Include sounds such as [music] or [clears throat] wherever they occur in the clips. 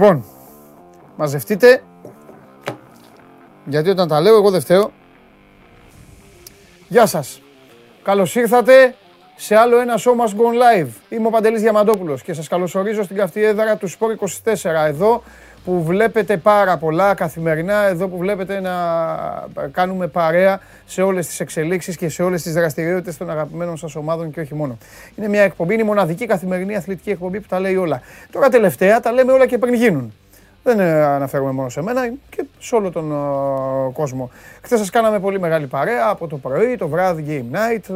Λοιπόν, μαζευτείτε. Γιατί όταν τα λέω εγώ δεν φταίω. Γεια σας. Καλώς ήρθατε σε άλλο ένα show must go live. Είμαι ο Παντελής Διαμαντόπουλος και σας καλωσορίζω στην καυτή έδρα του Sport 24 εδώ που βλέπετε πάρα πολλά καθημερινά, εδώ που βλέπετε να κάνουμε παρέα σε όλες τις εξελίξεις και σε όλες τις δραστηριότητες των αγαπημένων σας ομάδων και όχι μόνο. Είναι μια εκπομπή, είναι η μοναδική καθημερινή αθλητική εκπομπή που τα λέει όλα. Τώρα τελευταία τα λέμε όλα και πριν γίνουν. Δεν ε, αναφέρουμε μόνο σε μένα και σε όλο τον uh, κόσμο. Χθες σας κάναμε πολύ μεγάλη παρέα από το πρωί, το βράδυ Game Night,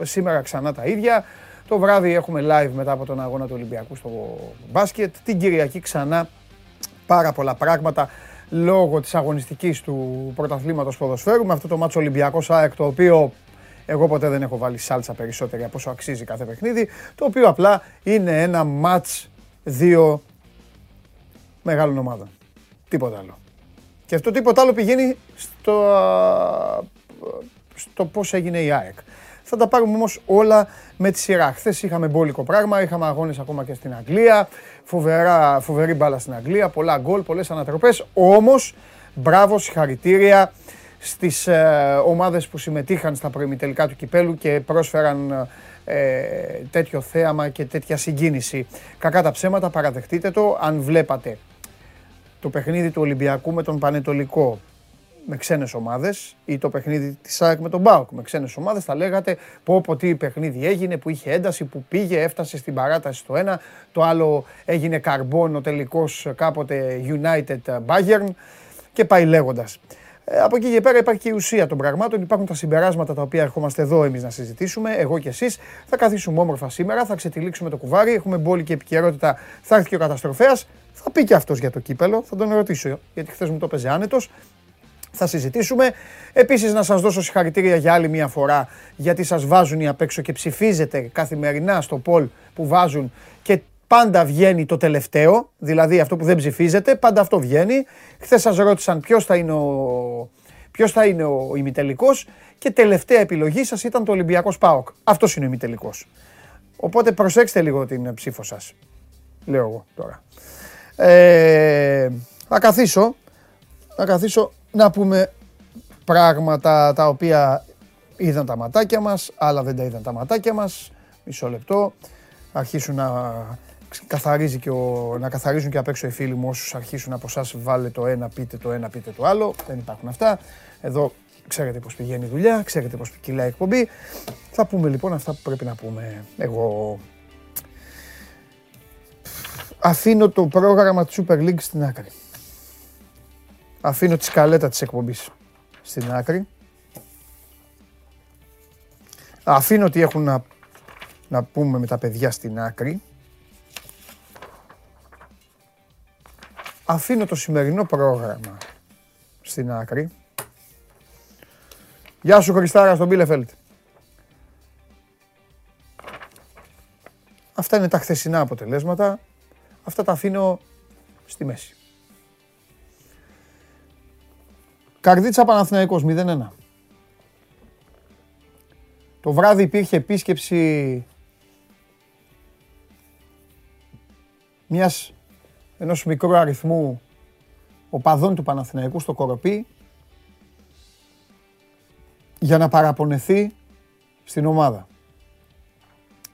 ε, σήμερα ξανά τα ίδια. Το βράδυ έχουμε live μετά από τον αγώνα του Ολυμπιακού στο μπάσκετ. Την Κυριακή ξανά πάρα πολλά πράγματα λόγω της αγωνιστικής του πρωταθλήματος ποδοσφαίρου με αυτό το μάτσο Ολυμπιακός ΑΕΚ το οποίο εγώ ποτέ δεν έχω βάλει σάλτσα περισσότερη από όσο αξίζει κάθε παιχνίδι το οποίο απλά είναι ένα μάτς δύο μεγάλων ομάδων. Τίποτα άλλο. Και αυτό τίποτα άλλο πηγαίνει στο, στο πώς έγινε η ΑΕΚ. Θα τα πάρουμε όμως όλα με τη σειρά. Χθες είχαμε μπόλικο πράγμα, είχαμε αγώνες ακόμα και στην Αγγλία, φοβερά, φοβερή μπάλα στην Αγγλία, πολλά γκολ, πολλές ανατροπές. Όμως, μπράβο, συγχαρητήρια στις ε, ομάδες που συμμετείχαν στα προημιτελικά του Κυπέλου και πρόσφεραν ε, τέτοιο θέαμα και τέτοια συγκίνηση. Κακά τα ψέματα, παραδεχτείτε το. Αν βλέπατε το παιχνίδι του Ολυμπιακού με τον Πανετολικό με ξένες ομάδες ή το παιχνίδι της ΑΕΚ με τον Μπάουκ με ξένες ομάδες, θα λέγατε πω πω τι παιχνίδι έγινε, που είχε ένταση, που πήγε, έφτασε στην παράταση στο ένα. Το άλλο έγινε καρμπόν, ο τελικός κάποτε United Bayern και πάει λέγοντας. Ε, από εκεί και πέρα υπάρχει και η ουσία των πραγμάτων. Υπάρχουν τα συμπεράσματα τα οποία ερχόμαστε εδώ εμείς να συζητήσουμε, εγώ και εσείς. Θα καθίσουμε όμορφα σήμερα, θα ξετυλίξουμε το κουβάρι. Έχουμε μπόλικη και επικαιρότητα. Θα έρθει και ο καταστροφέας. Θα πει και αυτός για το κύπελο. Θα τον ρωτήσω, γιατί χθες μου το έπαιζε άνετος θα συζητήσουμε. Επίσης να σας δώσω συγχαρητήρια για άλλη μια φορά γιατί σας βάζουν οι απ' έξω και ψηφίζετε καθημερινά στο poll που βάζουν και πάντα βγαίνει το τελευταίο, δηλαδή αυτό που δεν ψηφίζετε, πάντα αυτό βγαίνει. Χθες σας ρώτησαν ποιος θα είναι ο, ποιος θα είναι ο ημιτελικός και τελευταία επιλογή σας ήταν το Ολυμπιακός ΠΑΟΚ. Αυτός είναι ο ημιτελικός. Οπότε προσέξτε λίγο την ψήφο σας. Λέω εγώ τώρα. Ε, θα καθίσω, θα καθίσω να πούμε πράγματα τα οποία είδαν τα ματάκια μας, άλλα δεν τα είδαν τα ματάκια μας. Μισό λεπτό. Αρχίσουν να, καθαρίζει και ο, να καθαρίζουν και απ' έξω οι φίλοι μου όσους αρχίσουν από εσάς βάλε το ένα, πείτε το ένα, πείτε το άλλο. Δεν υπάρχουν αυτά. Εδώ ξέρετε πώς πηγαίνει η δουλειά, ξέρετε πώς κυλάει η εκπομπή. Θα πούμε λοιπόν αυτά που πρέπει να πούμε. Εγώ αφήνω το πρόγραμμα του Super League στην άκρη. Αφήνω τη σκαλέτα της εκπομπής στην άκρη. Αφήνω τι έχουν να, να πούμε με τα παιδιά στην άκρη. Αφήνω το σημερινό πρόγραμμα στην άκρη. Γεια σου Χριστάρα στον Μπίλεφελτ. Αυτά είναι τα χθεσινά αποτελέσματα. Αυτά τα αφήνω στη μέση. Καρδίτσα Παναθηναϊκός 0-1. Το βράδυ υπήρχε επίσκεψη μιας, ενός μικρού αριθμού οπαδών του Παναθηναϊκού στο Κοροπή για να παραπονεθεί στην ομάδα.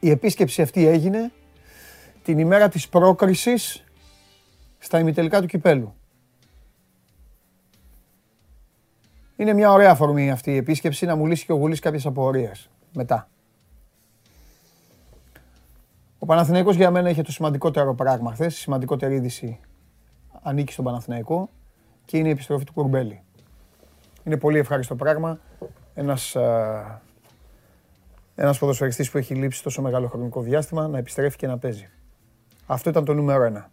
Η επίσκεψη αυτή έγινε την ημέρα της πρόκρισης στα ημιτελικά του Κυπέλου. Είναι μια ωραία αφορμή αυτή η επίσκεψη να μου λύσει και ο Γουλής κάποιες απορίες μετά. Ο Παναθηναϊκός για μένα είχε το σημαντικότερο πράγμα χθες, η σημαντικότερη είδηση ανήκει στον Παναθηναϊκό και είναι η επιστροφή του Κουρμπέλη. Είναι πολύ ευχάριστο πράγμα. Ένας, α, ένας ποδοσφαιριστής που έχει λείψει τόσο μεγάλο χρονικό διάστημα να επιστρέφει και να παίζει. Αυτό ήταν το νούμερο ένα.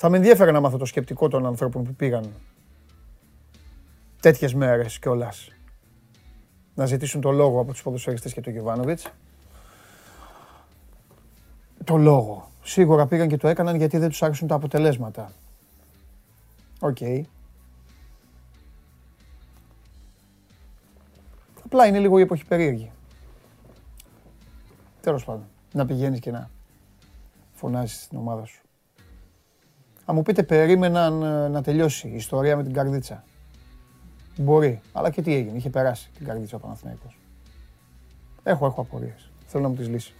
Θα με ενδιαφέρει να μάθω το σκεπτικό των ανθρώπων που πήγαν τέτοιες μέρες κιόλας. Να ζητήσουν το λόγο από τους ποδοσφαιριστές και τον Γιοβάνοβιτς. Το λόγο. Σίγουρα πήγαν και το έκαναν γιατί δεν τους άρεσαν τα αποτελέσματα. OK. Okay. Απλά είναι λίγο η εποχή περίεργη. Τέλος πάντων. Να πηγαίνεις και να φωνάζεις στην ομάδα σου. Αν μου πείτε περίμεναν ε, να τελειώσει η ιστορία με την καρδίτσα. Μπορεί. Αλλά και τι έγινε. Είχε περάσει την καρδίτσα ο Παναθηναϊκός. Έχω, έχω απορίες. Θέλω να μου τις λύσει.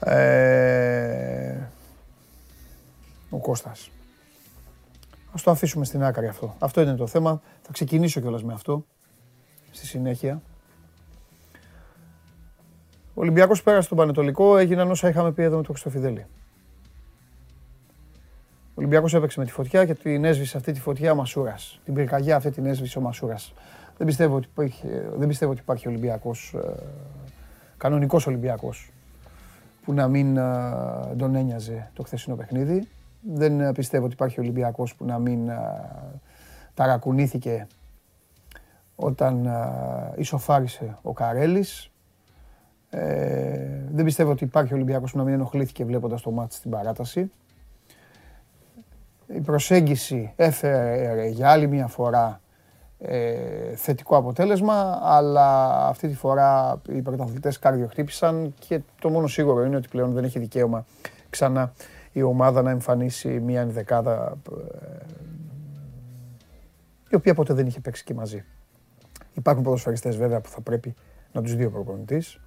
Ε, ο Κώστας. Ας το αφήσουμε στην άκρη αυτό. Αυτό είναι το θέμα. Θα ξεκινήσω κιόλας με αυτό. Στη συνέχεια. Ο Ολυμπιακός πέρασε τον Πανετολικό, έγιναν όσα είχαμε πει εδώ με τον Χρυστοφιδέλη. Ο Ολυμπιακός έπαιξε με τη φωτιά και την έσβησε αυτή τη φωτιά ο Μασούρας. Την πυρκαγιά αυτή την έσβησε ο Μασούρας. Δεν πιστεύω ότι υπάρχει, δεν πιστεύω ότι υπάρχει Ολυμπιακός, ε, κανονικός Ολυμπιακός που να μην ε, τον ένοιαζε το χθεσινό παιχνίδι. Δεν ε, πιστεύω ότι υπάρχει Ολυμπιακός που να μην ταρακουνήθηκε όταν ισοφάρισε ο Καρέλης. Ε, δεν πιστεύω ότι υπάρχει Ολυμπιακός που να μην ενοχλήθηκε βλέποντας το μάτι στην παράταση. Η προσέγγιση έφερε για άλλη μια φορά ε, θετικό αποτέλεσμα, αλλά αυτή τη φορά οι πρωταθλητές καρδιοχτύπησαν και το μόνο σίγουρο είναι ότι πλέον δεν έχει δικαίωμα ξανά η ομάδα να εμφανίσει μια ενδεκάδα ε, η οποία ποτέ δεν είχε παίξει και μαζί. Υπάρχουν ποδοσφαιριστές βέβαια που θα πρέπει να τους δει ο προπονητής.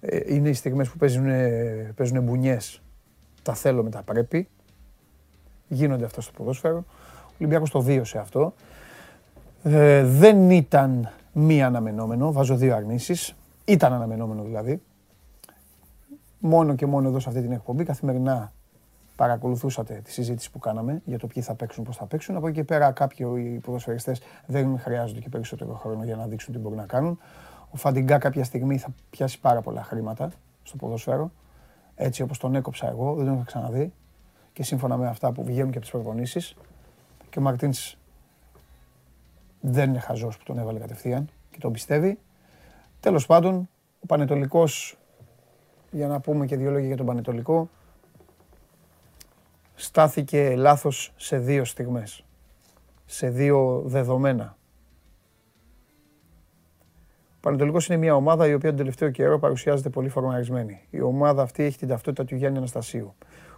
Ε, είναι οι στιγμές που παίζουν, παίζουν μπουνιές. Τα θέλω με τα πρέπει. Γίνονται αυτά στο ποδόσφαιρο. Ο Ολυμπιακός το βίωσε αυτό. Ε, δεν ήταν μη αναμενόμενο, βάζω δύο αρνήσεις. Ήταν αναμενόμενο δηλαδή. Μόνο και μόνο εδώ σε αυτή την εκπομπή καθημερινά παρακολουθούσατε τη συζήτηση που κάναμε για το ποιοι θα παίξουν, πώς θα παίξουν. Από εκεί και πέρα κάποιοι ποδοσφαιριστές δεν χρειάζονται και περισσότερο χρόνο για να δείξουν τι μπορούν να κάνουν. Ο Φαντιγκά κάποια στιγμή θα πιάσει πάρα πολλά χρήματα στο ποδοσφαίρο. Έτσι όπως τον έκοψα εγώ, δεν τον είχα ξαναδεί. Και σύμφωνα με αυτά που βγαίνουν και από τις προπονήσεις. Και ο Μαρτίνς δεν είναι χαζός που τον έβαλε κατευθείαν και τον πιστεύει. Τέλος πάντων, ο Πανετολικός, για να πούμε και δύο λόγια για τον Πανετολικό, στάθηκε λάθος σε δύο στιγμές, σε δύο δεδομένα. Ο Πανετολικός είναι μια ομάδα η οποία τον τελευταίο καιρό παρουσιάζεται πολύ φορμαρισμένη. Η ομάδα αυτή έχει την ταυτότητα του Γιάννη Αναστασίου.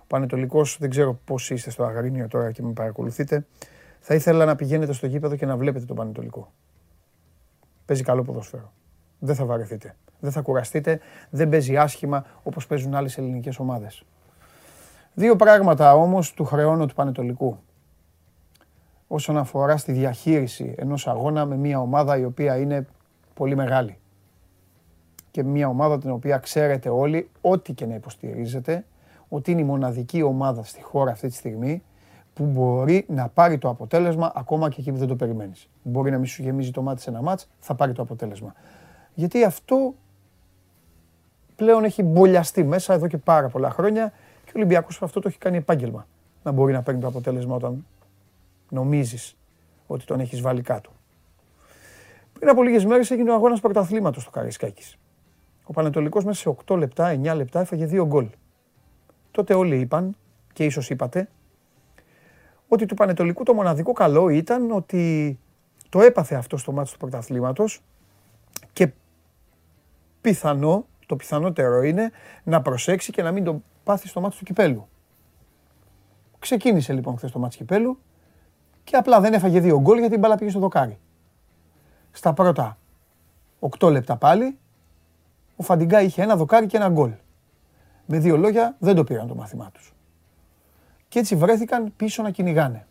Ο Πανετολικός, δεν ξέρω πώς είστε στο Αγρίνιο τώρα και με παρακολουθείτε, θα ήθελα να πηγαίνετε στο γήπεδο και να βλέπετε τον Πανετολικό. Παίζει καλό ποδόσφαιρο. Δεν θα βαρεθείτε. Δεν θα κουραστείτε. Δεν παίζει άσχημα όπως παίζουν άλλες ελληνικές ομάδες. Δύο πράγματα όμως του χρεώνω του Πανετολικού. Όσον αφορά στη διαχείριση ενός αγώνα με μια ομάδα η οποία είναι πολύ μεγάλη. Και μια ομάδα την οποία ξέρετε όλοι, ό,τι και να υποστηρίζετε, ότι είναι η μοναδική ομάδα στη χώρα αυτή τη στιγμή που μπορεί να πάρει το αποτέλεσμα ακόμα και εκεί που δεν το περιμένεις. Μπορεί να μην σου γεμίζει το μάτι σε ένα μάτς, θα πάρει το αποτέλεσμα. Γιατί αυτό πλέον έχει μπολιαστεί μέσα εδώ και πάρα πολλά χρόνια και ο Ολυμπιακός αυτό το έχει κάνει επάγγελμα. Να μπορεί να παίρνει το αποτέλεσμα όταν νομίζεις ότι τον έχεις βάλει κάτω. Πριν από λίγες μέρες έγινε ο αγώνας πρωταθλήματος στο Καραϊσκάκης. Ο Πανετολικός μέσα σε 8 λεπτά, 9 λεπτά έφαγε δύο γκολ. Τότε όλοι είπαν, και ίσως είπατε, ότι του Πανετολικού το μοναδικό καλό ήταν ότι το έπαθε αυτό στο μάτι του πρωταθλήματος και πιθανό, το πιθανότερο είναι να προσέξει και να μην το πάθει στο μάτι του κυπέλου. Ξεκίνησε λοιπόν χθες το μάτι του κυπέλου και απλά δεν έφαγε δύο γκολ γιατί η μπάλα πήγε στο δοκάρι. Στα πρώτα 8 λεπτά πάλι ο Φαντιγκά είχε ένα δοκάρι και ένα γκολ. Με δύο λόγια δεν το πήραν το μάθημά τους και έτσι βρέθηκαν πίσω να κυνηγάνε.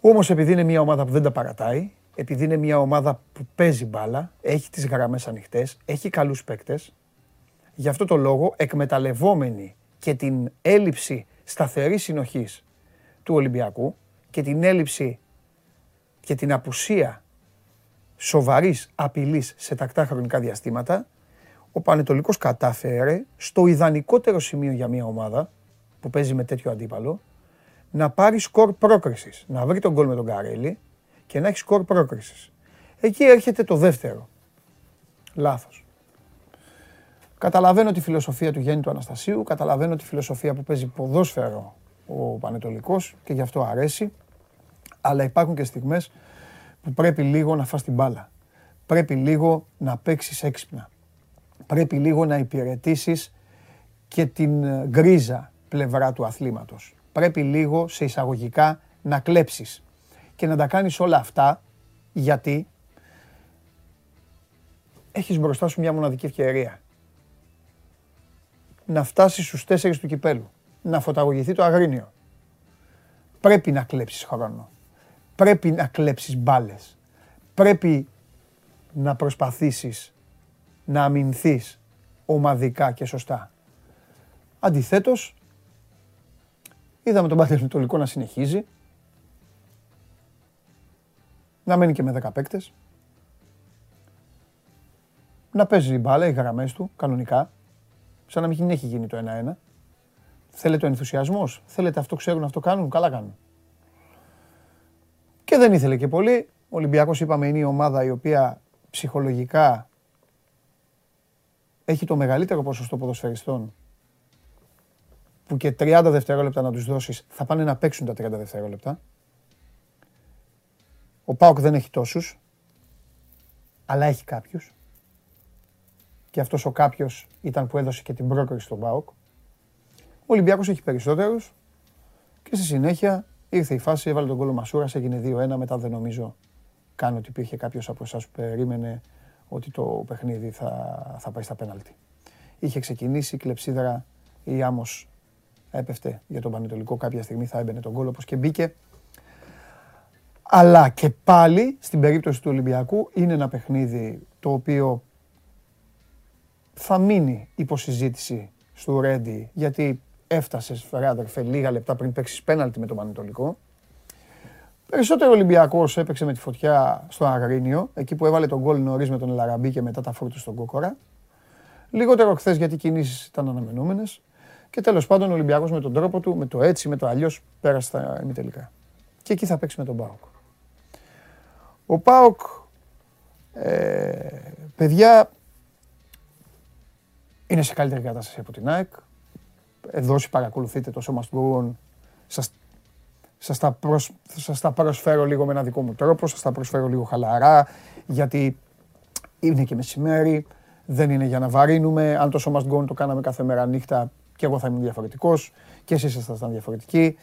Όμως επειδή είναι μια ομάδα που δεν τα παρατάει, επειδή είναι μια ομάδα που παίζει μπάλα, έχει τις γραμμές ανοιχτές, έχει καλούς παίκτες, γι' αυτό το λόγο εκμεταλλευόμενοι και την έλλειψη σταθερής συνοχής του Ολυμπιακού και την έλλειψη και την απουσία σοβαρής απειλής σε τακτά χρονικά διαστήματα, ο Πανετολικός κατάφερε στο ιδανικότερο σημείο για μια ομάδα, που παίζει με τέτοιο αντίπαλο, να πάρει σκορ πρόκρισης. Να βρει τον γκολ με τον Καρέλη και να έχει σκορ πρόκρισης. Εκεί έρχεται το δεύτερο. Λάθος. Καταλαβαίνω τη φιλοσοφία του Γέννη του Αναστασίου, καταλαβαίνω τη φιλοσοφία που παίζει ποδόσφαιρο ο Πανετολικός και γι' αυτό αρέσει, αλλά υπάρχουν και στιγμές που πρέπει λίγο να φας την μπάλα. Πρέπει λίγο να παίξεις έξυπνα. Πρέπει λίγο να υπηρετήσεις και την ε, γκρίζα πλευρά του αθλήματος. Πρέπει λίγο σε εισαγωγικά να κλέψεις και να τα κάνεις όλα αυτά γιατί έχεις μπροστά σου μια μοναδική ευκαιρία. Να φτάσεις στους τέσσερις του κυπέλου. Να φωταγωγηθεί το αγρίνιο. Πρέπει να κλέψεις χρόνο. Πρέπει να κλέψεις μπάλες. Πρέπει να προσπαθήσεις να αμυνθείς ομαδικά και σωστά. Αντιθέτως, είδαμε τον Παναθηναϊκό να συνεχίζει, να μένει και με 10 παίκτες, να παίζει η μπάλα, οι γραμμές του, κανονικά, σαν να μην έχει γίνει το 1-1. Θέλετε ο ενθουσιασμός, θέλετε αυτό ξέρουν, αυτό κάνουν, καλά κάνουν. Και δεν ήθελε και πολύ. Ο Ολυμπιακός είπαμε είναι η ομάδα η οποία ψυχολογικά έχει το μεγαλύτερο ποσοστό ποδοσφαιριστών που και 30 δευτερόλεπτα να τους δώσεις θα πάνε να παίξουν τα 30 δευτερόλεπτα. Ο Πάοκ δεν έχει τόσους, αλλά έχει κάποιους. Και αυτός ο κάποιος ήταν που έδωσε και την πρόκριση στον Πάοκ. Ο Ολυμπιακός έχει περισσότερους και στη συνέχεια ήρθε η φάση, έβαλε τον κόλλο Μασούρας, έγινε 2-1, μετά δεν νομίζω καν ότι υπήρχε κάποιος από εσάς που περίμενε ότι το παιχνίδι θα, θα πάει στα πέναλτι. Είχε ξεκινήσει η κλεψίδρα, η Άμος έπεφτε για τον Πανετολικό, κάποια στιγμή θα έμπαινε τον κόλλο όπως και μπήκε. Αλλά και πάλι στην περίπτωση του Ολυμπιακού είναι ένα παιχνίδι το οποίο θα μείνει υποσυζήτηση στο Ρέντι γιατί έφτασε αδερφέ λίγα λεπτά πριν παίξεις πέναλτι με τον Πανετολικό. Περισσότερο Ολυμπιακός έπαιξε με τη φωτιά στο Αγρίνιο, εκεί που έβαλε τον γκολ νωρίς με τον Λαραμπή και μετά τα φρούτου στον Κόκορα. Λιγότερο χθες γιατί οι κινήσεις ήταν αναμενόμενες. Και τέλος πάντων ο Ολυμπιακός με τον τρόπο του, με το έτσι, με το αλλιώς, πέρασε στα ημιτελικά. Και εκεί θα παίξει με τον Πάοκ. Ο Πάοκ, ε, παιδιά, είναι σε καλύτερη κατάσταση από την ΑΕΚ. Εδώ όσοι παρακολουθείτε το σώμα του σας, σας, τα σας τα προσφέρω λίγο με ένα δικό μου τρόπο, σας τα προσφέρω λίγο χαλαρά, γιατί είναι και μεσημέρι, δεν είναι για να βαρύνουμε. Αν το σώμα το κάναμε κάθε μέρα νύχτα, και εγώ θα ήμουν διαφορετικός, και εσείς θα ήταν διαφορετικοί.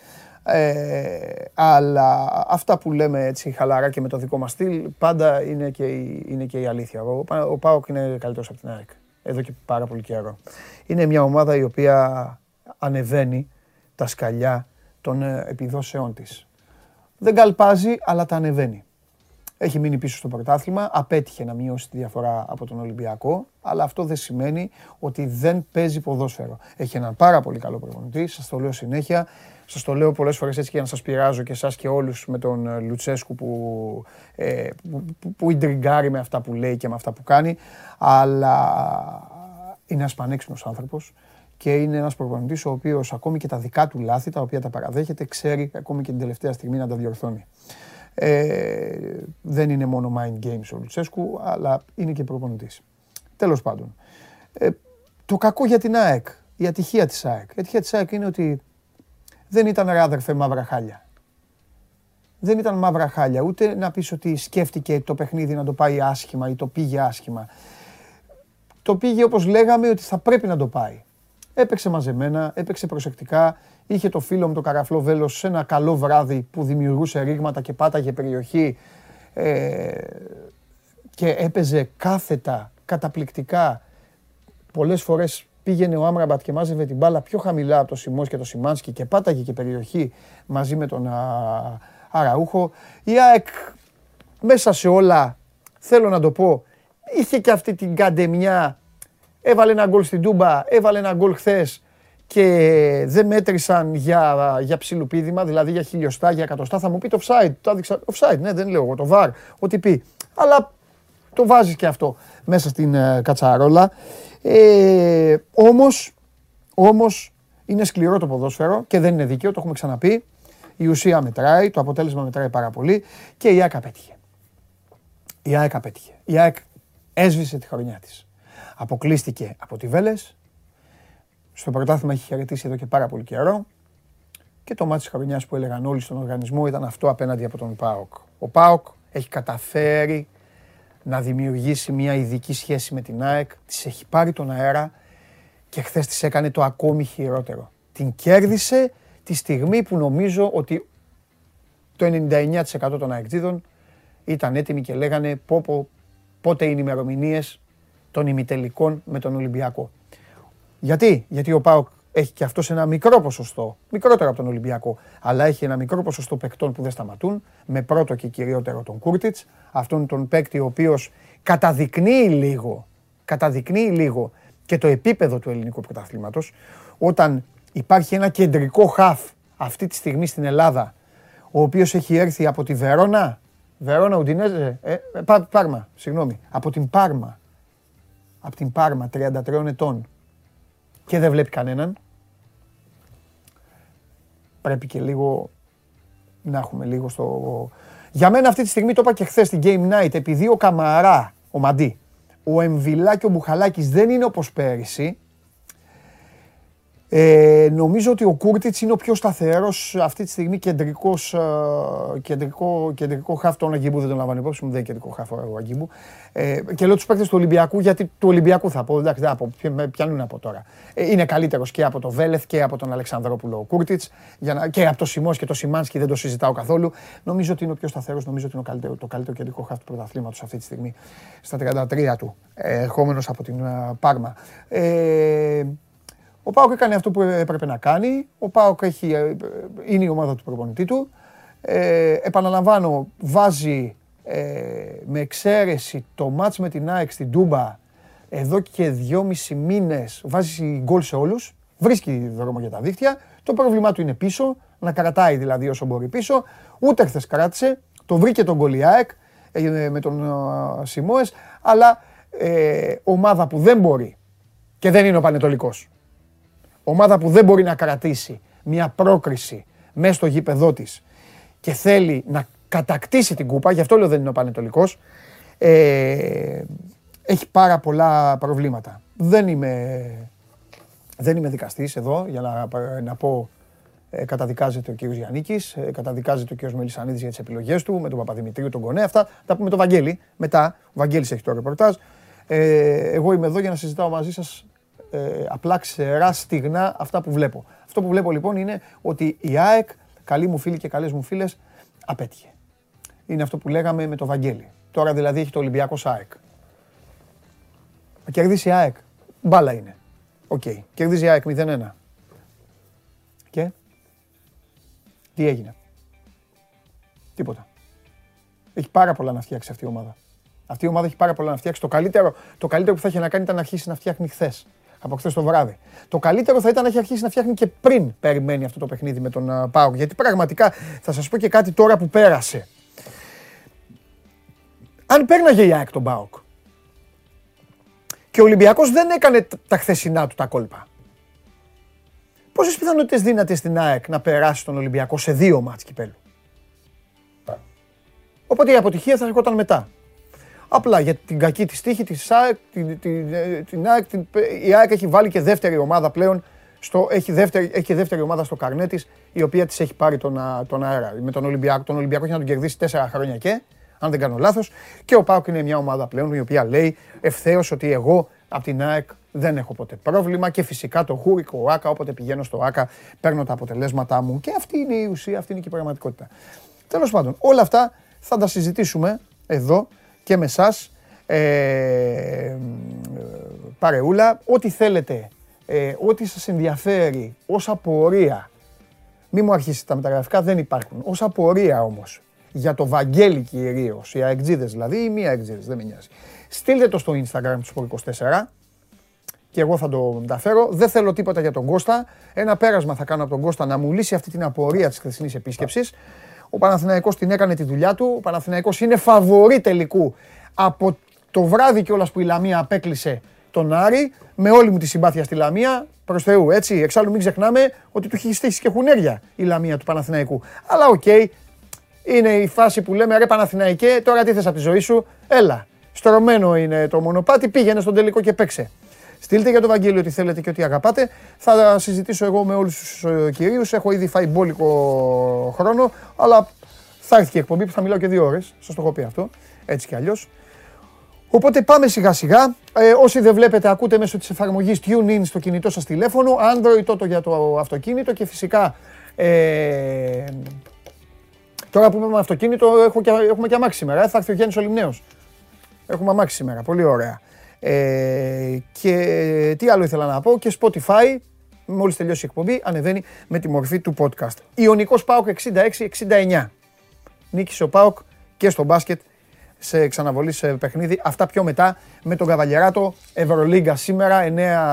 Ε, αλλά αυτά που λέμε έτσι χαλαρά και με το δικό μας στυλ, πάντα είναι και η, είναι και η αλήθεια. Ο, ο Πάοκ είναι καλύτερος από την ΑΕΚ, εδώ και πάρα πολύ καιρό. Είναι μια ομάδα η οποία ανεβαίνει τα σκαλιά των ε, επιδόσεών της. Δεν καλπάζει, αλλά τα ανεβαίνει. Έχει μείνει πίσω στο πρωτάθλημα, απέτυχε να μειώσει τη διαφορά από τον Ολυμπιακό, αλλά αυτό δεν σημαίνει ότι δεν παίζει ποδόσφαιρο. Έχει έναν πάρα πολύ καλό προπονητή, σας το λέω συνέχεια. Σας το λέω πολλές φορές έτσι για να σας πειράζω και εσάς και όλους με τον ε, Λουτσέσκου που, ε, που, που, που με αυτά που λέει και με αυτά που κάνει. Αλλά είναι ένας πανέξυπνος άνθρωπος και είναι ένας προπονητής ο οποίος ακόμη και τα δικά του λάθη, τα οποία τα παραδέχεται, ξέρει ακόμη και την τελευταία στιγμή να τα διορθώνει. Ε, δεν είναι μόνο mind games ο Λουτσέσκου, αλλά είναι και προπονητής. Τέλος πάντων. Ε, το κακό για την ΑΕΚ, η ατυχία της ΑΕΚ. Η ατυχία της ΑΕΚ είναι ότι δεν ήταν ρε αδερφέ μαύρα χάλια. Δεν ήταν μαύρα χάλια, ούτε να πεις ότι σκέφτηκε το παιχνίδι να το πάει άσχημα ή το πήγε άσχημα. Το πήγε όπως λέγαμε ότι θα πρέπει να το πάει. Έπαιξε μαζεμένα, έπαιξε προσεκτικά, είχε το φίλο μου το Καραφλό Βέλος σε ένα καλό βράδυ που δημιουργούσε ρήγματα και πάταγε περιοχή ε, και έπαιζε κάθετα, καταπληκτικά. Πολλές φορές πήγαινε ο Άμραμπατ και μάζευε την μπάλα πιο χαμηλά από το Σιμός και το Σιμάνσκι και πάταγε και περιοχή μαζί με τον Αραούχο. Η ΑΕΚ μέσα σε όλα, θέλω να το πω, είχε και αυτή την καντεμιά. Έβαλε ένα γκολ στην Τούμπα, έβαλε ένα γκολ χθες και δεν μέτρησαν για, για ψιλοπίδημα, δηλαδή για χιλιοστά, για εκατοστά. Θα μου πει το offside. Το άδειξα. Offside, ναι, δεν λέω εγώ. Το VAR, ό,τι πει. Αλλά το βάζεις και αυτό μέσα στην uh, κατσαρόλα. Ε, όμως, όμως είναι σκληρό το ποδόσφαιρο και δεν είναι δίκαιο, το έχουμε ξαναπεί. Η ουσία μετράει, το αποτέλεσμα μετράει πάρα πολύ και η ΑΕΚ απέτυχε. Η ΑΕΚ απέτυχε. Η ΑΕΚ έσβησε τη χρονιά της. Αποκλείστηκε από τη Βέλες. Στο πρωτάθλημα έχει χαιρετήσει εδώ και πάρα πολύ καιρό. Και το μάτι της χρονιάς που έλεγαν όλοι στον οργανισμό ήταν αυτό απέναντι από τον ΠΑΟΚ. Ο ΠΑΟΚ έχει καταφέρει να δημιουργήσει μια ειδική σχέση με την ΑΕΚ, της έχει πάρει τον αέρα Και χθες της έκανε το ακόμη χειρότερο. Την κέρδισε τη στιγμή που νομίζω ότι το 99% των αεκτζίδων ήταν έτοιμοι και λέγανε πω, πω, πότε είναι οι ημερομηνίες των ημιτελικών με τον Ολυμπιακό. Γιατί, Γιατί ο Πάοκ έχει και αυτός ένα μικρό ποσοστό, μικρότερο από τον Ολυμπιακό, αλλά έχει ένα μικρό ποσοστό παικτών που δεν σταματούν, με πρώτο και κυριότερο τον Κούρτιτς, αυτόν τον παίκτη ο οποίος καταδεικνύει λίγο, καταδεικνύει λίγο και το επίπεδο του ελληνικού πρωταθλήματος, όταν υπάρχει ένα κεντρικό χαφ αυτή τη στιγμή στην Ελλάδα, ο οποίος έχει έρθει από τη Βερόνα, Βερόνα Ουντινέζε, ε, ε Πάρμα, συγγνώμη, από την Πάρμα, από την Πάρμα, 33 ετών και δεν βλέπει κανέναν. Πρέπει και λίγο να έχουμε λίγο στο... Για μένα αυτή τη στιγμή το είπα και χθες στην Game Night, επειδή ο Καμαρά, ο Μαντί, ο Εμβιλά και ο Μπουχαλάκης δεν είναι όπως πέρυσι, ε, νομίζω ότι ο Κούρτιτς είναι ο πιο σταθερός αυτή τη στιγμή κεντρικός ε, κεντρικό, κεντρικό χάφ. Τον Αγκίμπου δεν τον λαμβάνω υπόψη μου, δεν είναι κεντρικό χάφ ο Αγκίμπου. Ε, και λέω τους παίκτες του Ολυμπιακού γιατί του Ολυμπιακού θα πω. Εντάξει, δεν θα πιάνουν από τώρα. Ε, είναι καλύτερος και από τον Βέλεθ και από τον Αλεξανδρόπουλο ο Κούρτιτς και από το Σιμός και το Σιμάνσκι δεν το συζητάω καθόλου. Νομίζω ότι είναι ο πιο σταθερός, νομίζω ότι είναι ο καλύτερο, το καλύτερο κεντρικό χάφ του πρωταθλήματος αυτή τη στιγμή στα 33 του, ε, ερχόμενος από την uh, Πάρμα. Ε, ο Πάοκ έκανε αυτό που έπρεπε να κάνει. Ο Πάοκ έχει, ε, είναι η ομάδα του προπονητή του. Ε, επαναλαμβάνω, βάζει ε, με εξαίρεση το μάτς με την ΑΕΚ στην Τούμπα εδώ και δυόμισι μήνες βάζει γκολ σε όλους. Βρίσκει δρόμο για τα δίχτυα. Το πρόβλημά του είναι πίσω, να κρατάει δηλαδή όσο μπορεί πίσω. Ούτε χθες κράτησε. Το βρήκε τον γκολ ΑΕΚ ε, με τον Σιμόες, αλλά ε, ομάδα που δεν μπορεί και δεν είναι ο Πανετολικός ομάδα που δεν μπορεί να κρατήσει μια πρόκριση μέσα στο γήπεδό της και θέλει να κατακτήσει την κούπα, γι' αυτό λέω δεν είναι ο Πανετολικός, ε, έχει πάρα πολλά προβλήματα. Δεν είμαι, δεν είμαι δικαστής εδώ για να, να πω ε, καταδικάζεται ο κύριος Γιαννίκης, ε, καταδικάζεται ο κύριος Μελισανίδης για τις επιλογές του, με τον Παπαδημητρίου, τον Κονέ, αυτά τα πούμε το Βαγγέλη. Μετά, ο Βαγγέλης έχει το ρεπορτάζ. Ε, εγώ είμαι εδώ για να συζητάω μαζί σας ε, απλά ξερά στεγνά αυτά που βλέπω. Αυτό που βλέπω λοιπόν είναι ότι η ΑΕΚ, καλοί μου φίλοι και καλές μου φίλες, απέτυχε. Είναι αυτό που λέγαμε με το Βαγγέλη. Τώρα δηλαδή έχει το Ολυμπιακό ΑΕΚ. Κερδίσει η ΑΕΚ. Μπάλα είναι. OK. Okay. Κερδίζει η ΑΕΚ 0-1. Και; Τι έγινε; Τίποτα. Έχει πάρα πολλά να φτιάξει αυτή η ομάδα. Αυτή η ομάδα έχει πάρα πολλά να φτιάξει. Το καλύτερο, το καλύτερο που θα είχε να κάνει ήταν να αρχίσει να φτιάχνει χθες από χθες το βράδυ. Το καλύτερο θα ήταν να έχει αρχίσει να φτιάχνει και πριν περιμένει αυτό το παιχνίδι με τον uh, Πάοκ. Γιατί πραγματικά θα σας πω και κάτι τώρα που πέρασε. Αν πέρναγε η ΑΕΚ τον Πάοκ και ο Ολυμπιακός δεν έκανε τα χθεσινά του τα κόλπα. Πόσες πιθανότητες δίνατε στην ΑΕΚ να περάσει τον Ολυμπιακό σε δύο μάτς κυπέλου; Οπότε η αποτυχία θα έρχονταν μετά. Απλά για την κακή της τύχη της ΑΕΚ, την, την, την ΑΕΚ, την, η ΑΕΚ έχει βάλει και δεύτερη ομάδα πλέον. Στο, έχει, δεύτερη, έχει δεύτερη ομάδα στο καρνέ της, η οποία της έχει πάρει τον, τον αέρα. Με τον Ολυμπιακό, τον Ολυμπιακό έχει να τον κερδίσει τέσσερα χρόνια και, αν δεν κάνω λάθος. Και ο Πάουκ είναι μια ομάδα πλέον η οποία λέει ευθέως ότι εγώ από την ΑΕΚ δεν έχω ποτέ πρόβλημα και φυσικά το χούρικο ο ΑΚΑ, όποτε πηγαίνω στο ΑΚΑ παίρνω τα αποτελέσματά μου και αυτή είναι η ουσία, αυτή είναι και η πραγματικότητα. Τέλος πάντων, όλα αυτά θα τα συζητήσουμε εδώ και με εσάς, ε, παρεούλα, ό,τι θέλετε, ε, ό,τι σας ενδιαφέρει ως απορία, μη μου αρχίσετε τα μεταγραφικά, δεν υπάρχουν. Ως απορία όμως, για το Βαγγέλη κυρίως, οι αεκτζίδες δηλαδή, ή μία αεκτζίδες, δεν με νοιάζει. Στείλτε το στο Instagram του Sport24 και εγώ θα το μεταφέρω. Δεν θέλω τίποτα για τον Κώστα. Ένα πέρασμα θα κάνω από τον Κώστα να μου λύσει αυτή την απορία της χθεσινής επίσκεψης. Ο Παναθηναϊκός την έκανε τη δουλειά του. Ο Παναθηναϊκός είναι φαβορί τελικού από το βράδυ κιόλας που η Λαμία απέκλεισε τον Άρη, με όλη μου τη συμπάθεια στη Λαμία, προς Θεού, έτσι. Εξάλλου μην ξεχνάμε ότι του έχει στήσει και χουνέρια η Λαμία του Παναθηναϊκού. Αλλά οκ, είναι η φάση που λέμε ρε Παναθηναϊκέ, τώρα τι θες από τη ζωή σου, έλα. Στρωμένο είναι το μονοπάτι, πήγαινε στον τελικό και παίξε. Στείλτε για το Βαγγέλιο ό,τι θέλετε και ό,τι αγαπάτε. Θα συζητήσω εγώ με όλους τους ε, κυρίους. Έχω ήδη φάει μπόλικο χρόνο, αλλά θα έρθει και εκπομπή που θα μιλάω και δύο ώρες. Σας το έχω πει αυτό. Έτσι κι αλλιώς. Οπότε πάμε σιγά σιγά. Ε, όσοι δεν βλέπετε, ακούτε μέσω της εφαρμογής TuneIn στο κινητό σας τηλέφωνο, Android τότε για το αυτοκίνητο και φυσικά ε, τώρα που είμαι αυτοκίνητο έχω και, έχουμε και αμάξι σήμερα. Ε, θα έρθει ο Γιάννης Ολυμνέος. Έχουμε αμάξι σήμερα. Πολύ ωραία. Ε, και τι άλλο ήθελα να πω και Spotify μόλις τελειώσει η εκπομπή ανεβαίνει με τη μορφή του podcast. Ιωνικός ΠΑΟΚ 66-69. Νίκησε ο ΠΑΟΚ και στο μπάσκετ σε ξαναβολή σε παιχνίδι. Αυτά πιο μετά με τον Καβαλιαράτο. Ευρωλίγκα σήμερα,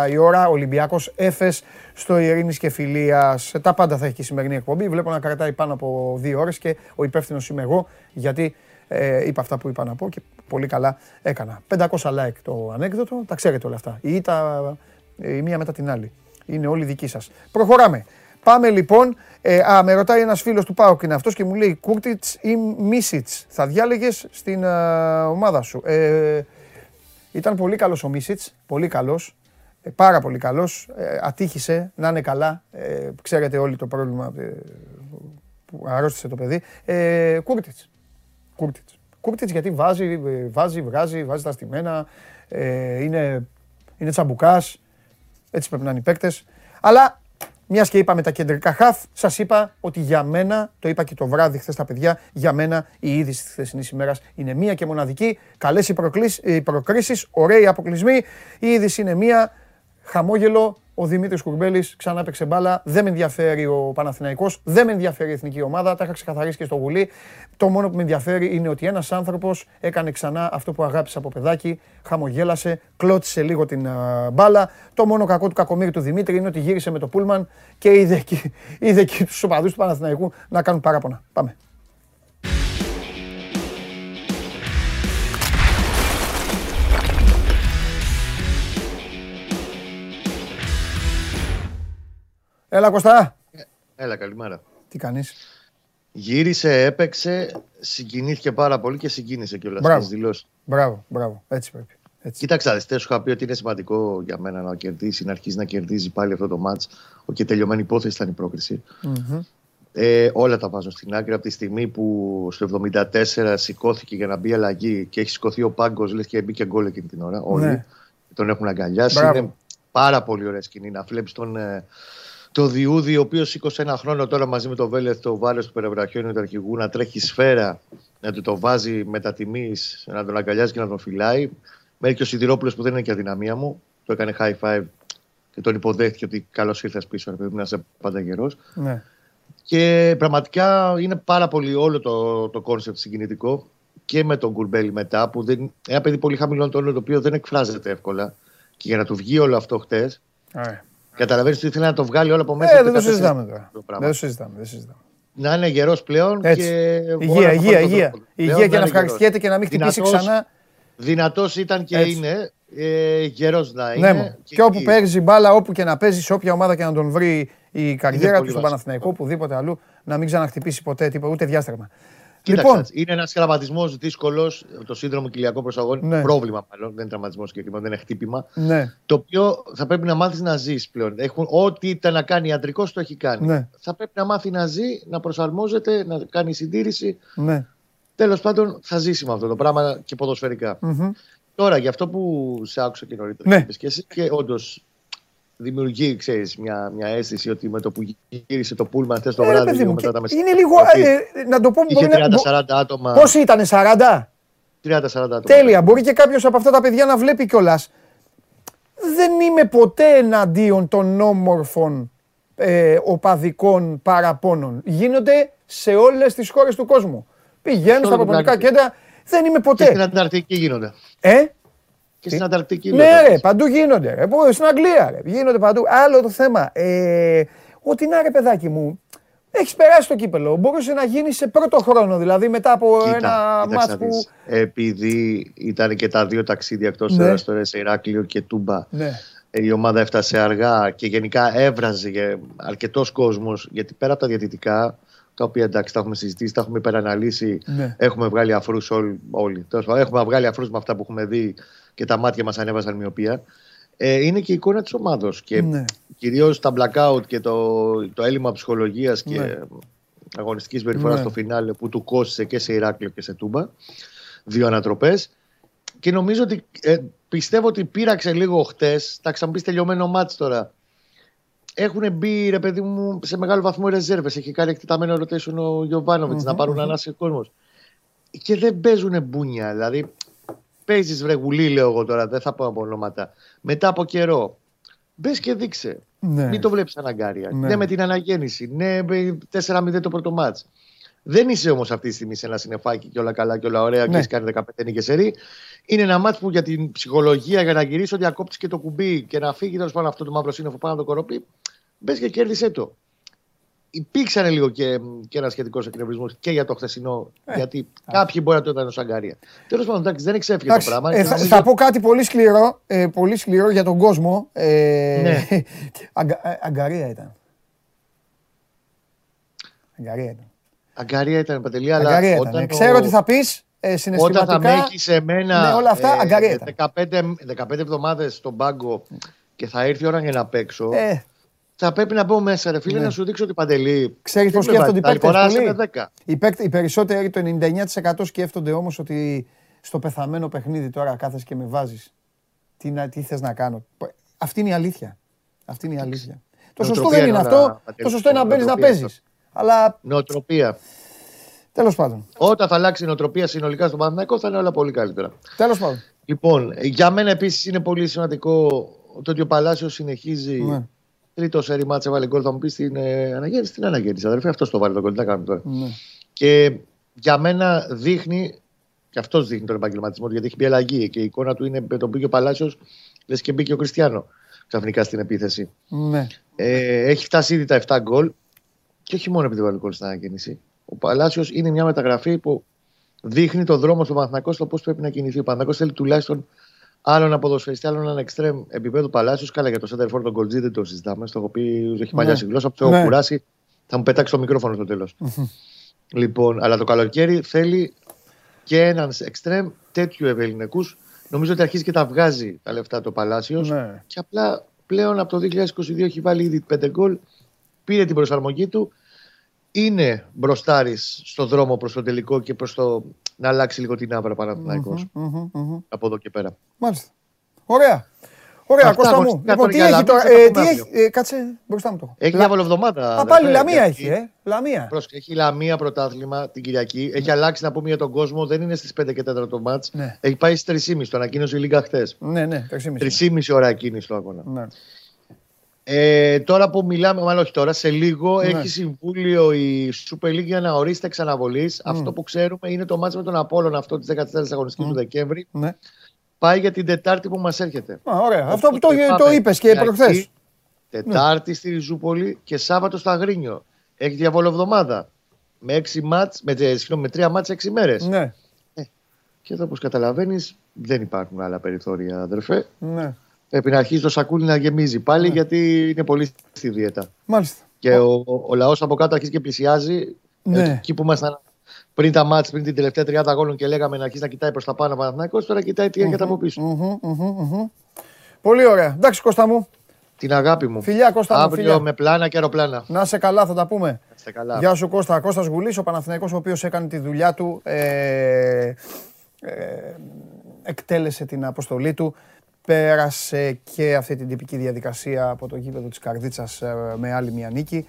9 η ώρα. Ολυμπιακός Έφε στο Ειρήνης και Φιλίας. Τα πάντα θα έχει και η σημερινή εκπομπή. Βλέπω να κρατάει πάνω από δύο ώρες και ο υπεύθυνος είμαι εγώ γιατί ε, είπα αυτά που είπα να πω και πολύ καλά έκανα. 500 like το ανέκδοτο, τα ξέρετε όλα αυτά. Η ήττα η μία μετά την άλλη. Είναι όλοι δικοί σας. Προχωράμε. Πάμε λοιπόν. Ε, α, με ρωτάει ένας φίλος του Πάουκ είναι αυτός και μου λέει Κούρτιτς ή Μίσιτς. Θα διάλεγες στην α, ομάδα σου. Ε, ήταν πολύ καλός ο Μίσιτς. Πολύ καλός. Ε, πάρα πολύ καλός. Ε, ατύχησε να είναι καλά. Ε, ξέρετε όλοι το πρόβλημα ε, που αρρώστησε το παιδί. Ε, Κούρτιτς. Κούρτιτς. γιατί βάζει, ε, βάζει, βγάζει, βάζει τα στημένα. Ε, είναι, είναι τσαμπουκάς. Έτσι πρέπει να είναι οι παίκτες. Αλλά μιας και είπαμε τα κεντρικά χαφ, σας είπα ότι για μένα, το είπα και το βράδυ χθες τα παιδιά, για μένα η είδηση της χθεσινής ημέρας είναι μία και μοναδική. Καλές οι προκρίσεις, ωραίοι αποκλεισμοί. Η είδηση είναι μία. Χαμόγελο, ο Δημήτρης Κουρμπέλη ξανά έπαιξε μπάλα. Δεν με ενδιαφέρει ο Παναθηναϊκός, δεν με ενδιαφέρει η εθνική ομάδα. Τα είχα ξεκαθαρίσει και στο Βουλή. Το μόνο που με ενδιαφέρει είναι ότι ένας άνθρωπος έκανε ξανά αυτό που αγάπησε από παιδάκι. Χαμογέλασε, κλώτησε λίγο την μπάλα. Το μόνο κακό του κακομίρι του Δημήτρη είναι ότι γύρισε με το Πούλμαν και είδε εκεί, [laughs] είδε εκεί τους οπαδούς του Παναθηναϊκού να κάνουν παράπονα. Πάμε. Έλα Κωστά. Έλα, καλημέρα. Τι κάνεις; Γύρισε, έπαιξε, συγκινήθηκε πάρα πολύ και συγκίνησε κιόλας Μπράβο. στις δηλώσεις. Μπράβο, μπράβο. Έτσι πρέπει. Έτσι. Κοίταξα, δεν σου είχα πει ότι είναι σημαντικό για μένα να κερδίσει, να αρχίσει να κερδίζει πάλι αυτό το μάτς. Και τελειωμένη υπόθεση ήταν η πρόκριση. Μμμ. Ε, όλα τα βάζω στην άκρη από τη στιγμή που στο 74 σηκώθηκε για να μπει αλλαγή και έχει σηκωθεί ο πάγκος, λες και μπήκε γκολ εκείνη την ώρα. Όλοι Ναι. τον έχουν αγκαλιάσει. Μπράβο. Είναι πάρα πολύ ωραία σκηνή να βλέπεις τον. ε, το Διούδη, ο οποίος 21 χρόνο τώρα μαζί με τον Βέλεθ, το βάρος του Περευραχιόνιου του αρχηγού, να τρέχει σφαίρα, να του το βάζει μετά τιμής, να τον αγκαλιάζει και να τον φυλάει. Μέχρι και ο Σιδηρόπουλος που δεν είναι και αδυναμία μου, το έκανε high five και τον υποδέχτηκε ότι καλώς ήρθες πίσω, ρε παιδί μου, να είσαι πάντα γερός. Ναι. Και πραγματικά είναι πάρα πολύ όλο το, το concept συγκινητικό και με τον Κουρμπέλη μετά, που δεν, ένα παιδί πολύ χαμηλών τόνων, το οποίο δεν εκφράζεται εύκολα. Και για να του βγει όλο αυτό χτες, Ωραία. Καταλαβαίνεις ότι ήθελε να το βγάλει όλο από μέσα. Ε, το δεν το 14 συζητάμε τώρα. το πράγμα. Δεν το συζητάμε. Δεν συζητάμε. Να είναι γερός πλέον Έτσι. και. Υγεία, υγεία, υγεία. Υγεία και να ευχαριστιέται και να μην χτυπήσει Δυνατός. ξανά. Δυνατός ήταν και Έτσι. είναι. Ε, γερός να Ναι, είναι. μου. Και όπου παίζει μπάλα, όπου και να παίζει, σε όποια ομάδα και να τον βρει η καριέρα πολύ του στον βασικό. Παναθηναϊκό, οπουδήποτε αλλού, να μην ξαναχτυπήσει ποτέ τίποτα, ούτε διάστρεμα. Κοίταξε, Λοιπόν, είναι ένας τραυματισμό δύσκολος. Το σύνδρομο κοιλιακό προσαγών. Ναι. Πρόβλημα μάλλον. Δεν είναι τραυματισμό συγκεκριμένο, δεν είναι χτύπημα. ναι, Το οποίο θα πρέπει να μάθεις να ζεις πλέον. Έχουν, ό,τι ήταν να κάνει ιατρικός, το έχει κάνει. Ναι. Θα πρέπει να μάθει να ζει, να προσαρμόζεται, να κάνει συντήρηση. ναι. Τέλος πάντων, θα ζήσει με αυτό το πράγμα και ποδοσφαιρικά. Μμμ. Τώρα, για αυτό που σε άκουσα και νωρίτερα, Ναι. και είπες και εσύ, και όντως δημιουργεί ξέρεις, μια, μια αίσθηση ότι με το που γύρισε το πούλμα χθες το Ε, ρε, βράδυ, παιδί λίγο μου, μετά και τα μεσημέρια. είναι λίγο. ε, να το πω. Είχε μπορεί να- μπο- 30-40 άτομα. Πώς ήταν, 40. 30-40 άτομα. Τέλεια. Μπορεί και κάποιος από αυτά τα παιδιά να βλέπει κιόλας. Δεν είμαι ποτέ εναντίον των όμορφων ε, οπαδικών παραπώνων. Γίνονται σε όλες τις χώρες του κόσμου. Πηγαίνουν Σε στα όλο τον προπονητικά πλανήτη. κέντρα. Δεν είμαι Και στην ποτέ. Ανταρκτική γίνονται. Ε, Και στην Ανταρκτική ναι, λέω, ρε, παντού γίνονται. Ρε. Πού, Στην Αγγλία, ρε. Γίνονται παντού. Άλλο το θέμα. Ε, ότι να ρε, παιδάκι μου, έχεις περάσει το κύπελο. Μπορούσε να γίνει σε πρώτο χρόνο, δηλαδή μετά από Κοίτα, ένα κοίταξε μάτς να που. δεις. Επειδή ήταν και τα δύο ταξίδια εκτός Ναι. έδρας τώρα σε Ηράκλειο και Τούμπα, Ναι. ε, η ομάδα έφτασε αργά και γενικά έβραζε αρκετός κόσμος. Γιατί πέρα από τα διαιτητικά, τα οποία εντάξει τα έχουμε συζητήσει, τα έχουμε υπεραναλύσει, Ναι. έχουμε βγάλει αφρούς όλοι. όλοι. Τέλος πάντων, έχουμε βγάλει αφρούς με αυτά που έχουμε δει και τα μάτια μας ανέβαζαν μοιοπία. Ε, είναι και η εικόνα της ομάδα. Και Ναι. κυρίως τα blackout και το, το έλλειμμα ψυχολογίας και Ναι. αγωνιστικής συμπεριφορά Ναι. στο φινάλε που του κόστησε και σε Ηράκλειο και σε Τούμπα. Δύο ανατροπές. και νομίζω ότι ε, πιστεύω ότι πήραξε λίγο χτες. Θα ξαναπείς τελειωμένο μάτς τώρα. Έχουν μπει ρε παιδί μου σε μεγάλο βαθμό ρεζέρβες. Έχει κάνει εκτεταμένο rotation ο γιωβανοβιτ να πάρουν ανάση κόσμος. Και δεν παίζουν μπούνια. Δηλαδή παίζεις βρεγουλή, λέω εγώ τώρα, δεν θα πω από ονόματα. Μετά από καιρό. Μπες και δείξε. Ναι. Μην το βλέπεις αναγκάρια. Ναι. ναι, με την αναγέννηση. Ναι, 4-0 το πρώτο μάτς. Δεν είσαι όμως αυτή τη στιγμή σε ένα συνεφάκι και όλα καλά και όλα ωραία ναι. και έχεις κάνει 15 νίκες σερή. Είναι ένα μάτσο που για την ψυχολογία, για να γυρίσει, ότι διακόπτει και το κουμπί και να φύγει τέλος πάνω αυτό το μαύρο σύννεφο πάνω από το κοροπή. Μπες και κέρδισε το. Υπήρξαν λίγο και, και ένας σχετικός εκνευρισμό και για το χθεσινό, ε, γιατί α. κάποιοι μπορεί να το ήταν ως αγκάρια. Τέλος πάντων, εντάξει, δεν εξέφυγε το πράγμα. Ε, θα, νομίζω... θα, πω κάτι πολύ σκληρό, ε, πολύ σκληρό για τον κόσμο. Ε, ναι. [laughs] αγκα, ε, αγκαρία ήταν. Αγκαρία ήταν. Αγκαρία ήταν, Παντελή, αλλά. Αγκαρία ήταν. Όταν Ξέρω τι θα πεις. Ε, Όταν θα με έχει σε μένα. Ναι, όλα αυτά, ε, αγκαρία ήταν. 15, 15 εβδομάδες στον πάγκο και θα έρθει η ώρα για να παίξω. Ε, θα πρέπει να μπω μέσα, ρε φίλε, ναι. να σου δείξω ότι παντελή. Ξέρεις πώς σκέφτονται οι παίκτες. Οι, οι περισσότεροι, το 99% σκέφτονται όμως ότι στο πεθαμένο παιχνίδι τώρα κάθεσαι και με βάζεις. Τι, τι θες να κάνω. Αυτή είναι η αλήθεια. Αυτή είναι η αλήθεια. Το σωστό δεν είναι αυτό. Το σωστό είναι να μπαίνεις να παίζεις. Αλλά. Νοοτροπία. Τέλος πάντων. Όταν θα αλλάξει η νοοτροπία συνολικά στον Παναθηναϊκό θα είναι όλα πολύ καλύτερα. Τέλος πάντων. Λοιπόν, για μένα επίσης είναι πολύ σημαντικό το ότι ο Παλάσιος συνεχίζει ναι. Τρίτο σερή μάτσε βάλε γκολ. Θα μου πεις στην ε, αναγέννηση. Την αναγέννηση, αδερφέ. Αυτός το βάλει το γκολ. Τι να κάνουμε τώρα. Ναι. Και για μένα δείχνει, και αυτός δείχνει τον επαγγελματισμό του, γιατί έχει μπει αλλαγή και η εικόνα του είναι με τον μπήκε ο Παλάσιος, λες και μπήκε ο Κριστιανό ξαφνικά στην επίθεση. Ναι. Ε, έχει φτάσει ήδη τα 7 γκολ και όχι μόνο επειδή βάλει γκολ στην αναγέννηση. Ο Παλάσιος είναι μια μεταγραφή που δείχνει το δρόμο στο Παναθηνακό στο πώς πρέπει να κινηθεί. Ο Παναθηνακό θέλει τουλάχιστον Άλλον ποδοσφαιριστή, άλλον ένα εξτρέμ επίπεδο Παλάσιος. Καλά για το center for τον Γκολτζή δεν το συζητάμε. Στο έχω πει, έχει παλιάσει ναι. γλώσσα. που το έχω ναι. κουράσει. Θα μου πετάξει το μικρόφωνο στο τελο λοιπόν, αλλά το καλοκαίρι θέλει και έναν εξτρέμ τέτοιου ευελινικού. Νομίζω ότι αρχίζει και τα βγάζει τα λεφτά το Παλάσιος. Ναι. Και απλά πλέον από το 2022 έχει βάλει ήδη 5 γκολ. Πήρε την προσαρμογή του. Είναι μπροστάρι στο δρόμο προς το τελικό και προς το να αλλάξει λίγο την άβρα Παναθηναϊκός mm-hmm, mm-hmm. από εδώ και πέρα. Μάλιστα. Ωραία. Ωραία, Αυτά, Κώστα μου. Λοιπόν, τι έχει τώρα, ε, τι έχει, ε, κάτσε μπροστά μου το. Έχει διάβολο εβδομάδα. Α, πάλι Λαμία έχει, ε. Λαμία. Πρόσεχε, έχει Λαμία πρωτάθλημα την Κυριακή. Έχει ναι. αλλάξει να πούμε για τον κόσμο. Δεν είναι στις 5 και 4 το μάτς. Ναι. Έχει πάει στις 3.30. Το ανακοίνωσε η Λίγκα χθες. Ναι, ναι, 3.30 ώρα εκείνη στο αγώνα. Ναι. Ε, τώρα που μιλάμε, μάλλον όχι τώρα, σε λίγο ναι. έχει συμβούλιο η Super League για να ορίσει τα εξαναβολή. Mm. Αυτό που ξέρουμε είναι το μάτσο με τον Απόλλων αυτό τη 14 αγωνιστική mm. του Δεκέμβρη. Ναι. Πάει για την Τετάρτη που μας έρχεται. Α, ωραία. Αυτό που το, το είπες και προχθές. Τετάρτη ναι. στη Ριζούπολη και Σάββατο στο Αγρίνιο. Έχει διαβολοβδομάδα. Με, έξι μάτς, με, με τρία μάτς έξι μέρες. Ναι. Ε, και εδώ, όπως καταλαβαίνεις, δεν υπάρχουν άλλα περιθώρια, αδερφέ. Ναι. Πρέπει να αρχίσει το σακούλι να γεμίζει πάλι ναι. γιατί είναι πολύ στη δίαιτα. Μάλιστα. Και ο, ο, ο λαός από κάτω αρχίζει και πλησιάζει. Ναι. Εκεί που ήμασταν πριν τα μάτια, πριν την τελευταία τριάδα αγώνων και λέγαμε να αρχίσει να κοιτάει προς τα πάνω Παναθυνακό, τώρα κοιτάει τι έρχεται από πίσω. Πολύ ωραία. Εντάξει, Κώστα μου. Την αγάπη μου. Φιλιά, Κώστα μου. Αύριο με πλάνα και αεροπλάνα. Να σε καλά, θα τα πούμε. καλά. Γεια σου, Κώστα. Κώστας Γουλής, ο Παναθηναϊκός ο οποίος έκανε τη δουλειά του. Ε, ε, εκτέλεσε την αποστολή του πέρασε και αυτή την τυπική διαδικασία από το γήπεδο της Καρδίτσας ε, με άλλη μια νίκη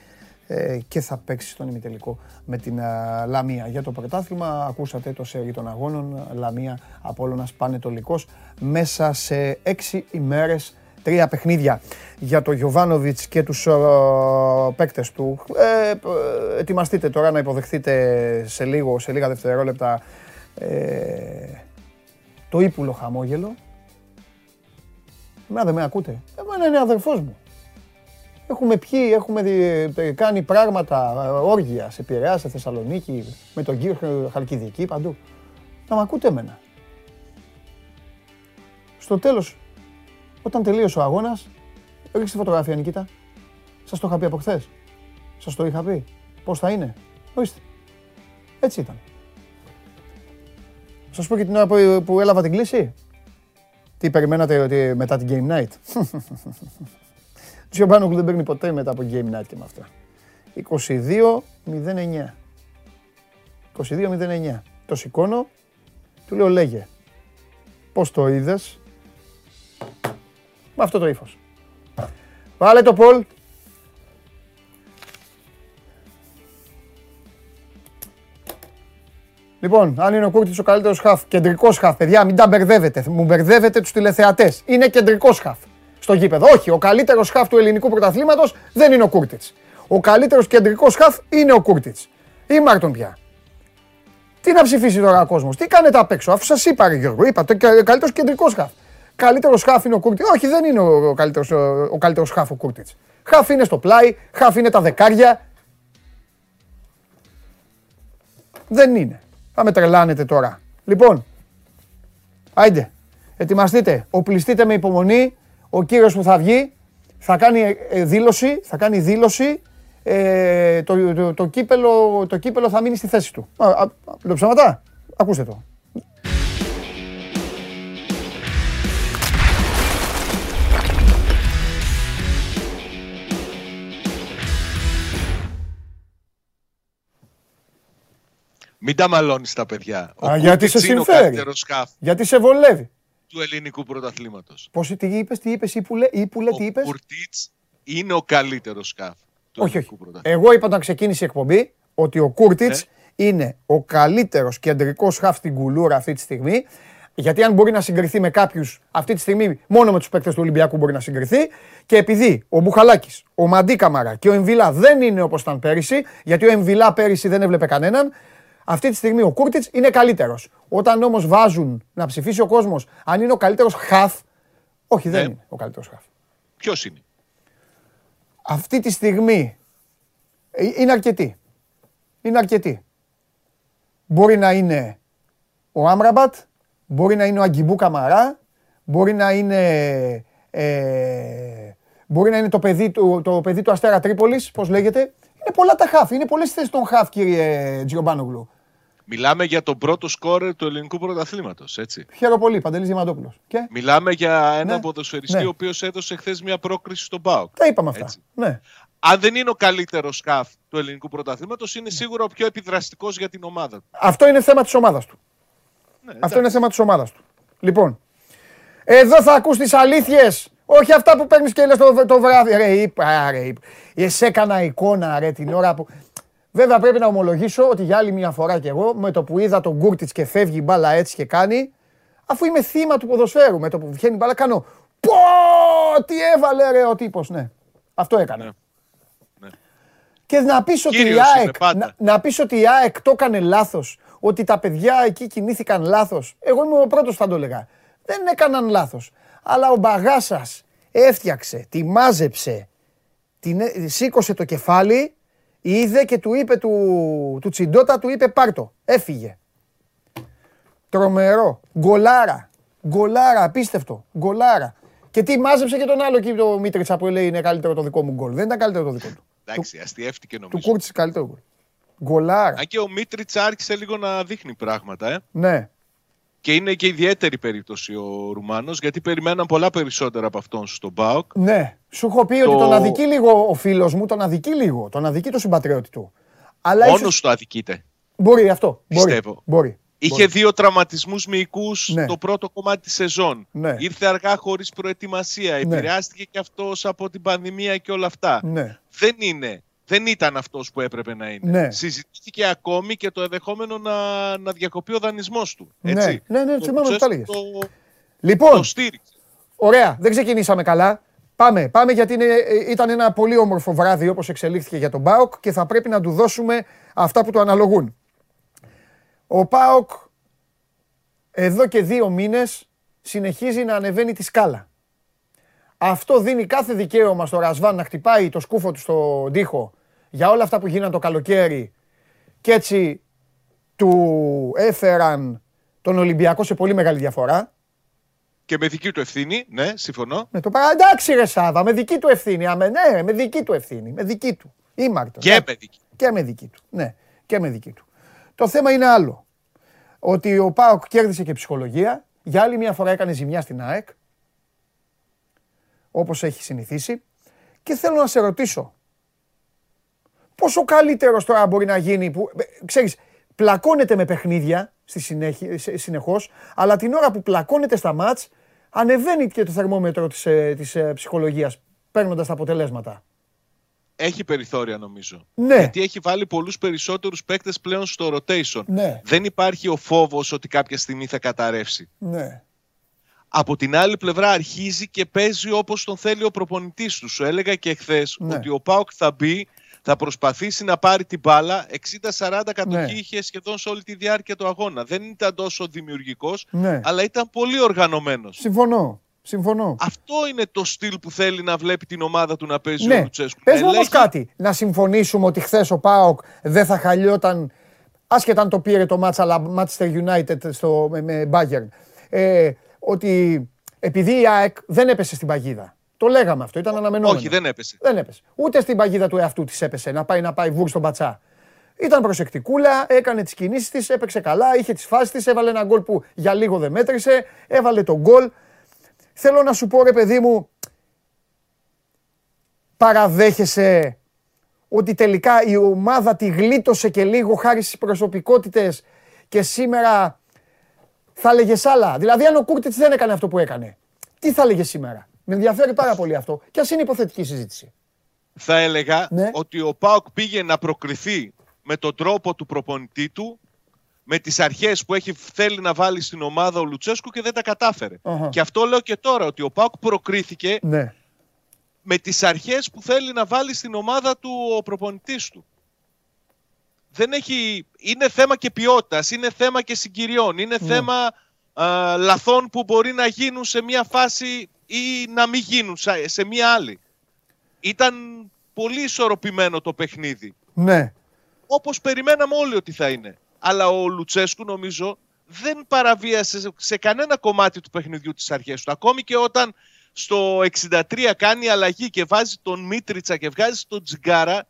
ε, και θα παίξει στον ημιτελικό με την ε, Λαμία. Για το πρωτάθλημα ακούσατε το σερί των αγώνων Λαμία Απόλλωνας Πανετολικός μέσα σε έξι ημέρες τρία παιχνίδια για το Γιωβάνοβιτς και τους uh, παίκτες του. Ε, ετοιμαστείτε τώρα να υποδεχθείτε σε λίγο, σε λίγα δευτερόλεπτα το ύπουλο χαμόγελο Εμένα δεν με ακούτε. Εμένα είναι αδερφός μου. Έχουμε πιει, έχουμε ε, κάνει πράγματα, ε, όργια σε Πειραιά, σε Θεσσαλονίκη, με τον κύριο Χαλκιδική, παντού. Να με ακούτε εμένα. Στο τέλος, όταν τελείωσε ο αγώνας, ρίξτε φωτογραφία Νικήτα. Σας το είχα πει από χθες. Σας το είχα πει. Πώς θα είναι. Ορίστε. Έτσι ήταν. Σας πω και την ώρα που έλαβα την κλίση. Τι περιμένατε ότι μετά την Game Night; [laughs] Τζιομπάνογλου δεν παίρνει ποτέ μετά από Game Night και με αυτά. 22-09. 22-09. Το σηκώνω, του λέω λέγε. Πώς το είδες; Με αυτό το ύφος. Βάλε το Πολ. Λοιπόν, αν είναι ο Κούρτιτς ο καλύτερος χαφ, κεντρικός χαφ, παιδιά, μην τα μπερδεύετε. Μου μπερδεύετε τους τηλεθεατές. Είναι κεντρικός χαφ στο γήπεδο. Όχι, ο καλύτερος χαφ του ελληνικού πρωταθλήματος δεν είναι ο Κούρτιτς. Ο καλύτερος κεντρικός χαφ είναι ο Κούρτιτς. Ήμαρτον πια. Τι να ψηφίσει τώρα ο κόσμος, τι κάνετε απ' έξω, αφού σας είπα, ρε Γιώργο, είπα το καλύτερος κεντρικός χαφ. Καλύτερος χαφ είναι ο Κούρτιτς. Όχι, δεν είναι ο καλύτερος ο καλύτερος χαφ ο Κούρτιτς. Χαφ είναι στο πλάι, χαφ είναι τα δεκάρια. Δεν είναι. Θα με τρελάνετε τώρα. Λοιπόν, άιντε, ετοιμαστείτε, οπλιστείτε με υπομονή. Ο κύριος που θα βγει θα κάνει ε, δήλωση, θα κάνει δήλωση ε, το, το, το, κύπελο, το κύπελο θα μείνει στη θέση του. Α, α, ψαματά. Ακούστε το. Μην τα μαλώνεις τα παιδιά. Ο Α, γιατί σε συμφέρει. Γιατί σε βολεύει. Του ελληνικού πρωταθλήματος. Πώς τι είπες, τι είπες, ή που λέει, τι είπες; Ο Κουρτίτς είναι ο καλύτερος σκάφ όχι, όχι. Εγώ είπα όταν ξεκίνησε η εκπομπή ότι ο Κούρτιτς ναι. είναι ο καλύτερος κεντρικός χαφ στην κουλούρα αυτή τη στιγμή. Γιατί αν μπορεί να συγκριθεί με κάποιους αυτή τη στιγμή, μόνο με τους παίκτες του Ολυμπιακού μπορεί να συγκριθεί. Και επειδή ο Μπουχαλάκης, ο Μαντί Καμαρά και ο Εμβιλά δεν είναι όπως ήταν πέρυσι, γιατί ο Εμβιλά πέρυσι δεν έβλεπε κανέναν, αυτή τη στιγμή ο Κούρτιτς είναι καλύτερος. Όταν όμως βάζουν να ψηφίσει ο κόσμος αν είναι ο καλύτερος χαφ, όχι, δεν ναι. είναι ο καλύτερος χαφ. Ποιος είναι; Αυτή τη στιγμή ε, είναι αρκετή. Είναι αρκετή. Μπορεί να είναι ο Άμραμπατ, μπορεί να είναι ο Αγκιμπού Καμαρά, μπορεί να είναι, ε, μπορεί να είναι το παιδί, του, το παιδί του Αστέρα Τρίπολης, πώς λέγεται. Είναι πολλά τα χαφ, είναι πολλές θέσεις των χαφ κύριε Τζιομπάνογλου. Μιλάμε για τον πρώτο σκόρερ του ελληνικού πρωταθλήματος, έτσι. Χαίρομαι πολύ, Παντελής Διαμαντόπουλο. Και... Μιλάμε για ένα ναι. ποδοσφαιριστή ναι. ο οποίος έδωσε χθες μια πρόκριση στον Πάοκ. Τα είπαμε αυτά. Ναι. Αν δεν είναι ο καλύτερος σκάφ του ελληνικού πρωταθλήματος, είναι σίγουρα ο πιο επιδραστικός για την ομάδα του. Αυτό είναι θέμα της ομάδας του. Ναι, Αυτό είναι θέμα της ομάδας του. Λοιπόν, εδώ θα ακούς τις αλήθειες. Όχι αυτά που παίρνεις και λες το, το βράδυ. Ρε, είπα, ρε, είπα. έκανα εικόνα, ρε, την ώρα που... Βέβαια πρέπει να ομολογήσω ότι για άλλη μια φορά κι εγώ με το που είδα τον Γκούρτιτ και φεύγει η μπάλα έτσι και κάνει, αφού είμαι θύμα του ποδοσφαίρου, με το που βγαίνει η μπάλα κάνω Πω! Τι έβαλε ρε ο τύπος, ναι. Αυτό έκανε. Ναι. ναι. Και να πεις, ότι η ΑΕΚ, να, να πεις ότι η ΑΕΚ το έκανε λάθος, ότι τα παιδιά εκεί κινήθηκαν λάθος. Εγώ είμαι ο πρώτος θα το έλεγα. Δεν έκαναν λάθος. Αλλά ο Μπαγάσας έφτιαξε, τη μάζεψε, την, σήκωσε το κεφάλι Είδε και του είπε του, του Τσιντότα, του είπε πάρτο. Έφυγε. Τρομερό. Γκολάρα. Γκολάρα, απίστευτο. Γκολάρα. Και τι μάζεψε και τον άλλο εκεί το Μίτριτσα που λέει είναι καλύτερο το δικό μου γκολ. Δεν ήταν καλύτερο το δικό του. Εντάξει, αστείευτηκε νομίζω. Του Κούρτση καλύτερο γκολ. Γκολάρα. Αν και ο Μίτριτσα άρχισε λίγο να δείχνει πράγματα, ε. Ναι. Και είναι και ιδιαίτερη περίπτωση ο Ρουμάνος, γιατί περιμέναν πολλά περισσότερα από αυτόν στον ΠΑΟΚ. Ναι, σου έχω πει ότι τον αδικεί λίγο ο φίλος μου, τον αδικεί λίγο, τον αδικεί το συμπατριώτη του. Αλλά Μόνος ίσως... το αδικείται. Μπορεί αυτό, Πιστεύω. μπορεί. Είχε μπορεί. δύο τραυματισμούς μυϊκούς ναι. το πρώτο κομμάτι της σεζόν. Ναι. Ήρθε αργά χωρίς προετοιμασία. Ναι. Επηρεάστηκε και αυτός από την πανδημία και όλα αυτά. Ναι. Δεν είναι δεν ήταν αυτός που έπρεπε να είναι. Ναι. Συζητήθηκε ακόμη και το ενδεχόμενο να, να διακοπεί ο δανεισμός του. Ναι. Έτσι. Ναι, ναι, ναι, θυμάμαι το, το, λοιπόν, το στήριξε. Ωραία, δεν ξεκινήσαμε καλά. Πάμε, πάμε γιατί είναι, ήταν ένα πολύ όμορφο βράδυ όπως εξελίχθηκε για τον ΠΑΟΚ και θα πρέπει να του δώσουμε αυτά που του αναλογούν. Ο ΠΑΟΚ εδώ και δύο μήνες συνεχίζει να ανεβαίνει τη σκάλα. Αυτό δίνει κάθε δικαίωμα στο Ρασβάν να χτυπάει το σκούφο του στον τοίχο για όλα αυτά που γίναν το καλοκαίρι και έτσι του έφεραν τον Ολυμπιακό σε πολύ μεγάλη διαφορά. Και με δική του ευθύνη, ναι, συμφωνώ. Με το παρά, εντάξει ρε Σάβα, με δική του ευθύνη, αμε, ναι, με δική του ευθύνη, με δική του. Ήμαρτο. Και ναι. με δική. Και με δική του, ναι, και με δική του. Το θέμα είναι άλλο. Ότι ο Πάοκ κέρδισε και ψυχολογία, για άλλη μια φορά έκανε ζημιά στην ΑΕΚ, όπως έχει συνηθίσει. Και θέλω να σε ρωτήσω, πόσο καλύτερος τώρα μπορεί να γίνει που, ε, ξέρεις, πλακώνεται με παιχνίδια, στη συνέχεια, συνεχώς, αλλά την ώρα που πλακώνεται στα μάτς, ανεβαίνει και το θερμόμετρο της, ε, της ε, ψυχολογίας, παίρνοντας τα αποτελέσματα. Έχει περιθώρια νομίζω. Ναι. Γιατί έχει βάλει πολλούς περισσότερους παίκτες πλέον στο rotation. Ναι. Δεν υπάρχει ο φόβος ότι κάποια στιγμή θα καταρρεύσει. Ναι. Από την άλλη πλευρά αρχίζει και παίζει όπως τον θέλει ο προπονητής του. Σου έλεγα και χθες Ναι. ότι ο Πάοκ θα μπει, θα προσπαθήσει να πάρει την μπάλα. 60-40 κατοχή Ναι. είχε σχεδόν σε όλη τη διάρκεια του αγώνα. Δεν ήταν τόσο δημιουργικός, Ναι. αλλά ήταν πολύ οργανωμένος. Συμφωνώ. Συμφωνώ. Αυτό είναι το στυλ που θέλει να βλέπει την ομάδα του να παίζει ο Ναι. Λουτσέσκου. Πες Να μου όμως ελέγχει- κάτι. Να συμφωνήσουμε ότι χθες ο Πάοκ δεν θα χαλιόταν άσχετα αν το πήρε το μάτς αλλά Manchester United στο, με, με Bayern. Ε, ότι επειδή η ΑΕΚ δεν έπεσε στην παγίδα. Το λέγαμε αυτό, ήταν αναμενόμενο. Όχι, δεν έπεσε. Δεν έπεσε. Ούτε στην παγίδα του εαυτού της έπεσε να πάει να πάει βούρ στον πατσά. Ήταν προσεκτικούλα, έκανε τις κινήσεις της, έπαιξε καλά, είχε τις φάσεις της, έβαλε ένα γκολ που για λίγο δεν μέτρησε, έβαλε τον γκολ. Θέλω να σου πω, ρε παιδί μου, παραδέχεσαι ότι τελικά η ομάδα τη γλίτωσε και λίγο χάρη στις προσωπικότητες και σήμερα θα έλεγε άλλα. Δηλαδή, αν ο Κούρτιτς δεν έκανε αυτό που έκανε, τι θα έλεγε σήμερα; Με ενδιαφέρει πάρα πολύ αυτό. Και ας είναι υποθετική συζήτηση. Θα έλεγα Ναι. ότι ο Πάοκ πήγε να προκριθεί με τον τρόπο του προπονητή του, με τις αρχές που έχει, θέλει να βάλει στην ομάδα ο Λουτσέσκου και δεν τα κατάφερε. Αχα. Και αυτό λέω και τώρα, ότι ο Πάοκ προκρίθηκε Ναι. με τις αρχές που θέλει να βάλει στην ομάδα του ο προπονητής του. Δεν έχει... Είναι θέμα και ποιότητας, είναι θέμα και συγκυριών, είναι Ναι. θέμα α, λαθών που μπορεί να γίνουν σε μια φάση ή να μην γίνουν σε- σε μια άλλη. Ήταν πολύ ισορροπημένο το παιχνίδι. Ναι. Όπως περιμέναμε όλοι ότι θα είναι. Αλλά ο Λουτσέσκου νομίζω δεν παραβίασε σε- σε κανένα κομμάτι του παιχνιδιού τις αρχές του. Ακόμη και όταν στο 63 κάνει αλλαγή και βάζει τον Μίτριτσα και βγάζει τον Τζιγκάρα,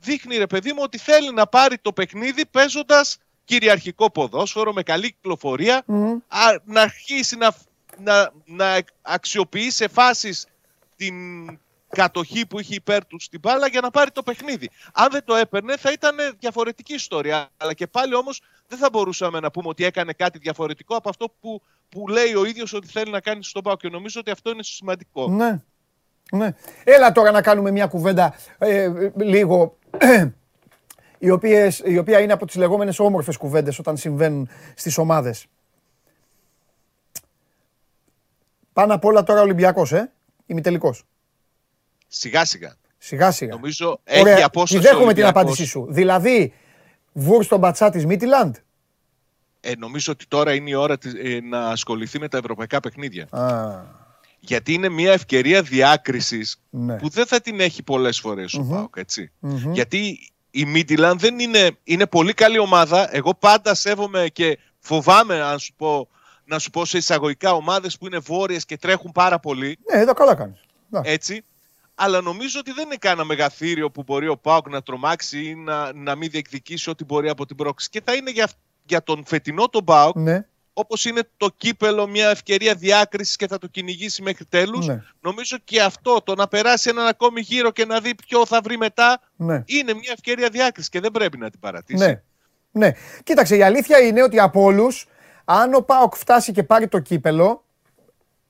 δείχνει ρε παιδί μου ότι θέλει να πάρει το παιχνίδι παίζοντας κυριαρχικό ποδόσφαιρο με καλή κυκλοφορία, Μμμ. α, να αρχίσει να, να, να αξιοποιεί σε φάσεις την κατοχή που είχε υπέρ του στην μπάλα για να πάρει το παιχνίδι. Αν δεν το έπαιρνε θα ήταν διαφορετική ιστορία. Αλλά και πάλι όμως δεν θα μπορούσαμε να πούμε ότι έκανε κάτι διαφορετικό από αυτό που, που λέει ο ίδιος ότι θέλει να κάνει στον Πάο. Και νομίζω ότι αυτό είναι σημαντικό. Ναι. ναι. Έλα τώρα να κάνουμε μια κουβέντα ε, λίγο [clears throat] η, οποίες, η οποία είναι από τις λεγόμενες όμορφες κουβέντες όταν συμβαίνουν στις ομάδες. Πάνω απ' όλα τώρα Ολυμπιακός, ε, ημιτελικός. Σιγά σιγά. Σιγά σιγά. Νομίζω Ωραία, έχει απόσταση. τη δέχομαι την Ολυμπιακός. απάντησή σου. Δηλαδή, βούρ στον πατσά της Μίτιλαντ. Ε, νομίζω ότι τώρα είναι η ώρα της, ε, να ασχοληθεί με τα ευρωπαϊκά παιχνίδια. Α, Γιατί είναι μια ευκαιρία διάκρισης ναι. που δεν θα την έχει πολλές φορές ο ΠΑΟΚ, έτσι. Μμμ. Γιατί η Μίτιλαν δεν είναι, είναι πολύ καλή ομάδα. Εγώ πάντα σέβομαι και φοβάμαι αν σου πω, να σου πω σε εισαγωγικά ομάδες που είναι βόρειες και τρέχουν πάρα πολύ, Ναι, εδώ καλά κάνεις. Ναι. έτσι. Αλλά νομίζω ότι δεν είναι κανένα μεγαθύριο που μπορεί ο ΠΑΟΚ να τρομάξει ή να, να μην διεκδικήσει ό,τι μπορεί από την πρόξη. Και θα είναι για, για τον φετινό τον ΠΑΟΚ, Ναι, όπως είναι το κύπελο μια ευκαιρία διάκρισης και θα το κυνηγήσει μέχρι τέλους. ναι, Νομίζω και αυτό, το να περάσει έναν ακόμη γύρο και να δει ποιο θα βρει μετά, ναι. είναι μια ευκαιρία διάκρισης και δεν πρέπει να την παρατήσει. Ναι. ναι. Κοίταξε, η αλήθεια είναι ότι από όλους, αν ο Πάοκ φτάσει και πάρει το κύπελο,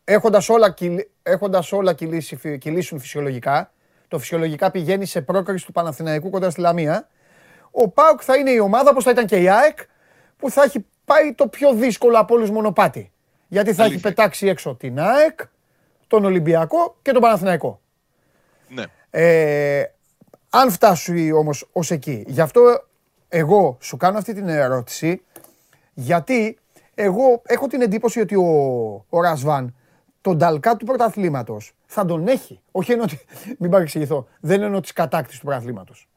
έχοντας όλα, κυλ- έχοντας όλα κυλήσει, φυ- κυλήσουν φυσιολογικά, το φυσιολογικά πηγαίνει σε πρόκριση του Παναθηναϊκού κοντά στη Λαμία, ο Πάοκ θα είναι η ομάδα, όπως θα ήταν και η ΑΕΚ, που θα έχει πάει το πιο δύσκολο από όλους μονοπάτι. Γιατί θα έχει Αλήθεια. πετάξει έξω την ΑΕΚ, τον Ολυμπιακό και τον Παναθηναϊκό. Ναι. Ε, αν φτάσει όμως ως εκεί, γι' αυτό εγώ σου κάνω αυτή την ερώτηση, γιατί εγώ έχω την εντύπωση ότι ο, ο Ρασβάν τον ταλκά του πρωταθλήματος θα τον έχει. Όχι εννοώ ότι, [laughs] μην παρεξηγηθώ, δεν εννοώ της κατάκτησης του πρωταθλήματος.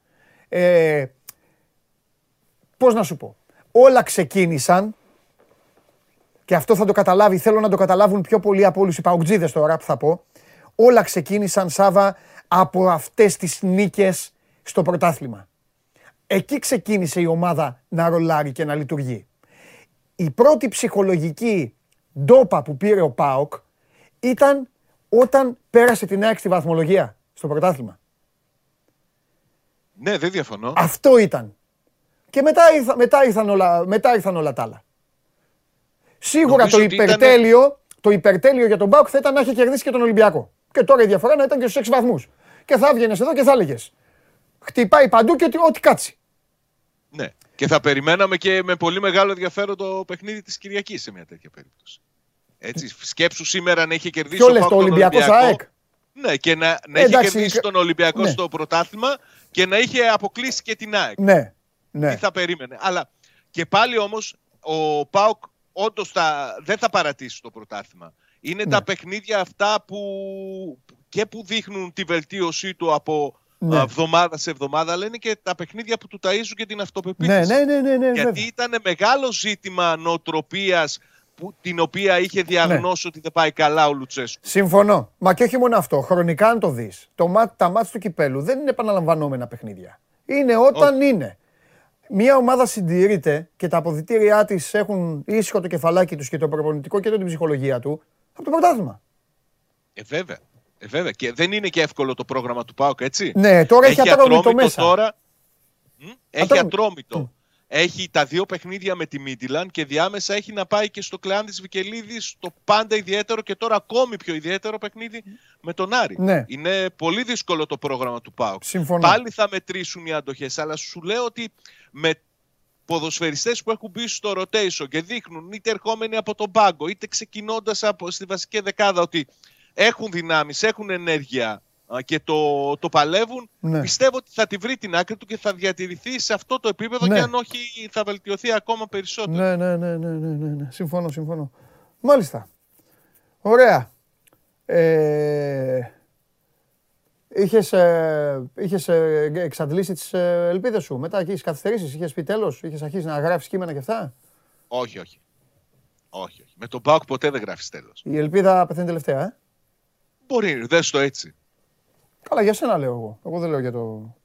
Ε, πώς να σου πω, όλα ξεκίνησαν και αυτό θα το καταλάβει, θέλω να το καταλάβουν πιο πολύ από όλους οι παουτζίδες τώρα που θα πω. Όλα ξεκίνησαν, Σάβα, από αυτές τις νίκες στο πρωτάθλημα. Εκεί ξεκίνησε η ομάδα να ρολάρει και να λειτουργεί. Η πρώτη ψυχολογική ντόπα που πήρε ο ΠΑΟΚ ήταν όταν πέρασε την ΑΕΚ στη βαθμολογία στο πρωτάθλημα. ναι, δεν διαφωνώ. Αυτό ήταν. Και μετά, ήρθα, μετά, ήρθαν όλα, μετά ήρθαν όλα τα άλλα. Σίγουρα Νομίζω το ότι ήταν- υπερτέλειο, το υπερτέλειο για τον Μπάουκ θα ήταν να είχε κερδίσει και τον Ολυμπιακό. Και τώρα η διαφορά να ήταν και στους 6 βαθμούς. Και θα έβγαινες εδώ και θα έλεγες. Χτυπάει παντού και ό,τι, ό,τι κάτσει. Ναι. Και θα περιμέναμε και με πολύ μεγάλο ενδιαφέρον το παιχνίδι της Κυριακής σε μια τέτοια περίπτωση. Έτσι, σκέψου σήμερα να είχε κερδίσει Ποιο λε, ΠΑΟΚ το τον Ολυμπιακό Ολυμπιακό. ΑΕΚ. Ναι, και να, να Ε, είχε εντάξει, κερδίσει και- τον Ολυμπιακό ναι. στο πρωτάθλημα και να είχε αποκλείσει και την ΑΕΚ. Ναι, ναι. Τι θα περίμενε. Αλλά και πάλι όμως ο Πάοκ όντως δεν θα παρατήσει το πρωτάθλημα. Είναι Ναι. τα παιχνίδια αυτά που και που δείχνουν τη βελτίωσή του από Ναι. α, εβδομάδα σε εβδομάδα, αλλά είναι και τα παιχνίδια που του ταΐζουν και την αυτοπεποίθηση. Ναι, ναι, ναι, ναι, ναι, Γιατί βέβαια. ήταν μεγάλο ζήτημα νοοτροπίας που, την οποία είχε διαγνώσει ότι δεν πάει καλά ο Λουτσέσκου. Συμφωνώ. Μα και όχι μόνο αυτό. Χρονικά, αν το δεις, το μάτ, τα μάτς του κυπέλου δεν είναι επαναλαμβανόμενα παιχνίδια. Είναι όταν είναι. Μια ομάδα συντηρείται και τα αποδητήριά της έχουν ήσυχο το κεφαλάκι τους και το προπονητικό και την ψυχολογία του από το πρωτάθλημα. Ε, βέβαια. Ε, βέβαια. Και δεν είναι και εύκολο το πρόγραμμα του ΠΑΟΚ, έτσι; Ναι, τώρα έχει ατρόμητο μέσα. τώρα. Μ; Έχει Ατρόμητο. ατρόμητο. Έχει τα δύο παιχνίδια με τη Μίτιλαν και διάμεσα έχει να πάει και στο κλεάν της Βικελίδης το πάντα ιδιαίτερο και τώρα ακόμη πιο ιδιαίτερο παιχνίδι με τον Άρη. Ναι. Είναι πολύ δύσκολο το πρόγραμμα του ΠΑΟΚ. Συμφωνώ. Πάλι θα μετρήσουν οι αντοχές, αλλά σου λέω ότι με ποδοσφαιριστές που έχουν μπει στο rotation και δείχνουν είτε ερχόμενοι από τον πάγκο είτε ξεκινώντας από, στη βασική δεκάδα ότι έχουν δυνάμεις, έχουν ενέργεια α, και το, το παλεύουν, Ναι. πιστεύω ότι θα τη βρει την άκρη του και θα διατηρηθεί σε αυτό το επίπεδο Ναι. και αν όχι θα βελτιωθεί ακόμα περισσότερο. Ναι, ναι, ναι, ναι, ναι, ναι, ναι. Συμφωνώ, συμφωνώ. Μάλιστα. Ωραία. Ε, είχες, ε, είχες ε, εξαντλήσει τις ε, ελπίδες σου; Μετά και είχες καθυστερήσεις, είχες πει τέλος, είχες αρχίσει να γράφεις κείμενα και αυτά; Όχι, όχι. Όχι, όχι. Με τον ΠΑΟΚ ποτέ δεν γράφεις τέλος. Η ελπίδα πεθαίνει τελευταία, ε; Μπορεί, δες το έτσι. Καλά, για σένα λέω εγώ. Εγώ δεν λέω για το...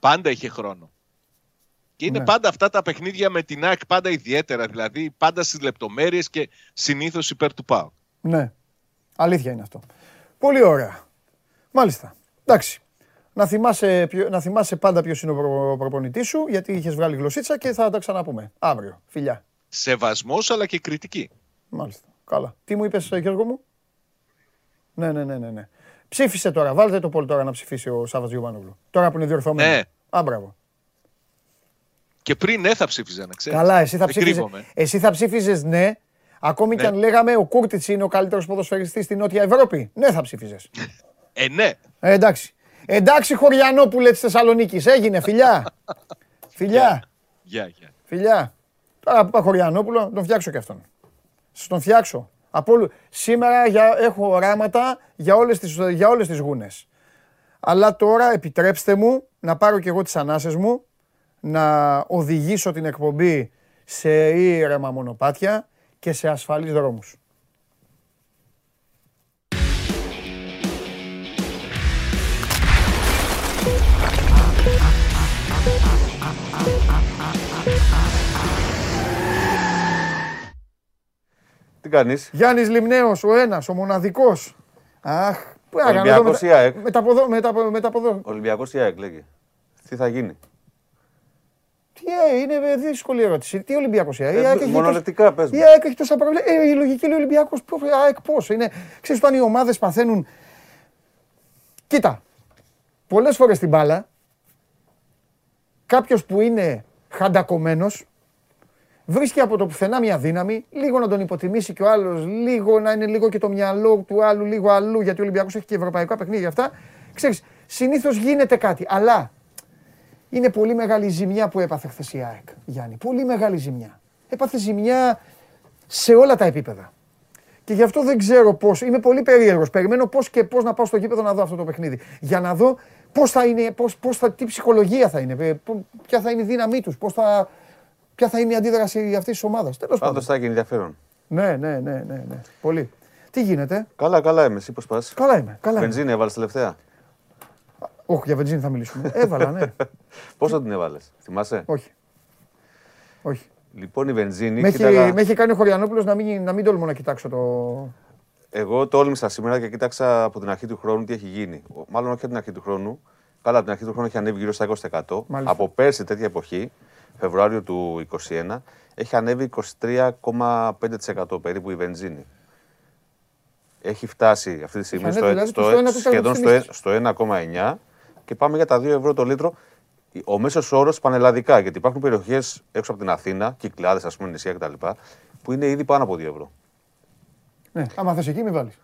Πάντα είχε χρόνο. Και είναι Ναι. πάντα αυτά τα παιχνίδια με την ΑΕΚ πάντα ιδιαίτερα. Δηλαδή πάντα στις λεπτομέρειες και συνήθως υπέρ του ΠΑΟΚ. Ναι. Αλήθεια είναι αυτό. Πολύ ωραία. Μάλιστα. Εντάξει. Να θυμάσαι, ποιο- να θυμάσαι πάντα ποιος είναι ο προ, προπονητής σου, γιατί είχες βγάλει γλωσσίτσα και θα τα ξαναπούμε. Αύριο. Φιλιά. Σεβασμός αλλά και κριτική. Μάλιστα. Καλά. Τι μου είπες, Γιώργο μου; Ναι, ναι, ναι, ναι. ναι. Ψήφισε τώρα. Βάλτε το πόλ τώρα να ψηφίσει ο Σάββας Γιωβάνογλου. Τώρα που είναι διορθωμένο. Ναι. Α, μπράβο. Και πριν ναι θα ψήφιζα να ξέρεις. Καλά, εσύ θα, Δεν ψήφιζε, κρύβομαι. εσύ θα ψήφιζες ναι, ακόμη και Ναι. αν λέγαμε ο Κούρτιτς είναι ο καλύτερος ποδοσφαιριστής στην Νότια Ευρώπη. Ναι, θα ψήφιζες. [laughs] Ε, ναι. Ε, εντάξει. Εντάξει, Χωριανόπουλε της Θεσσαλονίκης. Έγινε, φιλιά. [laughs] φιλιά. Γεια, γεια. Φιλιά. Τώρα που πάω Χωριανόπουλο, να τον φτιάξω και αυτόν. Σας τον φτιάξω. Από όλου- Σήμερα για, έχω οράματα για όλες, τις, για όλες τις γούνες. Αλλά τώρα επιτρέψτε μου να πάρω και εγώ τις ανάσες μου, να οδηγήσω την εκπομπή σε ήρεμα μονοπάτια και σε ασφαλείς δρόμους. Τι κάνεις; Γιάννης Λιμνέος, ο ένας, ο μοναδικός. Αχ, πού να κάνω εδώ Ολυμπιακός μετα- ή ΑΕΚ; μεταποδό- μεταπο- μεταποδό- Ολυμπιακός ή ΑΕΚ λέγε. Τι θα γίνει; Τι ε, είναι ε, δύσκολη ερώτηση. Τι Ολυμπιακός η ΑΕΚ; Ε, Η ΑΕΚ έχει μονολεκτικά πες τόσα- μου. Η ΑΕΚ έχει τόσα προβλήματα. Ε, η λογική λέει Ολυμπιακός. ΑΕΚ πώς. Είναι... Ξέρεις όταν οι ομάδες παθαίνουν. Κοίτα. Πολλές φορές την μπάλα κάποιος που είναι χαντακωμένος βρίσκει από το πουθενά μια δύναμη, λίγο να τον υποτιμήσει και ο άλλος, λίγο να είναι λίγο και το μυαλό του άλλου, λίγο αλλού, γιατί ο Ολυμπιακός έχει και ευρωπαϊκά παιχνίδια αυτά. Ξέρεις, συνήθως γίνεται κάτι. Αλλά είναι πολύ μεγάλη η ζημιά που έπαθε χθες η ΑΕΚ, Γιάννη. Πολύ μεγάλη ζημιά. Έπαθε ζημιά σε όλα τα επίπεδα. Και γι' αυτό δεν ξέρω πώς. Είμαι πολύ περίεργος. Περιμένω πώς και πώς να πάω στο γήπεδο να δω αυτό το παιχνίδι. Για να δω πώς θα είναι, πώς, πώς θα, τι ψυχολογία θα είναι, ε, πο- ποια θα είναι η δύναμή τους, θα, ποια θα είναι η αντίδραση αυτής της ομάδας. Τέλος Πάντως πάντων. θα έχει ενδιαφέρον. Ναι, ναι, ναι, ναι, ναι. Πολύ. Τι γίνεται; Καλά, καλά είμαι. Εσύ πώς πας; Καλά είμαι. Καλά είμαι. Βενζίνη έβαλες τελευταία; Όχι, για βενζίνη θα μιλήσουμε. Έβαλα, ναι. [laughs] Πόσο την έβαλες, θυμάσαι; Όχι. Όχι. Λοιπόν, η βενζίνη. Με έχει, κοίταγα- με έχει κάνει ο Χωριανόπουλος να μην, να μην τολμώ να κοιτάξω το. Εγώ τόλμησα σήμερα και κοίταξα από την αρχή του χρόνου τι έχει γίνει. Ο- Μάλλον όχι από την αρχή του χρόνου. Καλά, από την αρχή του χρόνου έχει ανέβει γύρω στα 20%. Μάλιστα. Από πέρσι τέτοια εποχή Φεβρουάριο του 2021 έχει ανέβει 23,5% περίπου η βενζίνη. Έχει φτάσει αυτή τη στιγμή Έχει στο, ανέβει, δηλαδή, στο, το στο ένα τέταρτο σχεδόν της στο, τιμής. στο 1,9 και πάμε για τα 2 ευρώ το λίτρο. Ο μέσος όρος πανελλαδικά, γιατί υπάρχουν περιοχές έξω από την Αθήνα, κυκλάδες, ας πούμε, νησιά κτλ., που είναι ήδη πάνω από 2 ευρώ. Ναι, άμα θες εκεί μη βάλεις.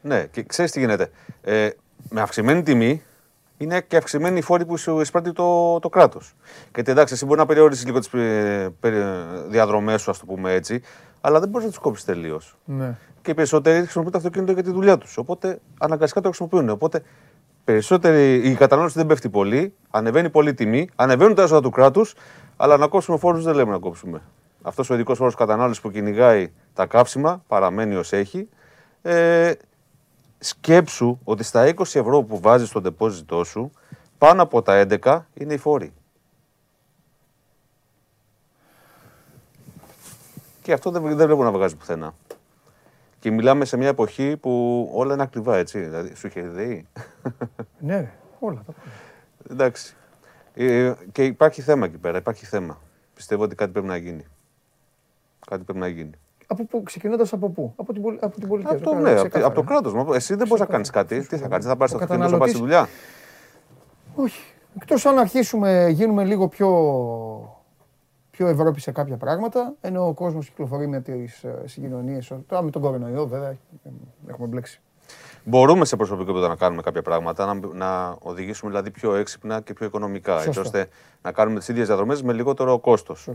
Ναι, και ξέρεις τι γίνεται. Ε, με αυξημένη τιμή είναι και αυξημένη η φόρη που σου εισπράττει το, το κράτος. Γιατί εντάξει, εσύ μπορεί να περιορίσεις λίγο τις διαδρομές σου, ας το πούμε έτσι, αλλά δεν μπορείς να τις κόψεις τελείως. Ναι. Και οι περισσότεροι χρησιμοποιούν το αυτοκίνητο για τη δουλειά τους. Οπότε αναγκαστικά το χρησιμοποιούν. Οπότε περισσότεροι, η κατανάλωση δεν πέφτει πολύ, ανεβαίνει πολύ η τιμή, ανεβαίνουν τα έσοδα του κράτους, αλλά να κόψουμε φόρους δεν λέμε να κόψουμε. Αυτός ο ειδικός φόρος κατανάλωσης που κυνηγάει τα κάψιμα παραμένει ως έχει. Ε, σκέψου ότι στα 20 ευρώ που βάζεις στο ντεπόζιτό σου, πάνω από τα 11 είναι οι φόροι. Και αυτό δεν, δεν βλέπω να βγάζει πουθενά. Και μιλάμε σε μια εποχή που όλα είναι ακριβά, έτσι. Δηλαδή, σου είχε ιδέα. [laughs] Ναι, ρε, όλα τα πάντα. Εντάξει. Ε, και υπάρχει θέμα εκεί πέρα. Υπάρχει θέμα. Πιστεύω ότι κάτι πρέπει να γίνει. Κάτι πρέπει να γίνει. Από πού, ξεκινώντας από πού, από την, πολι- από την πολιτεία. Από το, κρα- ναι, από, ξεκάθαρα. από το κράτος. Εσύ δεν μπορείς να κάνεις Ξεκάθαρα. κάτι. Τι θα κάνεις, θα πάρεις το Ο αυτοκίνητο να πα στη δουλειά; Όχι. Εκτός αν αρχίσουμε, γίνουμε λίγο πιο, πιο Ευρώπη σε κάποια πράγματα, ενώ ο κόσμος κυκλοφορεί με τις ε, συγκοινωνίες. Τώρα με τον κορονοϊό βέβαια ε, έχουμε μπλέξει. Μπορούμε σε προσωπικό επίπεδο να κάνουμε κάποια πράγματα, να, να οδηγήσουμε δηλαδή πιο έξυπνα και πιο οικονομικά, έτσι Σωστό. ώστε να κάνουμε τις ίδιες διαδρομές με λιγότερο κόστος.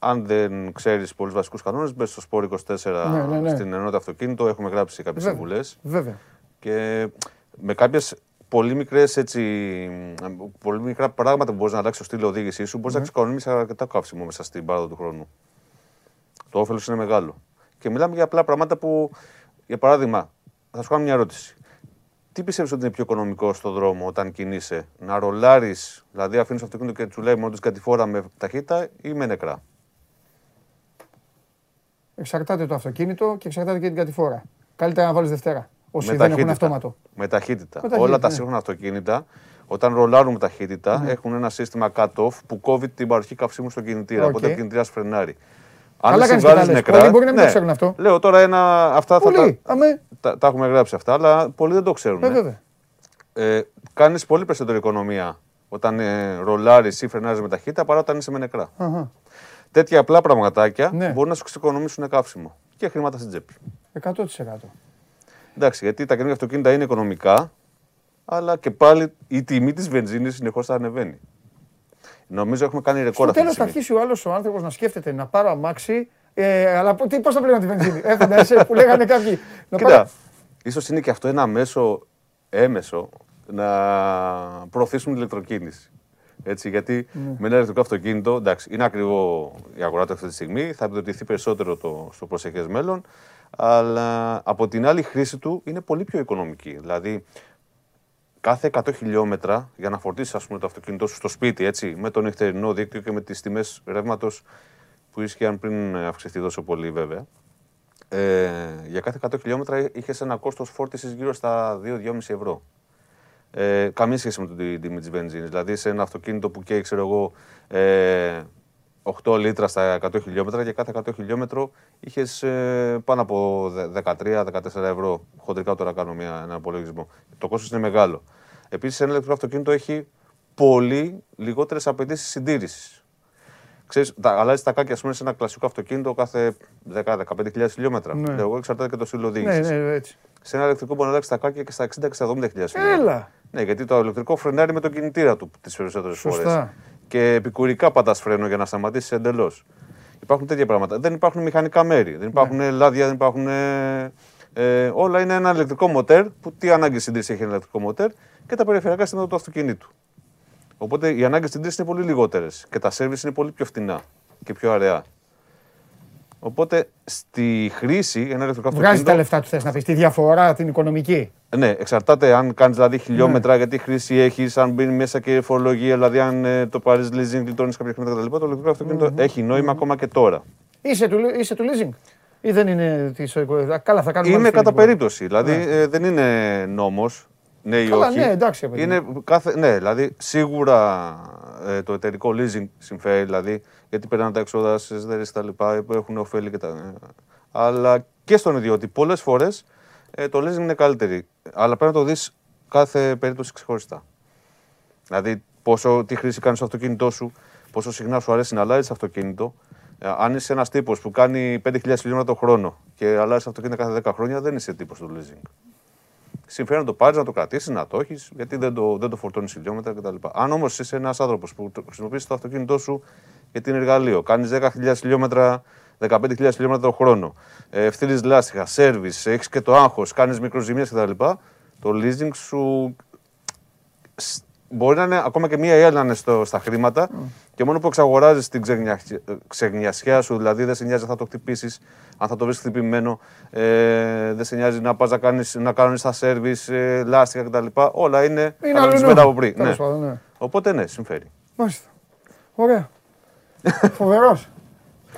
Σωστό. Αν δεν ξέρεις πολλούς βασικούς κανόνες, μπες στο Σπόρ 24 Ναι, ναι, ναι. στην ενότητα αυτοκίνητο. Έχουμε γράψει κάποιες Βέβαια. συμβουλές. Βέβαια. Και με κάποιες πολύ μικρές πολύ μικρά πράγματα που μπορείς να αλλάξεις το στυλ οδήγησής σου, Ναι. μπορείς να εξοικονομήσεις αρκετά καύσιμο μέσα στην πάροδο του χρόνου. Το όφελος είναι μεγάλο. Και μιλάμε για απλά πράγματα που, για παράδειγμα, θα σου κάνω μια ερώτηση. Τι πιστεύεις ότι είναι πιο οικονομικό στον δρόμο όταν κινείσαι, να ρολάρεις, δηλαδή αφήνεις το αυτοκίνητο και τσουλάει μόνο την κατηφόρα με ταχύτητα ή με νεκρά; Εξαρτάται το αυτοκίνητο και εξαρτάται και την κατηφόρα. Καλύτερα να βάλεις Δευτέρα. Όσοι με δεν έχουν ταχύτητα. αυτόματο. Με ταχύτητα. Με ταχύτητα, Όλα τα ναι. σύγχρονα αυτοκίνητα, όταν ρολάρουν με ταχύτητα, έχουν ένα σύστημα cut-off που κόβει την παροχή καυσίμου στον κινητήρα. Οκ. Οπότε ο κινητήρας φρενάρει. Αν Καλά εσύ κάνεις και τα βάλεις λες. νεκρά. Πολλοί μπορεί να μην το ναι. ξέρουν αυτό. Λέω τώρα ένα. Αυτά θα Πολύ. τα, Αμέ. τα, τα έχουμε γράψει αυτά, αλλά πολλοί δεν το ξέρουν. Ε, βέβαια. Ε, Κάνεις πολύ περισσότερη οικονομία όταν ε, ρολάρεις ή φρενάρεις με ταχύτητα παρά όταν είσαι με νεκρά. Αχα. Τέτοια απλά πραγματάκια Ναι. μπορούν να σου ξεκονομήσουν καύσιμο και χρήματα στην τσέπη. 100%. Εντάξει, γιατί τα καινούργια αυτοκίνητα είναι οικονομικά, αλλά και πάλι η τιμή της βενζίνης συνεχώς θα ανεβαίνει. Νομίζω έχουμε κάνει ρεκόρ Στο αυτή τη τέλος θα στιγμή. αρχίσει ο άλλος ο άνθρωπος να σκέφτεται να πάρω αμάξι. Ε, αλλά πώς θα πλέον τη βενζίνη. Ε, φαντάζεσαι που λέγανε κάποιοι. να Κοίτα, πάρω- ίσως είναι και αυτό ένα μέσο έμεσο να προωθήσουμε την ηλεκτροκίνηση. Έτσι, γιατί Ναι. με ένα ηλεκτρικό αυτοκίνητο, εντάξει, είναι ακριβό η αγορά του αυτή τη στιγμή, θα επιδοτηθεί περισσότερο το, στο προσεχές μέλλον, αλλά από την άλλη χρήση του είναι πολύ πιο οικονομική. Δηλαδή, κάθε 100 χιλιόμετρα για να φορτίσεις ας πούμε, το αυτοκίνητό σου στο σπίτι, έτσι, με το νυχτερινό δίκτυο και με τις τιμές ρεύματος που ίσχυαν πριν αυξηθεί τόσο πολύ βέβαια. Ε, για κάθε 100 χιλιόμετρα είχες ένα κόστος φόρτισης γύρω στα 2-2,5 ευρώ. Ε, καμία σχέση με την τιμή τη βενζίνη. Δηλαδή σε ένα αυτοκίνητο που καίει, ξέρω εγώ, ε, 8 λίτρα στα 100 χιλιόμετρα, για κάθε 100 χιλιόμετρο είχες ε, πάνω από 13-14 ευρώ. Χοντρικά τώρα κάνω μια, ένα απολογισμό. Το κόστος είναι μεγάλο. Επίσης, ένα ηλεκτρικό αυτοκίνητο έχει πολύ λιγότερες απαιτήσεις συντήρησης. Ξέρεις, τα, αλλάζει τα κάκια ας πούμε, σε ένα κλασικό αυτοκίνητο κάθε 10-15 χιλιόμετρα. Ναι. Λέω εγώ εξαρτάται και το στυλ Ναι, οδήγηση. ναι, έτσι. Σε ένα ηλεκτρικό μπορεί να αλλάξει τα κάκια και στα 60 και στα 70 χιλιόμετρα. Έλα. Ναι, γιατί το ηλεκτρικό φρενάρει με τον κινητήρα του τις περισσότερες φορές. Σωστά. Και επικουρικά πατάς φρένο για να σταματήσεις εντελώς. Υπάρχουν τέτοια πράγματα. Δεν υπάρχουν μηχανικά μέρη. Δεν υπάρχουν Ναι. λάδια, δεν υπάρχουν. Ε, ε, όλα είναι ένα ηλεκτρικό μοτέρ που τι ανάγκη συντήρηση έχει ένα ηλεκτρικό μοτέρ και τα περιφερειακά συστήματα του αυτοκινήτου. Οπότε οι ανάγκες συντήρηση είναι πολύ λιγότερες και τα σερβις είναι πολύ πιο φτηνά και πιο αραιά. Οπότε στη χρήση ένα ηλεκτρικό Βγάζει αυτοκίνητο. τα λεφτά του, θες να πεις. Τη διαφορά την οικονομική. Ναι, εξαρτάται αν κάνεις δηλαδή χιλιόμετρα, Ναι. γιατί χρήση έχεις, αν μπαίνει μέσα και φορολογία, δηλαδή αν ε, το πάρεις leasing, γλιτώνεις κάποια χρήματα κτλ. Το ηλεκτρικό αυτοκίνητο έχει νόημα ακόμα και τώρα. Είσαι του, είσαι του leasing. Ή δεν είναι τη. Καλά, θα κάνουμε. Είναι άλλη κατά φίλη, λοιπόν. περίπτωση. Δηλαδή ε, δεν είναι νόμος. Ναι ή Καλά, όχι. ναι, εντάξει, ρε παιδί είναι κάθε, ναι, δηλαδή σίγουρα ε, το εταιρικό leasing συμφέρει, δηλαδή, γιατί περνάνε τα έξοδα στι εταιρείε και τα λοιπά, που έχουν ωφέλη και τα. ε, αλλά και στον ιδιώτη. Πολλές φορές ε, το leasing είναι καλύτερη. Αλλά πρέπει να το δεις κάθε περίπτωση ξεχωριστά. Δηλαδή, πόσο, τι χρήση κάνεις στο αυτοκίνητό σου, πόσο συχνά σου αρέσει να αλλάζεις αυτοκίνητο. Ε, αν είσαι ένας τύπος που κάνει 5.000 χιλιόμετρα το χρόνο και αλλάζεις αυτοκίνητο κάθε 10 χρόνια, δεν είσαι τύπος του leasing. Συμφέρει να το πάρεις, να το κρατήσεις, να το έχεις, γιατί δεν το, δεν το φορτώνεις χιλιόμετρα κτλ. Αν όμως είσαι ένας άνθρωπος που το- χρησιμοποιείς το αυτοκίνητό σου γιατί είναι εργαλείο, κάνεις 10.000 χιλιόμετρα, 15.000 χιλιόμετρα το χρόνο, ε, ευθύνεις λάστιχα, σερβι, έχεις και το άγχος, κάνεις μικροζημίες κτλ. Το leasing σου σ- μπορεί να είναι ακόμα και μία ή άλλη να είναι στο, στα χρήματα και μόνο που εξαγοράζεις την ξεγνιασιά, ξεγνιασιά σου, δηλαδή δεν σε νοιάζει αν θα το χτυπήσεις, αν θα το βρεις χτυπημένο, ε, δεν σε νοιάζει να πας να, κάνεις, να κάνεις τα σερβις, ε, λάστιχα κτλ. Όλα είναι, Είναι αναλυσμένα αλλού. από πριν. Τέλος Ναι. πάντων, ναι. Οπότε ναι, συμφέρει. Μάλιστα. Ωραία. [laughs] Φοβερός.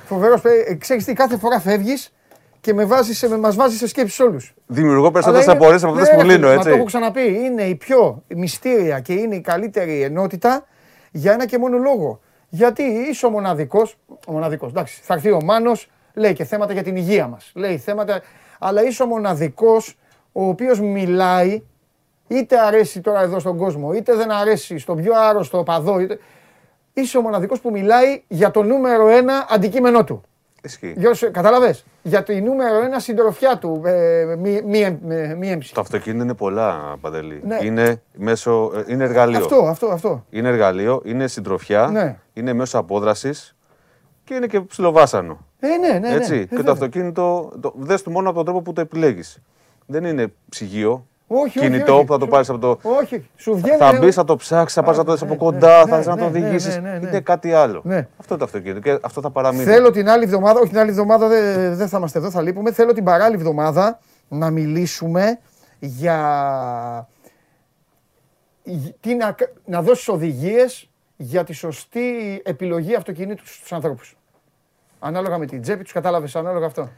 Φοβερός. Ξέρεις τι, κάθε φορά φεύγεις και με βάζεις, σε- μας βάζει σε σκέψεις όλους. Δημιουργώ περισσότερες απορίες από αυτές που λύνω, Μα το έχω έτσι. ξαναπεί. Είναι η πιο μυστήρια και είναι η καλύτερη ενότητα για ένα και μόνο λόγο. Γιατί είσαι ο μοναδικός. Ο μοναδικός. Εντάξει, θα έρθει ο Μάνος, λέει και θέματα για την υγεία μας. Λέει θέματα. Αλλά είσαι ο μοναδικός ο οποίος μιλάει είτε αρέσει τώρα εδώ στον κόσμο, είτε δεν αρέσει στον πιο άρρωστο παδό, είτε... είσαι ο μοναδικός που μιλάει για το νούμερο ένα αντικείμενό του. Ισχύει. Γιώργο, κατάλαβες, για το νούμερο ένα συντροφιά του, ε, μη, μη, εμ- ε, μη έμψη. Το αυτοκίνητο είναι πολλά, Παντελή. Ναι. Είναι, μέσω, ε, είναι εργαλείο. Αυτό, αυτό, αυτό. Είναι εργαλείο, είναι συντροφιά, Ναι. είναι μέσω απόδρασης και είναι και ψιλοβάσανο. Ε, ναι, ναι, ναι. Έτσι. Ε, και βέβαια. το αυτοκίνητο, το, δες του μόνο από τον τρόπο που το επιλέγεις. Δεν είναι ψυγείο, όχι, κινητό όχι, που θα το σου- πάρεις από το. Όχι, σου βγαίνει. Θα ε, μπεις, θα το ψάξεις, θα πα να το δεις από ναι, κοντά, ναι, θα ναι, θε να το ναι, ναι, οδηγήσεις. ναι, ναι. Είναι κάτι άλλο. Ναι. Αυτό το αυτοκίνητο και αυτό θα παραμείνει. Θέλω την άλλη εβδομάδα, όχι την άλλη εβδομάδα δεν δεν θα είμαστε εδώ, θα λείπουμε. Θέλω την παράλληλη εβδομάδα να μιλήσουμε για. γ- Τι να, κα- να δώσεις οδηγίες για τη σωστή επιλογή αυτοκινήτου στους ανθρώπους. Ανάλογα με την τσέπη τους, κατάλαβες ανάλογα αυτό.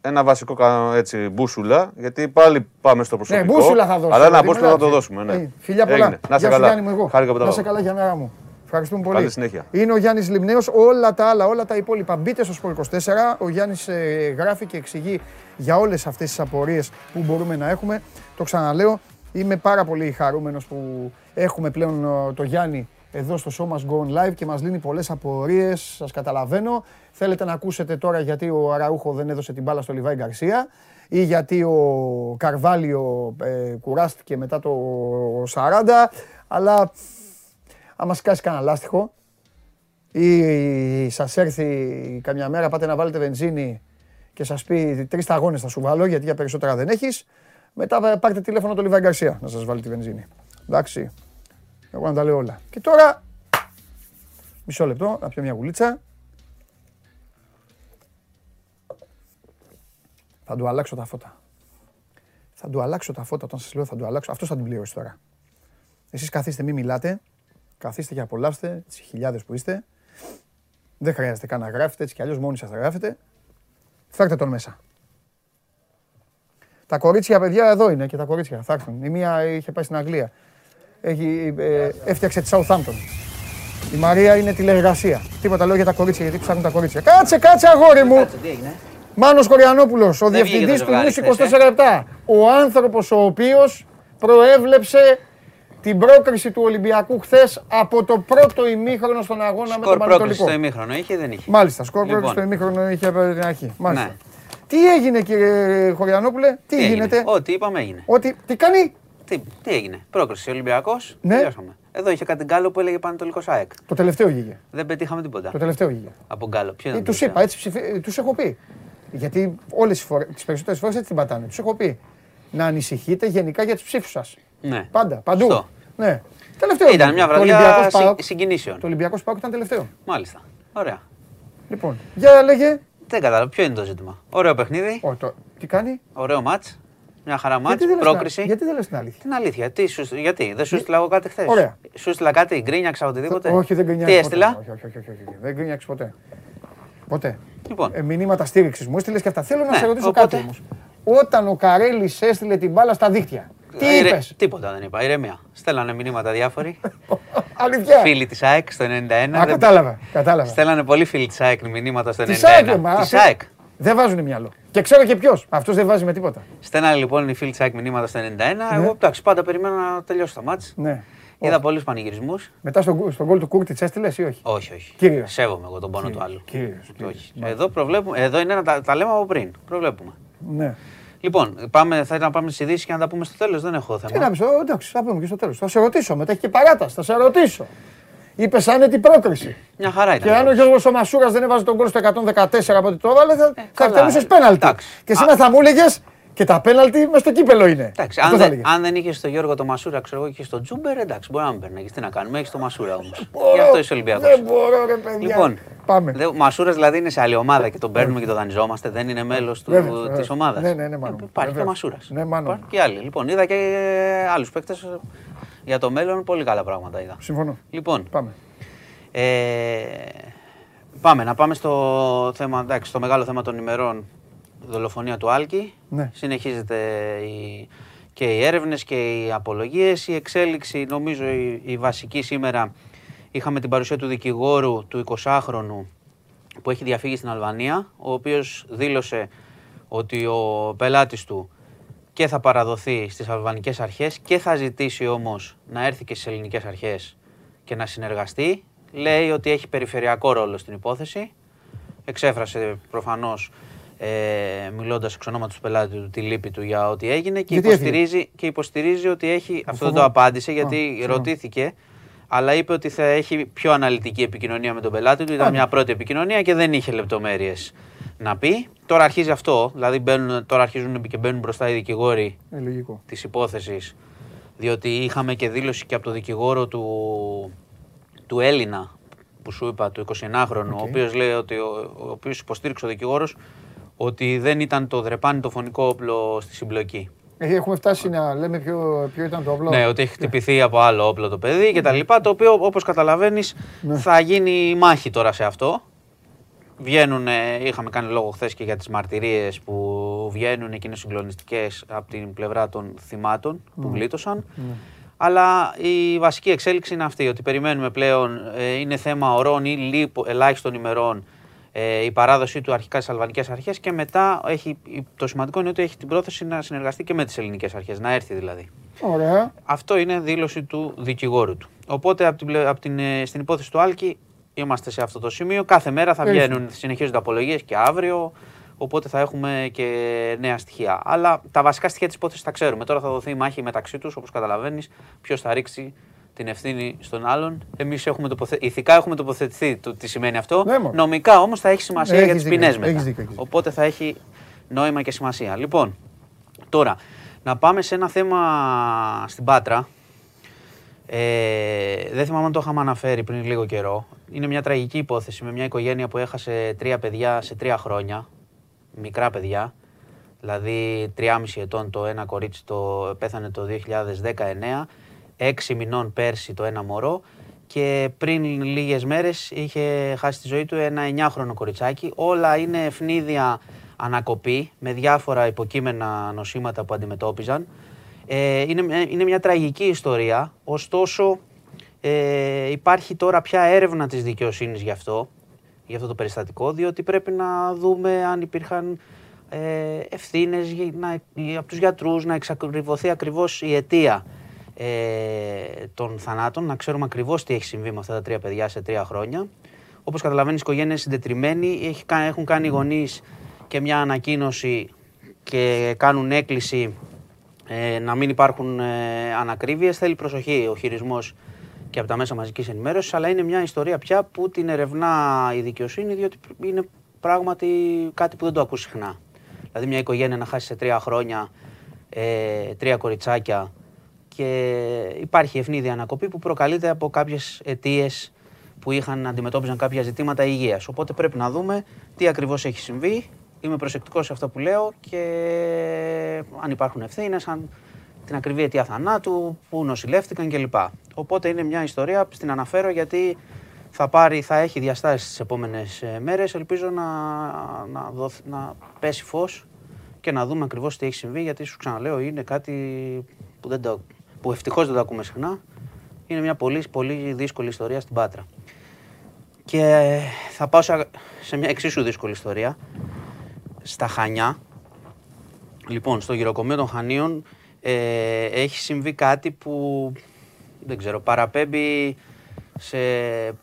Ένα βασικό κα- έτσι, μπούσουλα, γιατί πάλι πάμε στο προσωπικό. Ναι, μπούσουλα θα δώσω. Αλλά ένα δηλαδή, μπούσουλα θα το εντάξει. δώσουμε. Ναι. Ε, Φιλιά πολλά. Έγινε. Να σε Γεια σου, καλά. Γιάννη μου, εγώ. Χάρηκα που τα Να σε είπαμε. καλά, Γιάννη μου. Ευχαριστούμε πολύ. Καλή συνέχεια. Είναι ο Γιάννης Λιμνέος. Όλα τα άλλα, όλα τα υπόλοιπα. Μπείτε στο Σπορ 24. Ο Γιάννης γράφει και εξηγεί για όλες αυτές τις απορίες που μπορούμε να έχουμε. Το ξαναλέω. Είμαι πάρα πολύ χαρούμενος που έχουμε πλέον ε, το Γιάννη εδώ στο Show Must Go On Live και μας λύνει πολλές απορίες, σας καταλαβαίνω. Θέλετε να ακούσετε τώρα γιατί ο Αραούχο δεν έδωσε την μπάλα στο Λιβάη Γκαρσία ή γιατί ο Καρβάλιο ε, κουράστηκε μετά το 40, αλλά άμα σκάσει κανένα λάστιχο ή σας έρθει καμιά μέρα πάτε να βάλετε βενζίνη και σας πει τρεις σταγόνες θα σου βάλω γιατί για περισσότερα δεν έχεις, μετά πάρτε τηλέφωνο το Λιβάη Γκαρσία να σας βάλει τη βενζίνη. Εντάξει, εγώ να τα λέω όλα. Και τώρα, μισό λεπτό, να πιω μια γουλίτσα. Θα του αλλάξω τα φώτα. Θα του αλλάξω τα φώτα όταν σας λέω θα του αλλάξω. Αυτός θα την πληρώσει τώρα. Εσείς καθίστε, μην μιλάτε. Καθίστε και απολαύστε τις χιλιάδες που είστε. Δεν χρειάζεται καν να γράφετε, έτσι κι αλλιώς μόνοι σας θα γράφετε. Φέρτε τον μέσα. Τα κορίτσια, παιδιά, εδώ είναι και τα κορίτσια. Θα έρθουν. Η μία είχε πάει στην Αγγλία. Έχει, ε, έφτιαξε τη Southampton. Η Μαρία είναι τηλεργασία. Τίποτα λέω για τα κορίτσια, γιατί ψάχνουν τα κορίτσια. Κάτσε, κάτσε, αγόρι μου! Τι έγινε; Μάνος Κοριανόπουλος, ο Δεν βγήκε διευθυντής το του ζευγάρι Νους χθες, 24 λεπτά. Ο άνθρωπος ο οποίος προέβλεψε την πρόκριση του Ολυμπιακού χθες από το πρώτο ημίχρονο στον αγώνα με τον Σκορ πρόκριση Πανετολικό. στο ημίχρονο είχε ή δεν είχε; Μάλιστα, σκορ Λοιπόν. πρόκριση στο ημίχρονο είχε από την αρχή. Μάλιστα. Ναι. Τι έγινε κύριε Χωριανόπουλε, τι, έγινε; γίνεται, Ό,τι είπαμε έγινε. ότι, τι κάνει, Τι, τι έγινε; Πρόκριση Ολυμπιακός. Ναι. Τελειώσαμε. Εδώ είχε κάτι γκάλο που έλεγε Πανετολικό ΑΕΚ. το τελευταίο βγήκε, Δεν πετύχαμε τίποτα. το τελευταίο βγήκε. Από γκάλο. Ποιο ήταν Ε, το τους τελευταίο; είπα, έτσι ψηφι... τους έχω πει. Γιατί όλες τις, φορές, τις περισσότερες φορές έτσι την πατάνε. Τους έχω πει να ανησυχείτε γενικά για τις ψήφους σας. Ναι. Πάντα, παντού. Σωστό. Ναι. Τελευταίο. Ήταν βγήκε. μια Το βραδιά Ολυμπιακός συ- ΠΑΟΚ- συγκινήσεων. Το Ολυμπιακός ΠΑΟΚ ήταν τελευταίο. Μάλιστα. Ωραία. Λοιπόν, για λέγε. Δεν κατάλαβα. Ποιο είναι το ζήτημα; Ωραίο παιχνίδι. Ω, το... Τι κάνει; Ωραίο μάτς. Μια χαρά μάτ. γιατί, δεν λες την- Πρόκριση. γιατί δεν λες την αλήθεια; Την αλήθεια. Τι, σου, γιατί, δεν σου έστειλα εγώ κάτι χθες; Ωραία. Σου έστειλα κάτι, γκρίνιαξα οτιδήποτε; Όχι, δεν γκρινιάξεις Τι ποτέ. έστειλα; Όχι, όχι, όχι, όχι, όχι. Δεν γκρινιάξεις ποτέ. Ποτέ. Λοιπόν. Ε, μηνύματα στήριξης μου έστειλες και αυτά. Θέλω να Ναι, σε ρωτήσω οπότε. κάτι όμως. Όταν ο Καρέλης έστειλε την μπάλα στα δίχτυα, Τι Ε, ηρε- είπες; Τίποτα δεν είπα. Ηρεμία. Στέλνανε μηνύματα διάφοροι. [laughs] Αλήθεια. φίλοι της ΑΕΚ στο 91. Α, δεν- κατάλαβα. κατάλαβα. Στέλνανε πολλοί φίλοι της ΑΕΚ μηνύματα στο 91. Της ΑΕΚ, μα. Της αυτοί ΑΕΚ. Δεν βάζουν μυαλό. Και ξέρω και ποιος. Αυτός δεν βάζει με τίποτα. Στέλνανε λοιπόν οι φίλοι της ΑΕΚ μηνύματα στο 91. Εγώ εντάξει, πάντα περίμενα να τελειώσει το μάτς. Ναι. Είδα πολλούς πανηγυρισμούς. Μετά στον στον γκολ του Κούρτη έστειλες ή όχι; Όχι, όχι. Κύριος. Σέβομαι εγώ τον πόνο του άλλου. Κύριος, κύριος. Όχι. Εδώ, προβλέπουμε, εδώ είναι να τα, τα λέμε από πριν. Προβλέπουμε. Ναι. Λοιπόν, πάμε, θα να πάμε στις ειδήσεις και να τα πούμε στο τέλος. Δεν έχω Τι θέμα. να πει, εντάξει, θα πούμε και στο τέλος. Θα σε ρωτήσω, μετά έχει και παράταση. Θα σε ρωτήσω. Είπες άνετη πρόκριση. Μια χαρά ήταν. Και αν ο Γιώργος ο Μασούρας δεν έβαζε τον γκολ στο 114 από ό,τι το έβαλε, θα, θα καλά, εκτελούσε ε, πέναλτι. εντάξει. Και σήμερα θα μου έλεγες και τα πέναλτι μες στο κύπελο είναι. Εντάξει, Αυτό αν, θα δεν, έλεγες. αν δεν είχες το Γιώργο το Μασούρα, ξέρω εγώ, και στο Τζούμπερ, εντάξει, μπορεί να μην παίρνει. Τι να κάνουμε, έχεις το Μασούρα όμως. Μπορώ, Γι' αυτό είσαι Ολυμπιακός. Δεν μπορώ, ρε παιδιά. Λοιπόν, Πάμε. Δε- Ο Μασούρας δηλαδή είναι σε άλλη ομάδα και τον παίρνουμε και τον δανειζόμαστε. Δεν είναι μέλος Βέβαια, βέβαια. της ομάδας. Ναι, ναι, ναι, μάλλον. Υπάρχει και ο Βεβαίως. Μασούρας. Ναι, μάλλον. Υπάρχουν και άλλοι. Λοιπόν, είδα και άλλους παίκτες για το μέλλον. Πολύ καλά πράγματα είδα. Συμφωνώ. Λοιπόν, Πάμε. ε, πάμε να πάμε στο θέμα, εντάξει, στο μεγάλο θέμα των ημερών. Δολοφονία του Άλκη. Ναι. Συνεχίζεται η, και οι έρευνες και οι απολογίες. Η εξέλιξη, νομίζω η, η βασική σήμερα, είχαμε την παρουσία του δικηγόρου του 20χρονου που έχει διαφύγει στην Αλβανία, ο οποίος δήλωσε ότι ο πελάτης του και θα παραδοθεί στις αλβανικές αρχές και θα ζητήσει όμως να έρθει και στις ελληνικές αρχές και να συνεργαστεί. Λέει ότι έχει περιφερειακό ρόλο στην υπόθεση. Εξέφρασε προφανώς ε, μιλώντας εξ ονόματος του πελάτη του τη λύπη του για ό,τι έγινε και Γιατί έφυγε; υποστηρίζει, και υποστηρίζει ότι έχει, αυτό δεν φοβό. το απάντησε Α, γιατί συγγνώμη. ρωτήθηκε αλλά είπε ότι θα έχει πιο αναλυτική επικοινωνία με τον πελάτη του. Ήταν Άντε. μια πρώτη επικοινωνία και δεν είχε λεπτομέρειες να πει. Τώρα αρχίζει αυτό, δηλαδή μπαίνουν, τώρα αρχίζουν και μπαίνουν μπροστά οι δικηγόροι Ε, λογικό. της υπόθεσης. Διότι είχαμε και δήλωση και από το δικηγόρο του, του Έλληνα που σου είπα, του 29χρονου, ο οποίος λέει ότι ο, ο οποίος υποστήριξε ο δικηγόρος ότι δεν ήταν το δρεπάνι το φωνικό όπλο στη συμπλοκή. Ε, Έχουμε φτάσει να λέμε ποιο, ποιο ήταν το όπλο. Ναι, ότι έχει χτυπηθεί από άλλο όπλο το παιδί και τα λοιπά, το οποίο όπως καταλαβαίνεις θα γίνει μάχη τώρα σε αυτό. Βγαίνουν, είχαμε κάνει λόγο χθες και για τις μαρτυρίες που βγαίνουν και είναι συγκλονιστικές από την πλευρά των θυμάτων που γλίτωσαν. Αλλά η βασική εξέλιξη είναι αυτή, ότι περιμένουμε πλέον, ε, είναι θέμα ωρών ή λίπο, ελάχιστων ημερών ε, η παράδοσή του αρχικά στι αλβανικές αρχές και μετά έχει, το σημαντικό είναι ότι έχει την πρόθεση να συνεργαστεί και με τις ελληνικές αρχές, να έρθει δηλαδή. Ωραία. Αυτό είναι δήλωση του δικηγόρου του. Οπότε από την, πλε- από την, ε, στην υπόθεση του Άλκη είμαστε σε αυτό το σημείο. Κάθε μέρα θα Περίφημα. βγαίνουν, συνεχίζονται απολογίες και αύριο. Οπότε θα έχουμε και νέα στοιχεία. Αλλά τα βασικά στοιχεία της υπόθεσης τα ξέρουμε. Τώρα θα δοθεί η μάχη μεταξύ τους, όπως καταλαβαίνεις, ποιος θα ρίξει την ευθύνη στον άλλον. Εμείς έχουμε τοποθε... ηθικά έχουμε τοποθετηθεί το τι σημαίνει αυτό. Ναι, μωρέ. Νομικά όμως θα έχει σημασία για Έχεις τις δίκιο, ποινές έχεις μετά. δίκιο, έχεις δίκιο. Οπότε θα έχει νόημα και σημασία. Λοιπόν, τώρα να πάμε σε ένα θέμα στην Πάτρα. Ε, δεν θυμάμαι αν το είχαμε αναφέρει πριν λίγο καιρό. Είναι μια τραγική υπόθεση με μια οικογένεια που έχασε τρία παιδιά σε τρία χρόνια. Μικρά παιδιά. Δηλαδή 3,5 ετών το ένα κορίτσι το πέθανε το 2019. Έξι μηνών πέρσι το ένα μωρό. Και πριν λίγες μέρες είχε χάσει τη ζωή του ένα 9χρονο κοριτσάκι. Όλα είναι ευνίδια ανακοπή με διάφορα υποκείμενα νοσήματα που αντιμετώπιζαν. Ε, είναι, μια- είναι μια τραγική ιστορία, ωστόσο ε, υπάρχει τώρα πια έρευνα της δικαιοσύνης γι' αυτό, για αυτό το περιστατικό, διότι πρέπει να δούμε αν υπήρχαν ε, ευθύνες για- να, για- από τους γιατρούς, να εξακριβωθεί ακριβώς η αιτία ε, των θανάτων, να ξέρουμε ακριβώς τι έχει συμβεί με αυτά τα τρία παιδιά σε τρία χρόνια. Όπως καταλαβαίνεις, η οικογένεια είναι συντετριμένη, έχει, κα- έχουν κάνει οι γονείς και μια ανακοίνωση και κάνουν έκκληση ε, να μην υπάρχουν ε, ανακρίβειες. Θέλει προσοχή ο χειρισμός και από τα μέσα μαζικής ενημέρωσης, αλλά είναι μια ιστορία πια που την ερευνά η δικαιοσύνη, διότι είναι πράγματι κάτι που δεν το ακούς συχνά. Δηλαδή μια οικογένεια να χάσει σε τρία χρόνια ε, τρία κοριτσάκια και υπάρχει ευνίδια ανακοπή που προκαλείται από κάποιες αιτίες που είχαν αντιμετώπιζαν κάποια ζητήματα υγείας. Οπότε πρέπει να δούμε τι ακριβώς έχει συμβεί. Είμαι προσεκτικός σε αυτό που λέω και αν υπάρχουν ευθύνες, αν την ακριβή αιτία θανάτου, που νοσηλεύτηκαν κλπ. Οπότε είναι μια ιστορία, στην αναφέρω γιατί θα, πάρει, θα έχει διαστάσεις τις επόμενες ε, μέρες. Ελπίζω να, να, δοθ- να πέσει φως και να δούμε ακριβώς τι έχει συμβεί γιατί σου ξαναλέω είναι κάτι που που, δεν το, που ευτυχώς δεν το ακούμε συχνά, είναι μια πολύ, πολύ δύσκολη ιστορία στην Πάτρα. Και θα πάω σε, σε μια εξίσου δύσκολη ιστορία. Στα Χανιά, λοιπόν, στο γυροκομείο των Χανίων, ε, έχει συμβεί κάτι που δεν ξέρω, παραπέμπει σε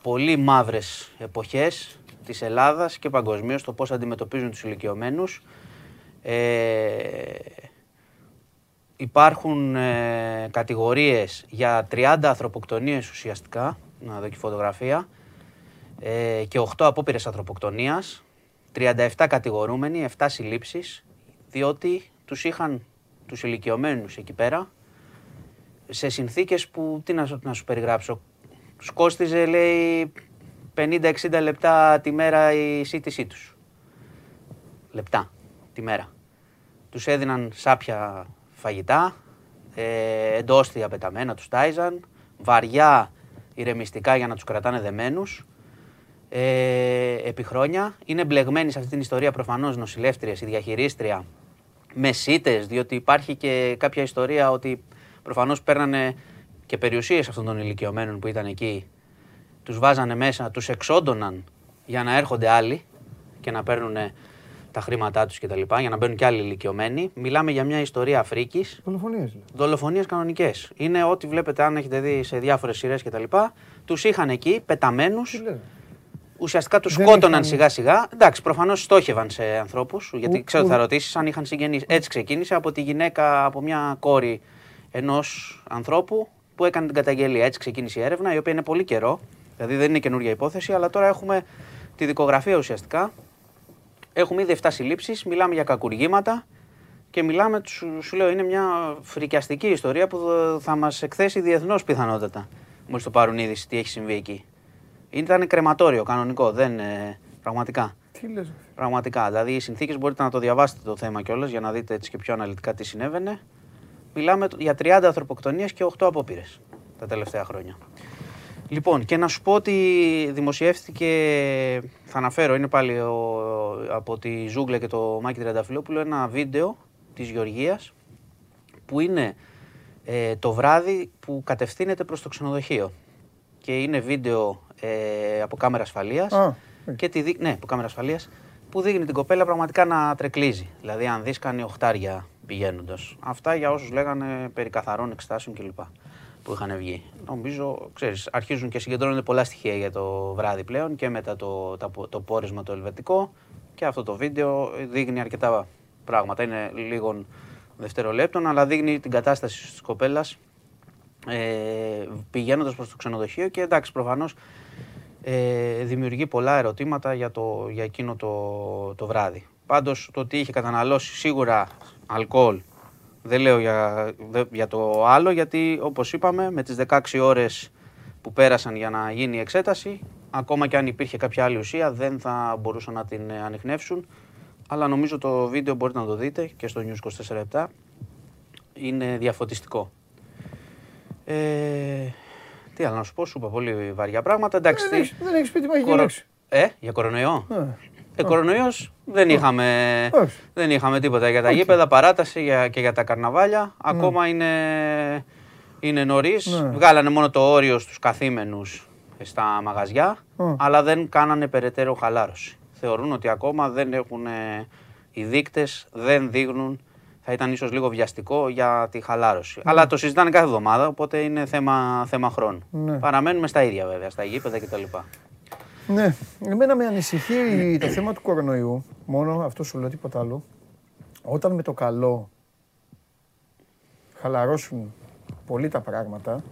πολύ μαύρες εποχές της Ελλάδας και παγκοσμίως το πώς αντιμετωπίζουν τους ηλικιωμένους. Ε, υπάρχουν ε, κατηγορίες για 30 ανθρωποκτονίες ουσιαστικά, να δω και φωτογραφία, ε, και 8 απόπειρες ανθρωποκτονίας, 37 κατηγορούμενοι, 7 συλλήψεις, διότι τους είχαν τους ηλικιωμένους εκεί πέρα, σε συνθήκες που, τι να, σου- να σου περιγράψω, τους κόστιζε λέει 50-60 λεπτά τη μέρα η σύντησή τους. Λεπτά τη μέρα. Τους έδιναν σάπια φαγητά, ε, εντόστια πεταμένα, τους τάιζαν, βαριά ηρεμιστικά για να τους κρατάνε δεμένους, ε, επί χρόνια. Είναι μπλεγμένοι σε αυτή την ιστορία προφανώς νοσηλεύτριες, η διαχειρίστρια, μεσίτες, διότι υπάρχει και κάποια ιστορία ότι προφανώς παίρνανε και περιουσίες αυτών των ηλικιωμένων που ήταν εκεί. Τους βάζανε μέσα, τους εξόντωναν για να έρχονται άλλοι και να παίρνουν τα χρήματά τους κτλ. Για να μπαίνουν και άλλοι ηλικιωμένοι. Μιλάμε για μια ιστορία Αφρίκης, Δολοφονίες λέει. Δολοφονίες κανονικές. Είναι ό,τι βλέπετε, αν έχετε δει σε διάφορες σειρές κτλ. Τους είχαν εκεί πεταμένους. Τι λέει. Ουσιαστικά τους Δεν σκότωναν είχαν- σιγά σιγά. Εντάξει, προφανώς στόχευαν σε ανθρώπους, γιατί Ου- ξέρω ότι ου- θα ρωτήσεις αν είχαν συγγενεί. Έτσι ξεκίνησε από τη γυναίκα, από μια κόρη ενός ανθρώπου που έκανε την καταγγελία. Έτσι ξεκίνησε η έρευνα, η οποία είναι πολύ καιρό. Δηλαδή δεν είναι καινούργια υπόθεση, αλλά τώρα έχουμε τη δικογραφία ουσιαστικά. Έχουμε ήδη 7 συλλήψεις, μιλάμε για κακουργήματα και μιλάμε, σου, σου λέω, είναι μια φρικιαστική ιστορία που θα- θα μας εκθέσει διεθνώς πιθανότατα. Μόλις το πάρουν είδηση τι έχει συμβεί εκεί. Ήταν κρεματόριο κανονικό, δεν. ε, πραγματικά. Τι λες. Πραγματικά. Δηλαδή, οι συνθήκες μπορείτε να το διαβάσετε το θέμα κιόλας για να δείτε έτσι και πιο αναλυτικά τι συνέβαινε. Μιλάμε το- για 30 ανθρωποκτονίες και 8 απόπειρες τα τελευταία χρόνια. Λοιπόν, και να σου πω ότι δημοσιεύτηκε, θα αναφέρω, είναι πάλι ο, από τη Ζούγκλα και το Μάκη Τριανταφυλόπουλο, ένα βίντεο της Γεωργίας που είναι ε, το βράδυ που κατευθύνεται προς το ξενοδοχείο. Και είναι βίντεο ε, από κάμερα ασφαλείας Α, και τη δει... ναι, από κάμερα ασφαλείας που δείχνει την κοπέλα πραγματικά να τρεκλίζει. Δηλαδή, αν δεις κάνει οχτάρια πηγαίνοντας. Αυτά για όσους λέγανε περί καθαρών εξετάσεων κλπ. που είχαν βγει. Νομίζω, ξέρεις, αρχίζουν και συγκεντρώνονται πολλά στοιχεία για το βράδυ πλέον και μετά το, το, το πόρισμα το ελβετικό και αυτό το βίντεο δείχνει αρκετά πράγματα. Είναι λίγων δευτερολέπτων, αλλά δείχνει την κατάσταση της κοπέλας ε, πηγαίνοντας προς το ξενοδοχείο και εντάξει προφανώς ε, δημιουργεί πολλά ερωτήματα για, το, για εκείνο το, το βράδυ. Πάντως το ότι είχε καταναλώσει σίγουρα αλκοόλ δεν λέω για, δε- για το άλλο γιατί όπως είπαμε με τις 16 ώρες που πέρασαν για να γίνει η εξέταση ακόμα και αν υπήρχε κάποια άλλη ουσία δεν θα μπορούσαν να την ε, ανοιχνεύσουν αλλά νομίζω το βίντεο μπορείτε να το δείτε και στο News 24 είναι διαφωτιστικό. Ε, τι άλλο να σου πω, σου είπα πολύ βαριά πράγματα. Εντάξει, Δεν τι- έχεις- δεν έχεις πει τι μαγική κορο- λέξη. Ε, για κορονοϊό. Ε, Ε, κορονοϊός δεν είχαμε, Όχι. δεν είχαμε τίποτα για τα γήπεδα, παράταση για, και για τα καρναβάλια. Ακόμα είναι, είναι νωρίς. Ναι. Βγάλανε μόνο το όριο στους καθήμενους στα μαγαζιά, Mm. αλλά δεν κάνανε περαιτέρω χαλάρωση. Θεωρούν ότι ακόμα δεν έχουν, ε, οι δείκτες δεν δείχνουν, θα ήταν ίσως λίγο βιαστικό για τη χαλάρωση. Αλλά το συζητάνε κάθε εβδομάδα, οπότε είναι θέμα, θέμα χρόνου. Ναι. Παραμένουμε στα ίδια βέβαια, στα γήπεδα κτλ. Ναι, εμένα με ανησυχεί το θέμα του κορονοϊού. Μόνο αυτό σου λέω, τίποτα άλλο. Όταν με το καλό χαλαρώσουν πολύ τα πράγματα,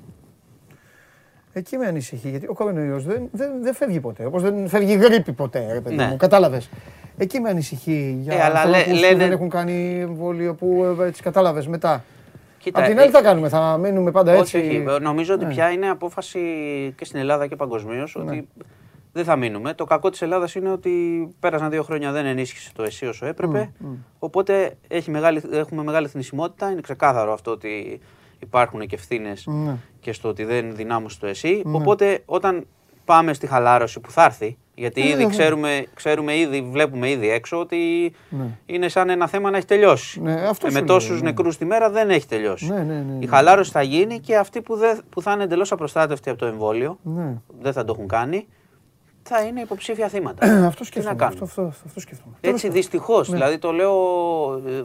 εκεί με ανησυχεί. Γιατί ο κορονοϊός δεν, δεν, δεν φεύγει ποτέ. Όπως δεν φεύγει η γρήπη ποτέ, ρε παιδί Ναι. μου. Κατάλαβες. Εκεί με ανησυχεί για Ε, αλλά λέ- ανθρώπους που λένε- δεν έχουν κάνει εμβόλιο που ε, έτσι κατάλαβες μετά. Κοίτα, Απ' την ε, άλλη τι θα κάνουμε, θα μείνουμε πάντα έτσι. Όχι, όχι. Νομίζω ότι Ναι. πια είναι απόφαση και στην Ελλάδα και παγκοσμίως ότι δεν θα μείνουμε. Το κακό της Ελλάδας είναι ότι πέρασαν δύο χρόνια δεν ενίσχυσε το ΕΣΥ όσο έπρεπε. Οπότε έχει μεγάλη, έχουμε μεγάλη θνησιμότητα. Είναι ξεκάθαρο αυτό ότι υπάρχουν και ευθύνες Ναι. και στο ότι δεν δυνάμωσε το ΕΣΥ. Οπότε όταν πάμε στη χαλάρωση που θα έρθει, Γιατί Ε, ήδη ναι. ξέρουμε, ξέρουμε ήδη, βλέπουμε ήδη έξω ότι Ναι. είναι σαν ένα θέμα να έχει τελειώσει. Ναι, αυτό Ε, σου με λέω, τόσους ναι. νεκρούς τη μέρα δεν έχει τελειώσει. Ναι, ναι, ναι, ναι. Η χαλάρωση θα γίνει και αυτοί που, δεν, που θα είναι εντελώς απροστάτευτοι από το εμβόλιο, Ναι. δεν θα το έχουν κάνει, θα είναι υποψήφια θύματα. Αυτό Τι σκέφτομαι. να κάνουμε; Αυτό, αυτό, αυτό σκέφτομαι. Έτσι δυστυχώς. Ναι. Δηλαδή το λέω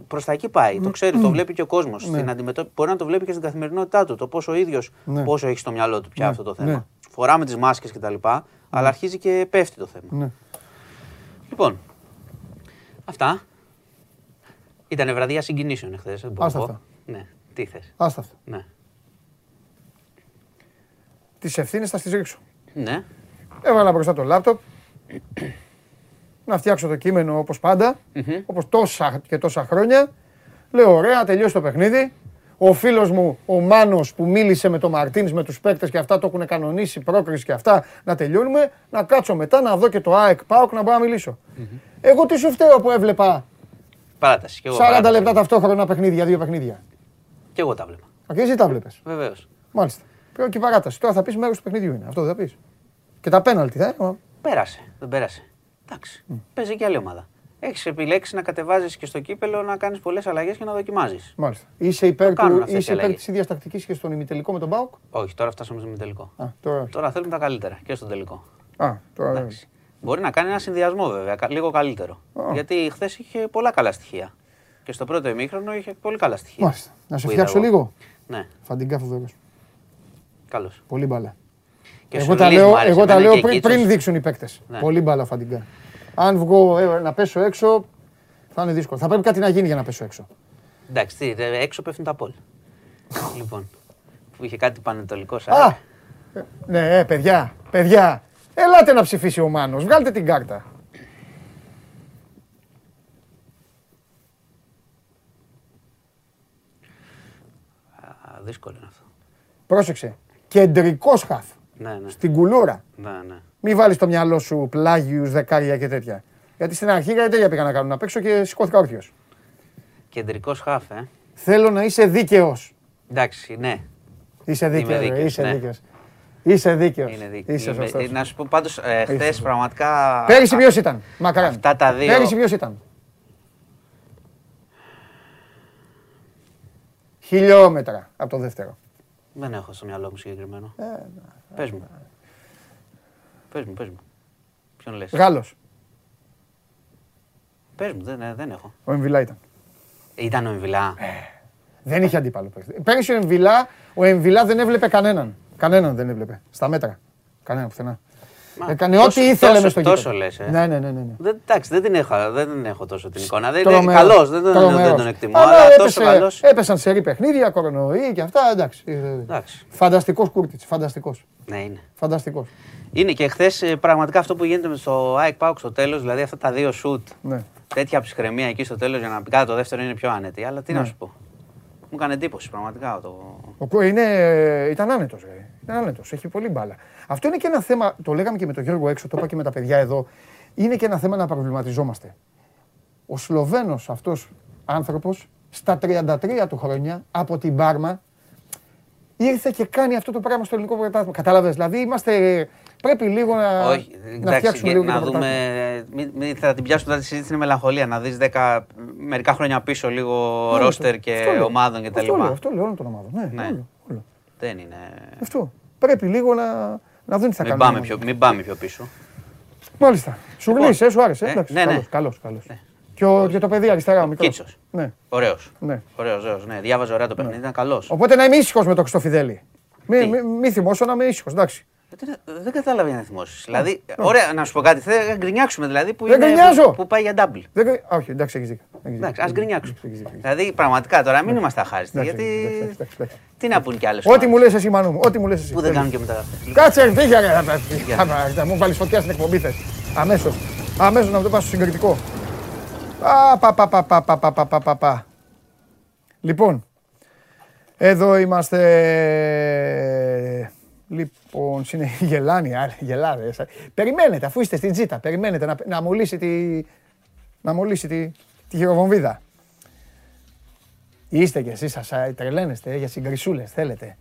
προς τα εκεί πάει. Το ξέρει, το βλέπει και ο κόσμος. Ναι. Μπορεί να το βλέπει και στην καθημερινότητά του. Το πόσο ο ίδιος Ναι. πόσο έχει στο μυαλό του πια Ναι. αυτό το θέμα. Ναι. Φοράμε τις μάσκες κτλ. Αλλά αρχίζει και πέφτει το θέμα. Ναι. Λοιπόν, αυτά. Ήταν βραδιά συγκινήσεων εχθές. Δεν μπορώ Άστα να πω. αυτά. Ναι, τι θες. Άστα αυτά. Ναι. Τις ευθύνες θα τις ρίξω. ναι. Έβαλα μπροστά το λάπτοπ. να φτιάξω το κείμενο όπως πάντα. Όπως τόσα και τόσα χρόνια. Λέω: Ωραία, τελειώσει το παιχνίδι. Ο φίλος μου, ο Μάνος που μίλησε με τον Μαρτίνς, με τους παίκτες και αυτά το έχουν κανονίσει, πρόκριση και αυτά, να τελειώνουμε. Να κάτσω μετά να δω και το ΑΕΚ ΠΑΟΚ να μπορώ να μιλήσω. Εγώ τι σου φταίω που έβλεπα Παράταση. Και εγώ 40 παράταση. λεπτά ταυτόχρονα παιχνίδια, δύο παιχνίδια; Και εγώ τα βλέπα. Α, και εσύ τα βλέπει. Βεβαίως. Μάλιστα. Πρέπει και η παράταση. Τώρα θα πεις μέρος του παιχνιδιού είναι. Αυτό δεν θα πεις. Και τα πέναλτι, θα είναι. Πέρασε. Δεν πέρασε. Εντάξει. Παίζει και άλλη ομάδα. Έχεις επιλέξει να κατεβάζεις και στο κύπελο να κάνεις πολλές αλλαγές και να δοκιμάζεις. Μάλιστα. Είσαι υπέρ, κάνουν του, αυτές οι είσαι υπέρ αλλαγές. της ίδιας τακτικής και στον ημιτελικό με τον ΠΑΟΚ; Όχι, τώρα φτάσαμε στο τελικό. Α, τώρα. όχι. Τώρα θέλουμε τα καλύτερα και στον τελικό. Α, τώρα. Εντάξει. Μπορεί να κάνει ένα συνδυασμό βέβαια, κα- λίγο καλύτερο. Γιατί χθες είχε πολλά καλά στοιχεία. Και στο πρώτο ημίχρονο είχε πολύ καλά στοιχεία. Μάλιστα. Να σε Που είδα φτιάξω εγώ. λίγο. Ναι, Φαντιγκά φοβερός. καλώς. Πολύ μπάλα. Και εγώ σου τα Λύς λέω, μου άρεσε εγώ τα εμένα λέω και πριν, Κίτσος. πριν δείξουν οι παίκτες. Ναι. Πολύ μπάλα φαντιγκά. Αν βγω ε, να πέσω έξω, θα είναι δύσκολο. Θα πρέπει κάτι να γίνει για να πέσω έξω. Εντάξει, τι, ρε, έξω πέφτουν τα πόλ. λοιπόν, που είχε κάτι πανετολικό σαν. Α! Ε, Ναι, ε, παιδιά, παιδιά. Ελάτε να ψηφίσει ο Μάνος. Βγάλτε την κάρτα. Α, δύσκολο είναι αυτό. Πρόσεξε. Κεντρικός χαφ. Ναι, ναι. Στην κουλούρα. ναι, ναι. Μην βάλεις στο μυαλό σου πλάγιους, δεκάρια και τέτοια. Γιατί στην αρχή κάτι τέτοια πήγα να κάνω να παίξω και σηκώθηκα όρθιος. Κεντρικός χάφ, ε. Θέλω να είσαι δίκαιος. Εντάξει, ναι. Είσαι δίκαιος. δίκαιος, Είσαι ναι. δίκαιος. Είσαι δίκαιος. Είναι δίκαιος. Είσαι σωστός. να σου πω πάντως, ε, χθες σωστός. πραγματικά. Πέρυσι α, ποιος ήταν. Μακράν; Αυτά τα δύο. Πέρυσι ποιος ήταν; Χιλιόμετρα από το δεύτερο. Δεν έχω στο μυαλό μου συγκεκριμένο. Ε, Πες μου. Πες μου, πες μου. Ποιον λες; Γάλλος. Πες μου, δεν, ε, δεν έχω. Ο Εμβιλά ήταν. Ήταν ο Εμβιλά. Δεν είχε αντίπαλο παίκτη. Πέρυσι ο Εμβιλά, ο Εμβιλά δεν έβλεπε κανέναν. Κανέναν δεν έβλεπε. Στα μέτρα. Κανένα πουθενά. Μα, Έκανε τόσο- ό,τι ήθελε τόσο- μες στο Τόσο γήπεδο. λες, ε. Ναι, ναι, ναι. ναι, ναι. Δεν, εντάξει, δεν την έχω, δεν την έχω τόσο την εικόνα. Δεν, Τρομερός, είναι καλός, δεν, τον- δεν τρομερός. τον εκτιμώ, Αλλά αλλά έπεσε- τόσο καλός. Έπεσαν σε ρή παιχνίδια, κορονοϊ και αυτά, εντάξει. Εντάξει. Φανταστικός Κούρτιτς, φανταστικός. Ναι, είναι. Φανταστικός. Είναι και χθες πραγματικά αυτό που γίνεται με στο ΑΕΚ Πάουκ στο τέλος, δηλαδή αυτά τα δύο σουτ, Ναι. τέτοια ψυχραιμία εκεί στο τέλος για να πει κάτι το δεύτερο είναι πιο άνετη. Αλλά τι Ναι. να σου πω. Μου έκανε εντύπωση πραγματικά το. Ο Κο είναι, ήταν άνετος, ρε. Ήταν άνετος, έχει πολύ μπάλα. Αυτό είναι και ένα θέμα, το λέγαμε και με τον Γιώργο έξω, το είπα και με τα παιδιά εδώ. Είναι και ένα θέμα να προβληματιζόμαστε. Ο Σλοβαίνος αυτός άνθρωπος, στα 33 του χρόνια, από την Πάρμα, ήρθε και κάνει αυτό το πράγμα στο ελληνικό πρωτάθλημα. Κατάλαβες, δηλαδή είμαστε, πρέπει λίγο να, Όχι, να εντάξει, φτιάξουμε και λίγο και να το δούμε. πρωτάθλημα. Μην, μην θα την πιάσουμε τώρα τη συζήτηση είναι μελαγχολία. Να δεις μερικά χρόνια πίσω λίγο Όλο ρόστερ το- και αυτό λέω. ομάδων κτλ. Αυτό λέω, αυτό λέω όλων των ομάδων. Ναι, Ναι. όλο, όλο. Δεν είναι. Αυτό. Πρέπει λίγο να, να δουν τι θα Μην κάνουν. πάμε, πιο, μην πάμε πιο πίσω. Μάλιστα. Σου Λοιπόν, γλύσε, σου άρεσε. ε, Εντάξει, ναι, ναι. καλώς, καλώς, καλώς. Και, ο, και το παιδί αριστερά, ο μικρός. Κίτσος. Ναι, Ωραίος. ναι. Ωραίος, ωραίος. Ναι, διάβαζε ωραία το παιχνίδι, ήταν καλός. Οπότε να είμαι ήσυχος με το Χριστοφιδέλη. Μη, Τι; μη, μη θυμώσω να είμαι ήσυχος, εντάξει. Δεν κατάλαβα για να θυμώσεις. Δηλαδή, ωραία, να σου πω κάτι. Θέλω να γκρινιάξουμε δηλαδή που, Δεν είναι, γκρινιάζω. που, που πάει για double. Δεν... κρι- Α, όχι, εντάξει, έχεις δίκιο. Έχεις Εντάξει, δίκιο. ας γκρινιάξουμε. Έχεις δίκιο, έχεις Δηλαδή, πραγματικά τώρα μην είμαστε αχάριστοι. Εντάξει, Γιατί. εντάξει, εντάξει, εντάξει. Τι να πούν κι άλλες Ό,τι μου λες εσύ, Μανού μου, ό,τι μου λες εσύ. Που δεν κάνουν και μετά. Κάτσε, φύγε, ρε. Θα μου βάλεις φωτιά στην εκπομπή θες. Αμέσως. Αμέσως να μου το πας στο συγκριτικό. Α, πα, πα, πα, πα, πα, πα, πα, πα, πα, πα. Λοιπόν, εδώ είμαστε. Λοιπόν, συνε... [laughs] γελάνε οι άλλοι, γελάδες. Περιμένετε, αφού είστε στην τζίτα, περιμένετε να, να μολύσει τη, να μολύσει τη, τη χειροβομβίδα. Είστε κι εσείς, σας α, τρελαίνεστε ε, για συγκρισούλες, θέλετε.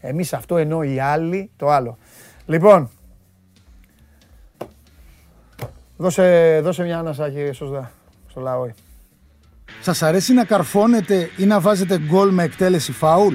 Εμείς αυτό ενώ οι άλλοι το άλλο. Λοιπόν, Δώσε, δώσε μια ανάσα κύριε Σωσδά, στο λαό. Σας αρέσει να καρφώνετε ή να βάζετε γκολ με εκτέλεση φάουλ;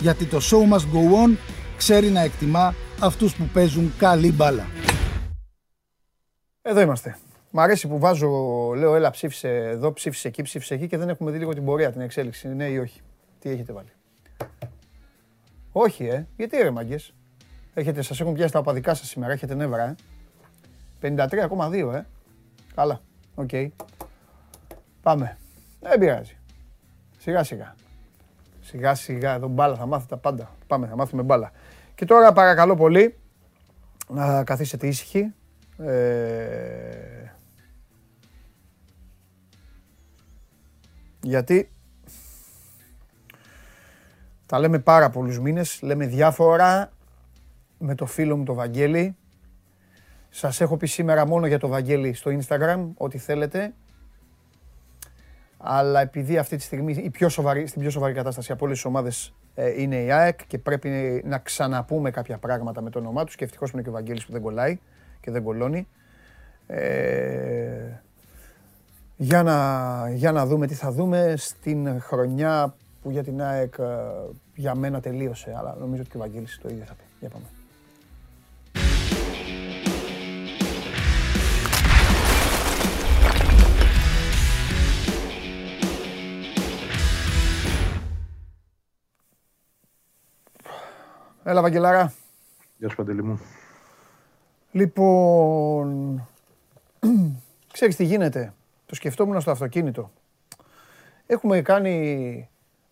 Γιατί το show must go on ξέρει να εκτιμά αυτούς που παίζουν καλή μπάλα. Εδώ είμαστε. Μ' αρέσει που βάζω, λέω, έλα ψήφισε εδώ, ψήφισε εκεί, ψήφισε εκεί και δεν έχουμε δει λίγο την πορεία, την εξέλιξη. Ναι ή όχι. Τι έχετε βάλει; Όχι, ε. Γιατί ρε μάγκες. Έχετε, σας έχουν πιάσει τα οπαδικά σας σήμερα, έχετε νεύρα, ε. 53,2, ε. Καλά. Οκ. Πάμε. Δεν πειράζει. Σιγά σιγά. Σιγά σιγά. Εδώ μπάλα θα μάθετε τα πάντα. Πάμε, θα μάθουμε μπάλα. Και τώρα παρακαλώ πολύ να καθίσετε ήσυχοι. Ε, γιατί τα λέμε πάρα πολλούς μήνες, λέμε διάφορα με το φίλο μου το Βαγγέλη. Σας έχω πει σήμερα μόνο για το Βαγγέλη στο Instagram, ό,τι θέλετε. Αλλά επειδή αυτή τη στιγμή η πιο σοβαρή, στην πιο σοβαρή κατάσταση από όλες τις ομάδες ε, είναι η ΑΕΚ και πρέπει να ξαναπούμε κάποια πράγματα με το όνομά τους και ευτυχώς που είναι και ο Βαγγέλης που δεν κολλάει και δεν κολώνει. Ε, για, να, για να δούμε τι θα δούμε στην χρονιά που για την ΑΕΚ ε, για μένα τελείωσε. Αλλά νομίζω ότι και ο Βαγγέλης το ίδιο θα πει. Για πάμε. Έλα, Βαγγελάρα. Γεια σου, Παντελή μου. Λοιπόν, [clears throat] ξέρεις τι γίνεται. Το σκεφτόμουν στο αυτοκίνητο. Έχουμε κάνει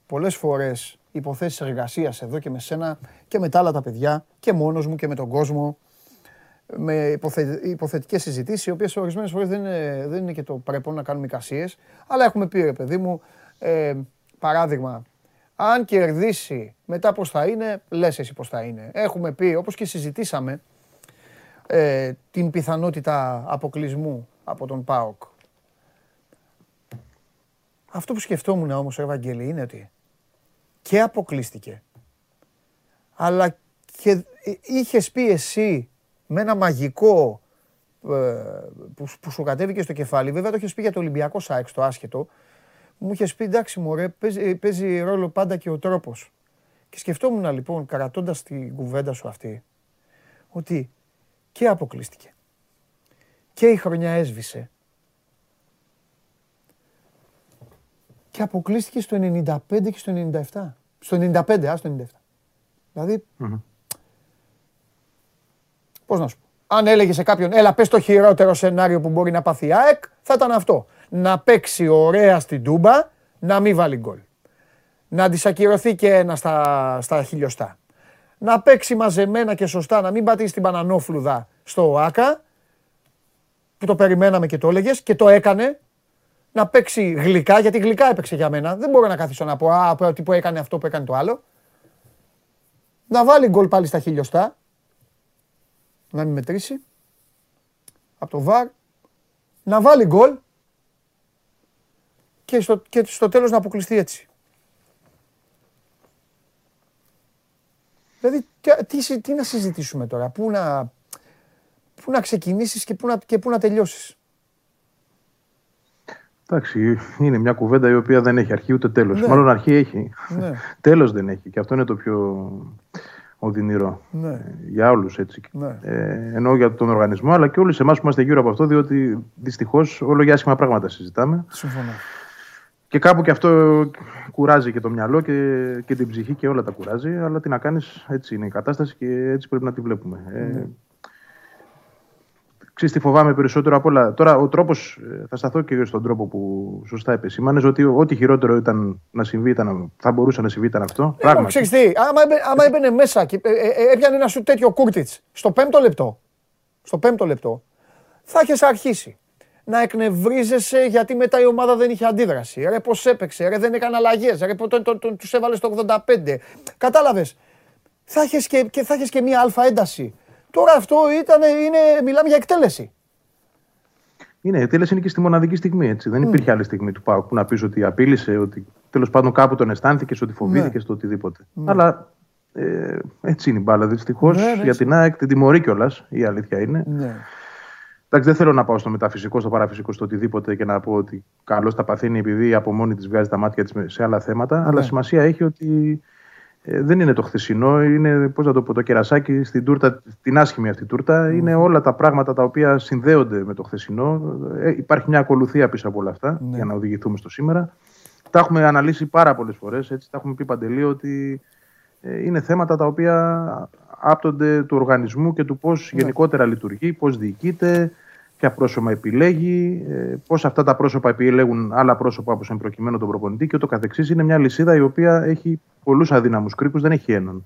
πολλές φορές υποθέσεις εργασίας εδώ και με σένα και με τα άλλα τα παιδιά και μόνος μου και με τον κόσμο με υποθε... υποθετικές συζητήσεις οι οποίες ορισμένες φορές δεν είναι, δεν είναι και το πρέπει να κάνουμε εικασίες αλλά έχουμε πει ρε παιδί μου ε, παράδειγμα αν κερδίσει μετά πώς θα είναι λες εσύ πώς θα είναι έχουμε πει όπως και συζητήσαμε ε, την πιθανότητα αποκλεισμού από τον ΠΑΟΚ. Αυτό που σκεφτόμουν όμως, Ευαγγέλη, είναι ότι και αποκλείστηκε, αλλά και είχες πει εσύ με ένα μαγικό ε, που, που σου κατέβηκε στο κεφάλι, βέβαια το είχες πει για το Ολυμπιακό ΣΑΕΚ, το άσχετο, μου είχες πει εντάξει μωρέ, παίζει, παίζει ρόλο πάντα και ο τρόπος. Και σκεφτόμουν λοιπόν, καρατώντας την κουβέντα σου αυτή, ότι και αποκλείστηκε. Και η χρονιά έσβησε. Και αποκλείστηκε στο 95 και στο 97. Στο 95, α, στο 97. δηλαδη πώς να σου πω. Αν έλεγε σε κάποιον, έλα πες το χειρότερο σενάριο που μπορεί να πάθει η ΑΕΚ, θα ήταν αυτό. Να παίξει ωραία στην Τούμπα, να μην βάλει γκολ. Να αντισακυρωθεί και ένα στα, στα χιλιοστά να παίξει μαζεμένα και σωστά, να μην πατήσει την Πανανόφλουδα στο ΆΚΑ, που το περιμέναμε και το έλεγες και το έκανε. Να παίξει γλυκά, γιατί γλυκά έπαιξε για μένα. Δεν μπορώ να καθίσω να πω Α, ότι που έκανε αυτό που έκανε το άλλο. Να βάλει γκολ πάλι στα χιλιοστά. Να μην μετρήσει. Από το βαρ. Να βάλει γκολ. Και στο, και στο τέλος να αποκλειστεί έτσι. Δηλαδή, τι, τι να συζητήσουμε τώρα, πού να, πού να ξεκινήσεις και πού να, και πού να τελειώσεις; Εντάξει, είναι μια κουβέντα η οποία δεν έχει αρχή ούτε τέλος. Ναι. Μάλλον αρχή έχει. Ναι. [laughs] τέλος δεν έχει και αυτό είναι το πιο οδυνηρό. Ναι. Για όλους έτσι. Ναι. Ε, ενώ για τον οργανισμό αλλά και όλους εμάς που είμαστε γύρω από αυτό διότι δυστυχώς όλο για άσχημα πράγματα συζητάμε. Συμφωνώ. Και κάπου και αυτό κουράζει και το μυαλό και, και την ψυχή και όλα τα κουράζει. Αλλά τι να κάνεις, έτσι είναι η κατάσταση και έτσι πρέπει να τη βλέπουμε. Mm. Ε, ναι. Ξέρεις τι φοβάμαι περισσότερο από όλα. Τώρα ο τρόπος, ε, θα σταθώ και στον τρόπο που σωστά επεσήμανες, ότι ό,τι χειρότερο ήταν να συμβεί, ήταν, θα μπορούσε να συμβεί ήταν αυτό. Ε, Πράγματι. Ξέρεις τι, άμα, άμα έμπαινε μέσα και ε, ε, έπιανε ένα σου τέτοιο κούρτιτς στο πέμπτο λεπτό, στο πέμπτο λεπτό, θα έχει αρχίσει να εκνευρίζεσαι γιατί μετά η ομάδα δεν είχε αντίδραση. Ρε πώς έπαιξε, ρε δεν έκανε αλλαγές, ρε τον, τον, τον, τους έβαλες στο 85. Κατάλαβες. Θα είχες και, και, θα και μία αλφα ένταση. Τώρα αυτό ήταν, είναι, μιλάμε για εκτέλεση. Είναι, η εκτέλεση είναι και στη μοναδική στιγμή. Έτσι. Δεν υπήρχε άλλη στιγμή του Πάουκ που να πεις ότι απείλησε, ότι τέλος πάντων κάπου τον αισθάνθηκες, ότι φοβήθηκες ναι. το οτιδήποτε. Ναι. Αλλά ε, έτσι είναι η μπάλα. Δυστυχώς ναι, ναι, για την ΑΕΚ την τιμωρεί κιόλας, η αλήθεια είναι. Ναι. Εντάξει, δεν θέλω να πάω στο μεταφυσικό, στο παραφυσικό, στο οτιδήποτε και να πω ότι καλώς τα παθαίνει επειδή από μόνη της βγάζει τα μάτια της σε άλλα θέματα. Ναι. Αλλά σημασία έχει ότι ε, δεν είναι το χθεσινό, είναι πώς να το πω, το κερασάκι στην τούρτα, την άσχημη αυτή τούρτα. Mm. Είναι όλα τα πράγματα τα οποία συνδέονται με το χθεσινό. Ε, υπάρχει μια ακολουθία πίσω από όλα αυτά ναι. για να οδηγηθούμε στο σήμερα. Τα έχουμε αναλύσει πάρα πολλές φορές. Τα έχουμε πει παντελή ότι ε, είναι θέματα τα οποία άπτονται του οργανισμού και του πώς ναι. γενικότερα λειτουργεί, πώς διοικείται, ποια πρόσωπα επιλέγει, ε, πώς αυτά τα πρόσωπα επιλέγουν άλλα πρόσωπα όπως εν προκειμένου τον προπονητή και ούτω καθεξής. Είναι μια λυσίδα η οποία έχει πολλούς αδύναμους κρίκους, δεν έχει έναν.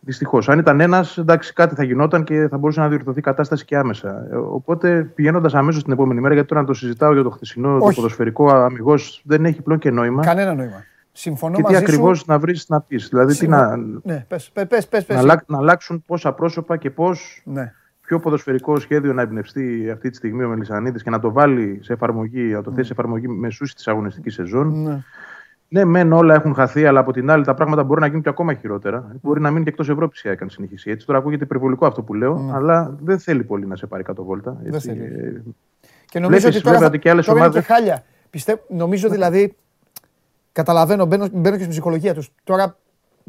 Δυστυχώς. Αν ήταν ένας, εντάξει, κάτι θα γινόταν και θα μπορούσε να διορθωθεί η κατάσταση και άμεσα. Ε, οπότε πηγαίνοντας αμέσως την επόμενη μέρα, γιατί τώρα να το συζητάω για το χθεσινό, το ποδοσφαιρικό αμυγός δεν έχει πλέον και νόημα. Κανένα νόημα. Συμφωνώ και τι ακριβώς να βρεις να πεις. Δηλαδή, τι να, ναι, πες, πες, πες, να, να αλλάξουν πόσα πρόσωπα και πώς. Ναι πιο ποδοσφαιρικό σχέδιο να εμπνευστεί αυτή τη στιγμή ο Μελισανίδης και να το βάλει σε εφαρμογή, να το θέσει σε εφαρμογή μεσούση της αγωνιστικής σεζόν. Ναι. Ναι, μεν όλα έχουν χαθεί, αλλά από την άλλη τα πράγματα μπορεί να γίνουν και ακόμα χειρότερα. Μπορεί να μείνει και εκτός Ευρώπης η έκανε συνεχίσει. Έτσι τώρα ακούγεται υπερβολικό αυτό που λέω, ναι. αλλά δεν θέλει πολύ να σε πάρει κάτω βόλτα. Δεν θέλει. Ε, και νομίζω ότι τώρα, ότι και άλλες τώρα ομάδες... είναι και χάλια. Πιστεύω, νομίζω δηλαδή, καταλαβαίνω, μπαίνω, μπαίνω και στην ψυχολογία τους. Τώρα,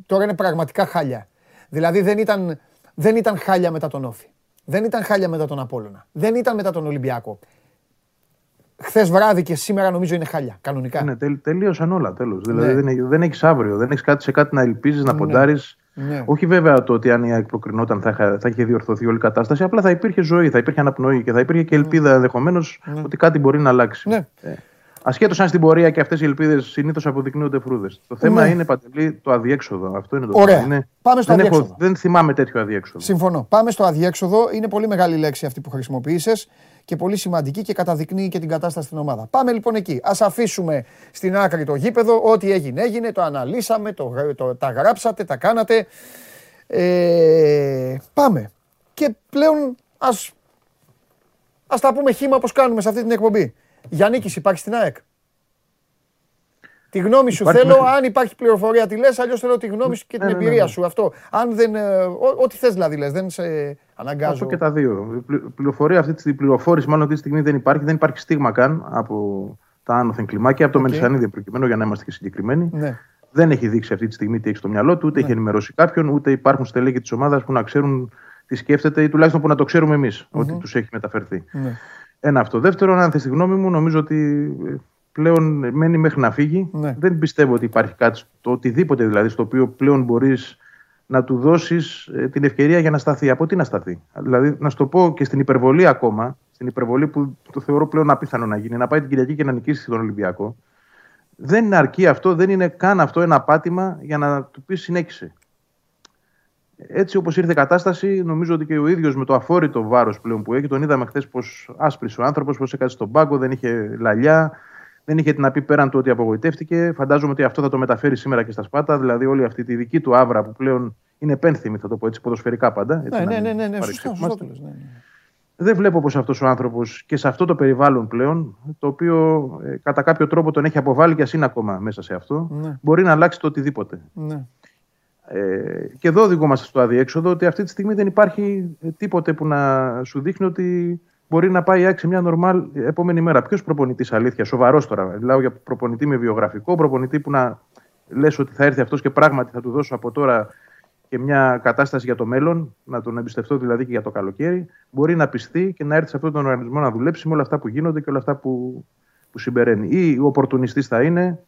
τώρα είναι πραγματικά χάλια. Δηλαδή δεν ήταν, δεν ήταν χάλια μετά τον Όφη. Δεν ήταν χάλια μετά τον Απόλλωνα. Δεν ήταν μετά τον Ολυμπιακό. Χθες βράδυ και σήμερα νομίζω είναι χάλια. Κανονικά. Ναι, τελ, τελείωσαν όλα τέλος. Δηλαδή ναι. δεν, δεν έχεις αύριο. Δεν έχεις κάτι σε κάτι να ελπίζεις, να ναι. ποντάρεις. Ναι. Όχι βέβαια το ότι αν η ΑΕΚ προκρινόταν θα, θα είχε διορθωθεί όλη η κατάσταση. Απλά θα υπήρχε ζωή, θα υπήρχε αναπνοή και θα υπήρχε και ελπίδα ενδεχομένως ότι κάτι μπορεί να αλλάξει. Ναι. Ε. Ασχέτως αν στην πορεία και αυτές οι ελπίδες συνήθως αποδεικνύονται φρούδες. Το θέμα ναι. είναι παντελή το αδιέξοδο. Αυτό είναι το Ωραία. θέμα. Πάμε στο δεν, αδιέξοδο. δεν θυμάμαι τέτοιο αδιέξοδο. Συμφωνώ. Πάμε στο αδιέξοδο. Είναι πολύ μεγάλη λέξη αυτή που χρησιμοποίησες και πολύ σημαντική και καταδεικνύει και την κατάσταση στην ομάδα. Πάμε λοιπόν εκεί. Α αφήσουμε στην άκρη το γήπεδο. Ό,τι έγινε, έγινε. Το αναλύσαμε, το, το, τα γράψατε, τα κάνατε. Ε, πάμε. Και πλέον ας, ας τα πούμε χήμα όπως κάνουμε σε αυτή την εκπομπή. Γιάννη, υπάρχει στην ΑΕΚ; Τη γνώμη σου θέλω, αν υπάρχει πληροφορία τη λες, αλλιώς θέλω τη γνώμη σου και την ναι, ναι, εμπειρία ναι, σου. Αυτό. Αν δεν, ε, ό,τι θες δηλαδή λες, δεν σε αναγκάζω. Αυτό και τα δύο. Πληροφορία αυτή τη πληροφόρηση μάλλον αυτή τη στιγμή δεν υπάρχει. Δεν υπάρχει στίγμα καν από τα άνωθεν κλιμάκια, από το okay. Μελισανίδη προκειμένου για να είμαστε και συγκεκριμένοι. Ναι. Δεν έχει δείξει αυτή τη στιγμή τι έχει στο μυαλό του, ούτε ναι. έχει ενημερώσει κάποιον, ούτε υπάρχουν στελέχη της ομάδας που να ξέρουν τι σκέφτεται ή τουλάχιστον που να το ξέρουμε εμείς mm-hmm. ότι τους έχει μεταφερθεί. Ναι. Ένα αυτό. Δεύτερον, αν θες τη γνώμη μου, νομίζω ότι ε, πλέον μένει μέχρι να φύγει. Ναι. Δεν πιστεύω ότι υπάρχει κάτι, το οτιδήποτε δηλαδή, στο οποίο πλέον μπορείς να του δώσεις ε, την ευκαιρία για να σταθεί. Από τι να σταθεί; Δηλαδή, να σου το πω και στην υπερβολή ακόμα, στην υπερβολή που το θεωρώ πλέον απίθανο να γίνει, να πάει την Κυριακή και να νικήσει τον Ολυμπιακό. Δεν είναι αρκεί αυτό, δεν είναι καν αυτό ένα πάτημα για να του πεις συνέχισε. Έτσι όπως ήρθε η κατάσταση, νομίζω ότι και ο ίδιος με το αφόρητο βάρος πλέον που έχει, τον είδαμε χθες πως άσπρησε ο άνθρωπος, πως έκανε στον πάγκο, δεν είχε λαλιά, δεν είχε τι να πει πέραν του ότι απογοητεύτηκε. Φαντάζομαι ότι αυτό θα το μεταφέρει σήμερα και στα Σπάτα. Δηλαδή, όλη αυτή τη δική του άβρα που πλέον είναι πένθυμη, θα το πω έτσι, ποδοσφαιρικά πάντα. Έτσι, ναι, ναι, ναι, ναι, ναι, σωστά, σωστά, ναι, ναι. Δεν βλέπω πως αυτός ο άνθρωπος και σε αυτό το περιβάλλον πλέον, το οποίο ε, κατά κάποιο τρόπο τον έχει αποβάλει και ας είναι ακόμα μέσα σε αυτό, ναι. μπορεί να αλλάξει το οτιδήποτε. Ναι. Ε, και εδώ οδηγούμαστε στο αδιέξοδο ότι αυτή τη στιγμή δεν υπάρχει τίποτε που να σου δείχνει ότι μπορεί να πάει η μια νορμάλ επόμενη μέρα. Ποιος προπονητής αλήθεια, σοβαρός τώρα. Μιλάω για προπονητή με βιογραφικό, προπονητή που να λες ότι θα έρθει αυτός και πράγματι θα του δώσω από τώρα και μια κατάσταση για το μέλλον, να τον εμπιστευτώ δηλαδή και για το καλοκαίρι, μπορεί να πιστεί και να έρθει σε αυτόν τον οργανισμό να δουλέψει με όλα αυτά που γίνονται και όλα αυτά που, που συμπεραίνει. Ή ο οπορτουνιστής θα είναι,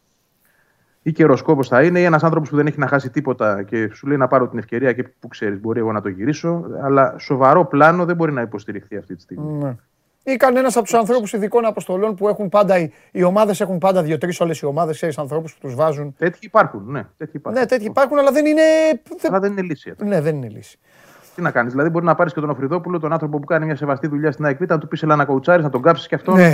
ή καιροσκόπος θα είναι, ή ένας άνθρωπος που δεν έχει να χάσει τίποτα και σου λέει να πάρω την ευκαιρία και που ξέρεις, μπορεί εγώ να το γυρίσω. Αλλά σοβαρό πλάνο δεν μπορεί να υποστηριχθεί αυτή τη στιγμή. Ναι. Ή κανένας από τους ανθρώπους ειδικών αποστολών που έχουν πάντα. Οι, οι ομάδες έχουν πάντα δύο-τρεις όλες οι ομάδες, ξέρεις ανθρώπους που τους βάζουν. Τέτοιοι υπάρχουν, ναι. Τέτοιοι υπάρχουν. Ναι, τέτοιοι υπάρχουν, αλλά δεν είναι. Αλλά δεν είναι λύση. Ναι, δεν είναι λύση. Τι να κάνεις. Δηλαδή, μπορεί να πάρεις και τον Οφριδόπουλο, τον άνθρωπο που κάνει μια σεβαστή δουλειά στην ΑΕΚ, να του πεις Ελά να κοουτσάρεις, να τον κάψεις και αυτό. Ναι.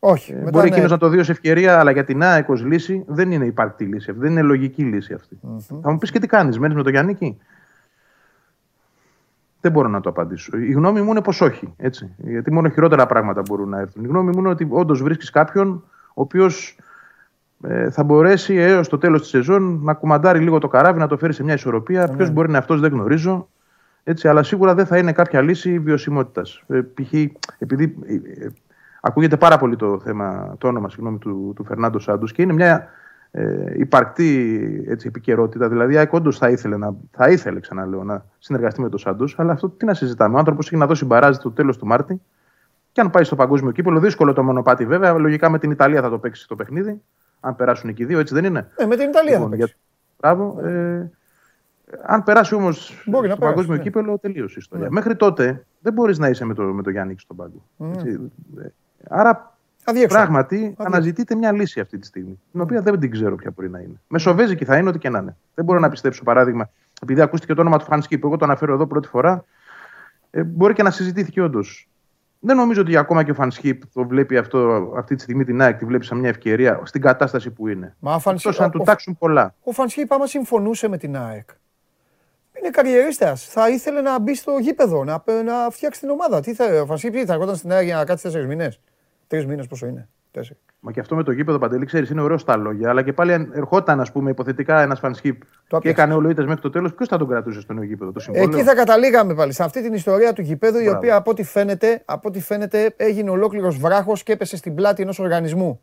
Όχι. Ε, μπορεί ναι. εκείνο να το δει ως ευκαιρία, αλλά για την ΑΕΚ ως λύση δεν είναι υπαρκτή λύση αυτή. Δεν είναι λογική λύση αυτή. Mm-hmm. Θα μου πεις και τι κάνεις, μένεις με τον Γιάννη Δεν μπορώ να το απαντήσω. Η γνώμη μου είναι πως όχι. Έτσι. Γιατί μόνο χειρότερα πράγματα μπορούν να έρθουν. Η γνώμη μου είναι ότι όντως βρίσκεις κάποιον ο οποίος ε, θα μπορέσει έως το τέλος της σεζόν να κουμαντάρει λίγο το καράβι, να το φέρει σε μια ισορροπία. Mm-hmm. Ποιος μπορεί να είναι αυτός, δεν γνωρίζω. Έτσι, αλλά σίγουρα δεν θα είναι κάποια λύση βιωσιμότητας. Ε, π.χ. επειδή ε, Ακούγεται πάρα πολύ το θέμα, το όνομα συγγνώμη, του, του Φερνάντο Σάντου και είναι μια ε, υπαρκτή έτσι, επικαιρότητα. Δηλαδή, η όντως θα ήθελε, να, θα ήθελε ξαναλέω, να συνεργαστεί με τον Σάντος, αλλά αυτό τι να συζητάμε. Ο άνθρωπος έχει να δώσει μπαράζ το τέλος του Μάρτη και αν πάει στο παγκόσμιο κύπελο, δύσκολο το μονοπάτι βέβαια. Λογικά με την Ιταλία θα το παίξει το παιχνίδι. Αν περάσουν εκεί δύο, έτσι δεν είναι; Ε, με την Ιταλία λοιπόν, θα παίξει. Μπράβο. Ε, αν περάσει όμως στο παγκόσμιο ναι. κύπελο, τελείωσε η ιστορία. Ναι. Μέχρι τότε δεν μπορείς να είσαι με το, με το Γιάννη στον πάγκο. Mm. Άρα πράγματι αναζητείται μια λύση αυτή τη στιγμή, την οποία δεν την ξέρω ποια μπορεί να είναι. Μεσοβέζικη θα είναι ό,τι και να είναι. Δεν μπορώ να πιστέψω παράδειγμα, επειδή ακούστηκε το όνομα του Φανσκή που εγώ το αναφέρω εδώ πρώτη φορά, ε, μπορεί και να συζητήθηκε όντως. Δεν νομίζω ότι ακόμα και ο Φανσκίπ το βλέπει αυτό, αυτή τη στιγμή την ΑΕΚ, τη βλέπει σαν μια ευκαιρία στην κατάσταση που είναι. Μα Φανσκίπ, αν του τάξουν πολλά. Ο Φανσκίπ, άμα συμφωνούσε με την ΑΕΚ, είναι καριερίστας. Θα ήθελε να μπει στο γήπεδο, να, να φτιάξει την ομάδα. Τι θα, ο Φανσκίπ θα έρχονταν στην ΑΕΚ για να κάτσει τέσσερις μήνες; Τρεις μήνες πόσο είναι. Τέσσερι. Μα και αυτό με το γήπεδο παντελή, ξέρεις, είναι ωραίο στα λόγια. Αλλά και πάλι ερχόταν, ας πούμε, υποθετικά ένας φανσκίπ και έκανε όλο ήττες μέχρι το τέλος, ποιος θα τον κρατούσε στο νέο γήπεδο, το συμβόλαιο; Εκεί θα καταλήγαμε πάλι. Σε αυτή την ιστορία του γήπεδου, η οποία από ό,τι φαίνεται, από ό,τι φαίνεται έγινε ολόκληρος βράχος και έπεσε στην πλάτη ενός οργανισμού.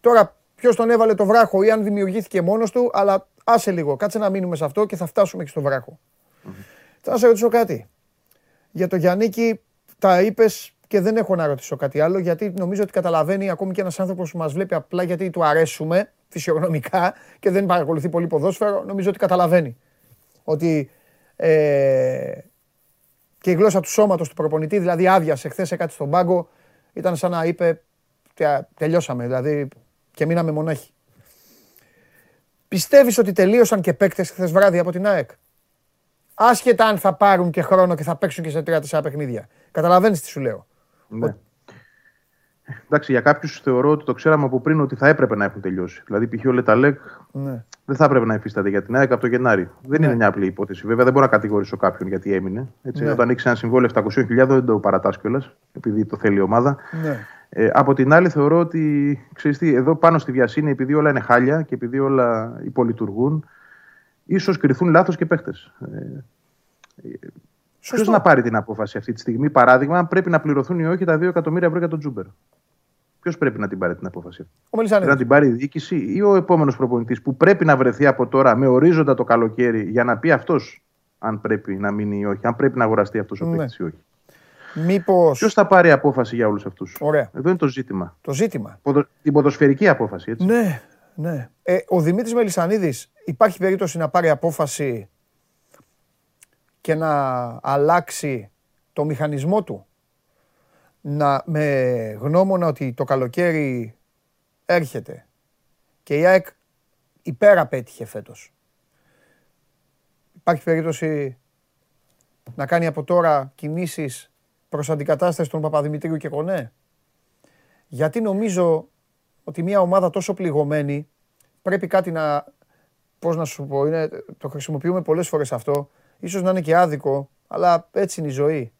Τώρα, ποιος τον έβαλε το βράχο ή αν δημιουργήθηκε μόνος του, αλλά άσε λίγο, κάτσε να μείνουμε σε αυτό και θα φτάσουμε και στο βράχο. Mm-hmm. Θα σε ρωτήσω κάτι. Για το Γιάννικη, τα είπες και δεν έχω να ρωτήσω κάτι άλλο, γιατί νομίζω ότι καταλαβαίνει ακόμη και ένας άνθρωπος που μας βλέπει απλά γιατί του αρέσουμε φυσιογνωμικά και δεν παρακολουθεί πολύ ποδόσφαιρο, νομίζω ότι καταλαβαίνει. Ότι ε, και η γλώσσα του σώματος του προπονητή, δηλαδή άδειασε χθες κάτι στον πάγκο, ήταν σαν να είπε τελειώσαμε, δηλαδή και μείναμε μονάχοι. Πιστεύεις ότι τελείωσαν και παίκτες χθες βράδυ από την ΑΕΚ; Άσχετα αν θα πάρουν και χρόνο και θα παίξουν και σε τρία-τέσσερα παιχνίδια. Καταλαβαίνεις τι σου λέω. Ναι. Εντάξει, για κάποιους θεωρώ ότι το ξέραμε από πριν ότι θα έπρεπε να έχουν τελειώσει. Δηλαδή, π.χ. ο Λεταλέκ ναι. δεν θα έπρεπε να υφίσταται για την ΑΕΚ από το Γενάρη. Δεν ναι. είναι μια απλή υπόθεση. Βέβαια, δεν μπορώ να κατηγορήσω κάποιον γιατί έμεινε. Έτσι, ναι. Όταν έχει ένα συμβόλαιο 700.000, δεν το παρατάς κιόλας, επειδή το θέλει η ομάδα. Ναι. Ε, από την άλλη, θεωρώ ότι ξέρεις τι, εδώ πάνω στη βιασύνη, επειδή όλα είναι χάλια και επειδή όλα υπολειτουργούν, ίσως κρυθούν λάθος και παίχτε. Ε, Ποιος να πάρει την απόφαση αυτή τη στιγμή, παράδειγμα, αν πρέπει να πληρωθούν ή όχι τα 2 εκατομμύρια ευρώ για τον Τζούμπερ; Ποιος πρέπει να την πάρει την απόφαση αυτή; Πρέπει να την πάρει η διοίκηση ή ο επόμενος προπονητής που πρέπει να βρεθεί από τώρα με ορίζοντα το καλοκαίρι για να πει αυτός αν πρέπει να μείνει ή όχι, αν πρέπει να αγοραστεί αυτός ο ναι. παίκτης ή όχι; Μήπως... Ποιος θα πάρει απόφαση για όλους αυτούς; Εδώ είναι το ζήτημα. Το ζήτημα. Ποδο... Την ποδοσφαιρική απόφαση, έτσι. Ναι, ναι. Ε, ο Δημήτρης Μελισανίδης υπάρχει περίπτωση να πάρει απόφαση και να αλλάξει το μηχανισμό του να, με γνώμονα ότι το καλοκαίρι έρχεται και η ΑΕΚ υπέρα πέτυχε φέτος. Υπάρχει περίπτωση να κάνει από τώρα κινήσεις προς αντικατάσταση των Παπαδημητρίου και Κονέ; Γιατί νομίζω ότι μια ομάδα τόσο πληγωμένη πρέπει κάτι να, πώς να σου πω, είναι, το χρησιμοποιούμε πολλές φορές αυτό, Ίσως να είναι και άδικο, αλλά έτσι είναι η ζωή.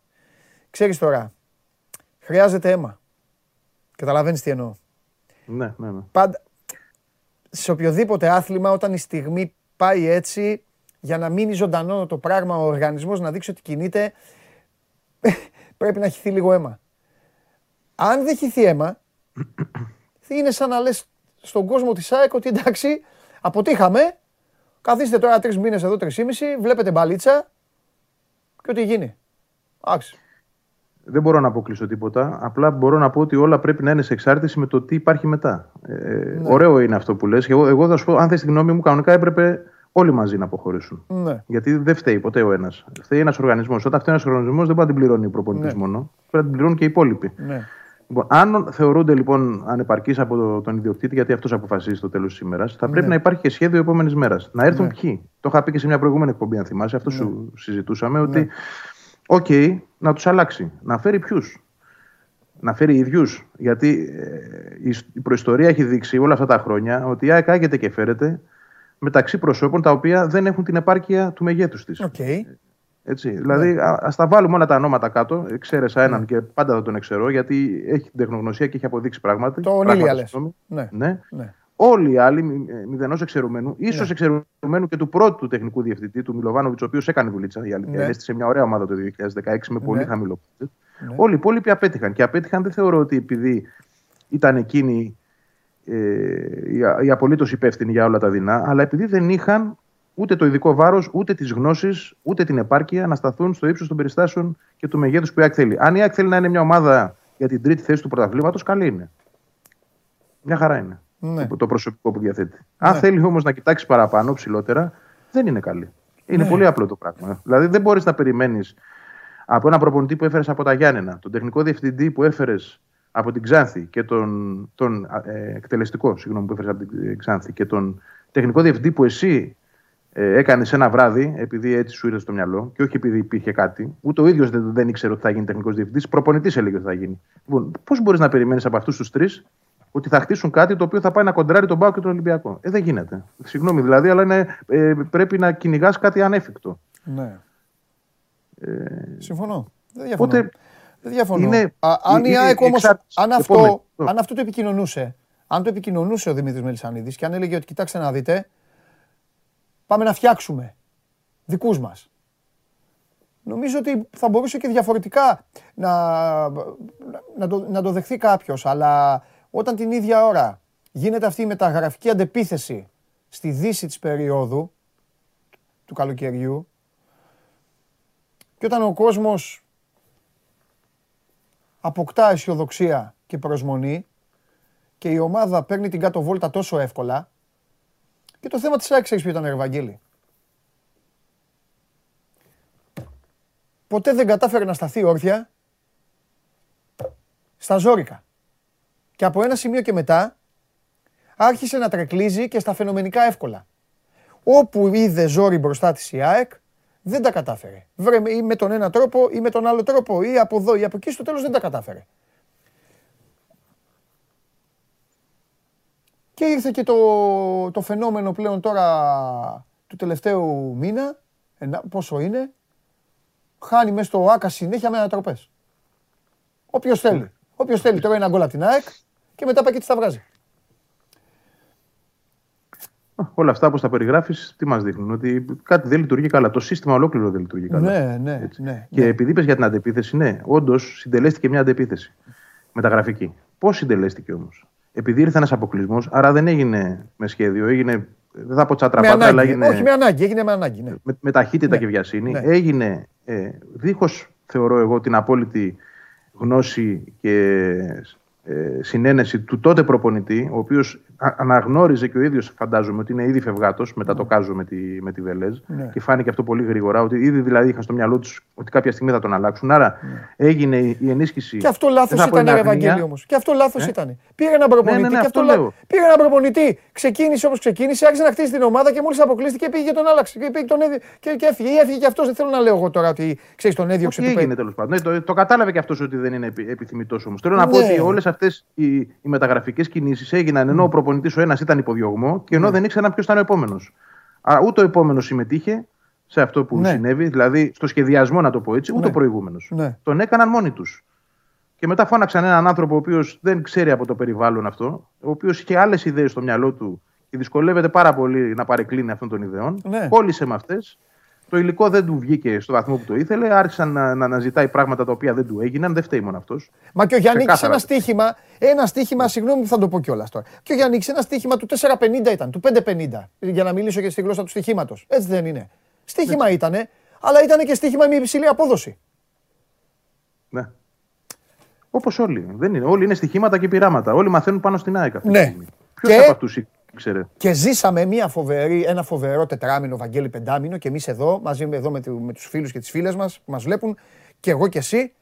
Ξέρεις τώρα, χρειάζεται αίμα. Καταλαβαίνεις τι εννοώ. Ναι, ναι, ναι. Πάντα, σε οποιοδήποτε άθλημα, όταν η στιγμή πάει έτσι, για να μείνει ζωντανό το πράγμα, ο οργανισμός να δείξει ότι κινείται, [laughs] πρέπει να χυθεί λίγο αίμα. Αν δεν χυθεί αίμα, [clears throat] είναι σαν να λες στον κόσμο της ΑΕΚ ότι εντάξει, αποτύχαμε, Καθίστε τώρα τρεις μήνες εδώ, τρεις μισή, βλέπετε μπαλίτσα και ό,τι γίνει. Άξι. Δεν μπορώ να αποκλείσω τίποτα. Απλά μπορώ να πω ότι όλα πρέπει να είναι σε εξάρτηση με το τι υπάρχει μετά. Ε, ναι. Ωραίο είναι αυτό που λες. Εγώ, εγώ θα σου πω, αν θες τη γνώμη μου, κανονικά έπρεπε όλοι μαζί να αποχωρήσουν. Ναι. Γιατί δεν φταίει ποτέ ο ένας. Φταίει ένας οργανισμός. Όταν φταίει ένας οργανισμός, δεν μπορεί να την πληρώνει ο προπονητής ναι. μόνο. Πρέπει να την πληρώνουν και οι υπόλοιποι. Ναι. Λοιπόν, αν θεωρούνται λοιπόν ανεπαρκείς από τον ιδιοκτήτη, γιατί αυτός αποφασίζει στο τέλος της ημέρας, θα πρέπει ναι. να υπάρχει και σχέδιο επόμενης μέρας. Να έρθουν ναι. ποιοι. Το είχα πει και σε μια προηγούμενη εκπομπή, αν θυμάσαι, αυτό ναι. σου συζητούσαμε, ότι. Ναι. OK, okay, να τους αλλάξει. Να φέρει ποιους. Να φέρει ίδιους. Γιατί ε, η προϊστορία έχει δείξει όλα αυτά τα χρόνια ότι η ΑΕΚ άγεται και φέρεται μεταξύ προσώπων τα οποία δεν έχουν την επάρκεια του μεγέθους της. Okay. Έτσι. Δηλαδή, ναι. ας τα βάλουμε όλα τα ονόματα κάτω. Εξαίρεσα έναν ναι. και πάντα θα τον εξαιρώ, γιατί έχει την τεχνογνωσία και έχει αποδείξει πράγματα. Το Ονίλια λες. Ναι. ναι. ναι. Όλοι οι άλλοι, μηδενός εξαιρουμένου, ίσως ναι. εξαιρουμένου και του πρώτου του τεχνικού διευθυντή, του Μιλοβάνοβιτ, ο οποίος έκανε δουλίτσα. Η αλήθεια. Ναι. σε μια ωραία ομάδα το 2016 με πολύ ναι. χαμηλό ναι. Όλοι οι υπόλοιποι απέτυχαν. Και απέτυχαν δεν θεωρώ ότι επειδή ήταν εκείνοι ε, οι, οι απολύτως υπεύθυνοι για όλα τα δεινά, αλλά επειδή δεν είχαν ούτε το ειδικό βάρος, ούτε τις γνώσεις, ούτε την επάρκεια να σταθούν στο ύψος των περιστάσεων και του μεγέθους που η ΑΕΚ θέλει. Αν η ΑΕΚ θέλει να είναι μια ομάδα για την τρίτη θέση του πρωταθλήματος, καλή είναι. Μια χαρά είναι. Ναι. Το, προσωπικό που διαθέτει. Ναι. Αν θέλει όμως να κοιτάξει παραπάνω, ψηλότερα, δεν είναι καλή. Είναι ναι. πολύ απλό το πράγμα. Δηλαδή δεν μπορείς να περιμένεις από ένα προπονητή που έφερες από τα Γιάννενα, τον τεχνικό διευθυντή που έφερες από την Ξάνθη και τον, τον ε, εκτελεστικό συγγνώμη, που έφερες από την Ξάνθη και τον τεχνικό διευθυντή που εσύ ε, έκανες ένα βράδυ, επειδή έτσι σου ήρθε στο μυαλό και όχι επειδή υπήρχε κάτι, ούτε ο ίδιος δεν, δεν ήξερε ότι θα γίνει τεχνικός διευθυντής, προπονητής έλεγε ότι θα γίνει. Λοιπόν, Πώς μπορείς να περιμένεις από αυτούς τους τρεις ότι θα χτίσουν κάτι το οποίο θα πάει να κοντράρει τον Πάο και τον Ολυμπιακό; Ε, δεν γίνεται. Συγγνώμη δηλαδή, αλλά είναι, ε, πρέπει να κυνηγάς κάτι ανέφικτο. Ναι. Ε, Συμφωνώ. Δεν διαφωνώ. Οπότε, δεν διαφωνώ. Είναι, Α, αν, η ΑΕΚ όμως, αν, αυτό, αν αυτό το επικοινωνούσε, αν το επικοινωνούσε ο Δημήτρης Μελισανίδης και αν έλεγε ότι κοιτάξτε να δείτε, Πάμε να φτιάξουμε δικούς μας. Νομίζω ότι θα μπορούσε και διαφορετικά να, να, το, να το δεχθεί κάποιος, αλλά όταν την ίδια ώρα γίνεται αυτή η μεταγραφική αντεπίθεση στη δύση της περίοδου του καλοκαιριού και όταν ο κόσμος αποκτά αισιοδοξία και προσμονή και η ομάδα παίρνει την κάτω βόλτα τόσο εύκολα, και το θέμα της ΑΕΚ ξέρεις ποιο ήταν, Ευαγγέλη. Ποτέ δεν κατάφερε να σταθεί όρθια στα ζόρικα. Και από ένα σημείο και μετά άρχισε να τρεκλίζει και στα φαινομενικά εύκολα. Όπου είδε ζόρι μπροστά της η ΑΕΚ, δεν τα κατάφερε. Βρε, ή με τον ένα τρόπο ή με τον άλλο τρόπο ή από εδώ ή από εκεί στο τέλος δεν τα κατάφερε. Και ήρθε και το, το φαινόμενο πλέον τώρα του τελευταίου μήνα, πόσο είναι, χάνει μέσα στο ΆΚΑ συνέχεια με ανατροπές. Όποιος θέλει. Όποιος θέλει τώρα ένα γκολ από την ΑΕΚ και μετά πάει και τα βγάζει. Όλα αυτά όπως τα περιγράφεις, τι μας δείχνουν, ότι κάτι δεν λειτουργεί καλά. Το σύστημα ολόκληρο δεν λειτουργεί καλά. Ναι, ναι, ναι. Και ναι. επειδή είπες για την αντεπίθεση, ναι, όντως συντελέστηκε μια αντεπίθεση μεταγραφική. Πώς συντελέστηκε όμως; Επειδή ήρθε ένας αποκλεισμός, άρα δεν έγινε με σχέδιο, έγινε. Δεν θα πω τσατραπάτα, αλλά έγινε. Όχι με ανάγκη, έγινε με ανάγκη. Ναι. Με, με ταχύτητα ναι. και βιασύνη. Ναι. Έγινε ε, δίχως, θεωρώ εγώ, την απόλυτη γνώση και ε, συνένεση του τότε προπονητή, ο οποίος αναγνώριζε και ο ίδιος, φαντάζομαι, ότι είναι ήδη φευγάτος μετά το ναι. κάζο με τη, με τη Βελέζ. Ναι. Και φάνηκε αυτό πολύ γρήγορα, ότι ήδη δηλαδή είχαν στο μυαλό τους ότι κάποια στιγμή θα τον αλλάξουν. Άρα ναι. έγινε η ενίσχυση. Και αυτό λάθος ήταν, η Ευαγγέλιο όμως. Και αυτό λάθος ε; ήταν. Πήγε έναν προπονητή. Ναι, ναι, ναι, και αυτό λέω. Πήγε έναν προπονητή. Ξεκίνησε όπως ξεκίνησε, άρχισε να χτίσει την ομάδα και μόλις αποκλείστηκε πήγε και τον άλλαξε. Και, πήγε τον έδι... και, και έφυγε. Ή έφυγε και αυτός. Δεν θέλω να λέω εγώ τώρα ότι ξέρεις τον έδιωξε. Τι έγινε τέλος πάντων. Ναι, το, το κατάλαβε και αυτός ότι δεν είναι επιθυμητός όμως. Θέλω να πω ότι όλες αυτές οι, οι μεταγραφικές κινήσεις έγιναν ενώ ο προπονητής ο ένας ήταν υποδιωγμό και ενώ ναι. δεν ήξεραν ποιος ήταν ο επόμενος. Άρα ούτε ο επόμενος συμμετείχε σε αυτό που ναι. συνέβη, δηλαδή στο σχεδιασμό, να το πω έτσι, ούτε ναι. ο προηγούμενος. Ναι. Τον έκαναν μόνοι τους. Και μετά φώναξαν έναν άνθρωπο ο οποίος δεν ξέρει από το περιβάλλον αυτό, ο οποίος είχε άλλες ιδέες στο μυαλό του και δυσκολεύεται πάρα πολύ να παρεκκλίνει αυτών των ιδεών. Ναι. Κόλλησε με αυτές το υλικό δεν του βγήκε στο βαθμό που το ήθελε. Άρχισαν να, να αναζητάει πράγματα τα οποία δεν του έγιναν. Δεν φταίει μόνο αυτός. Μα και ο Γιάννης ένα στοίχημα, ένα στοίχημα, συγγνώμη που θα το πω κιόλας τώρα. Και ο Γιάννης ένα στοίχημα του 4,50 ήταν, του 5,50. Για να μιλήσω και στη γλώσσα του στοιχήματο. Έτσι δεν είναι. Στοίχημα ήταν, αλλά ήταν και στοίχημα με υψηλή απόδοση. Ναι. Όπως όλοι. Δεν είναι. Όλοι είναι στοιχήματα και πειράματα. Όλοι μαθαίνουν πάνω στην ΑΕΚ Ναι. Ποιος από αυτούς και ζήσαμε μια φοβερή, ένα φοβερό τετράμινο, Βαγγέλη πεντάμινο και εμείς εδώ, μαζί με, εδώ με, με τους φίλους και τις φίλες μας που μας βλέπουν και εγώ και εσύ,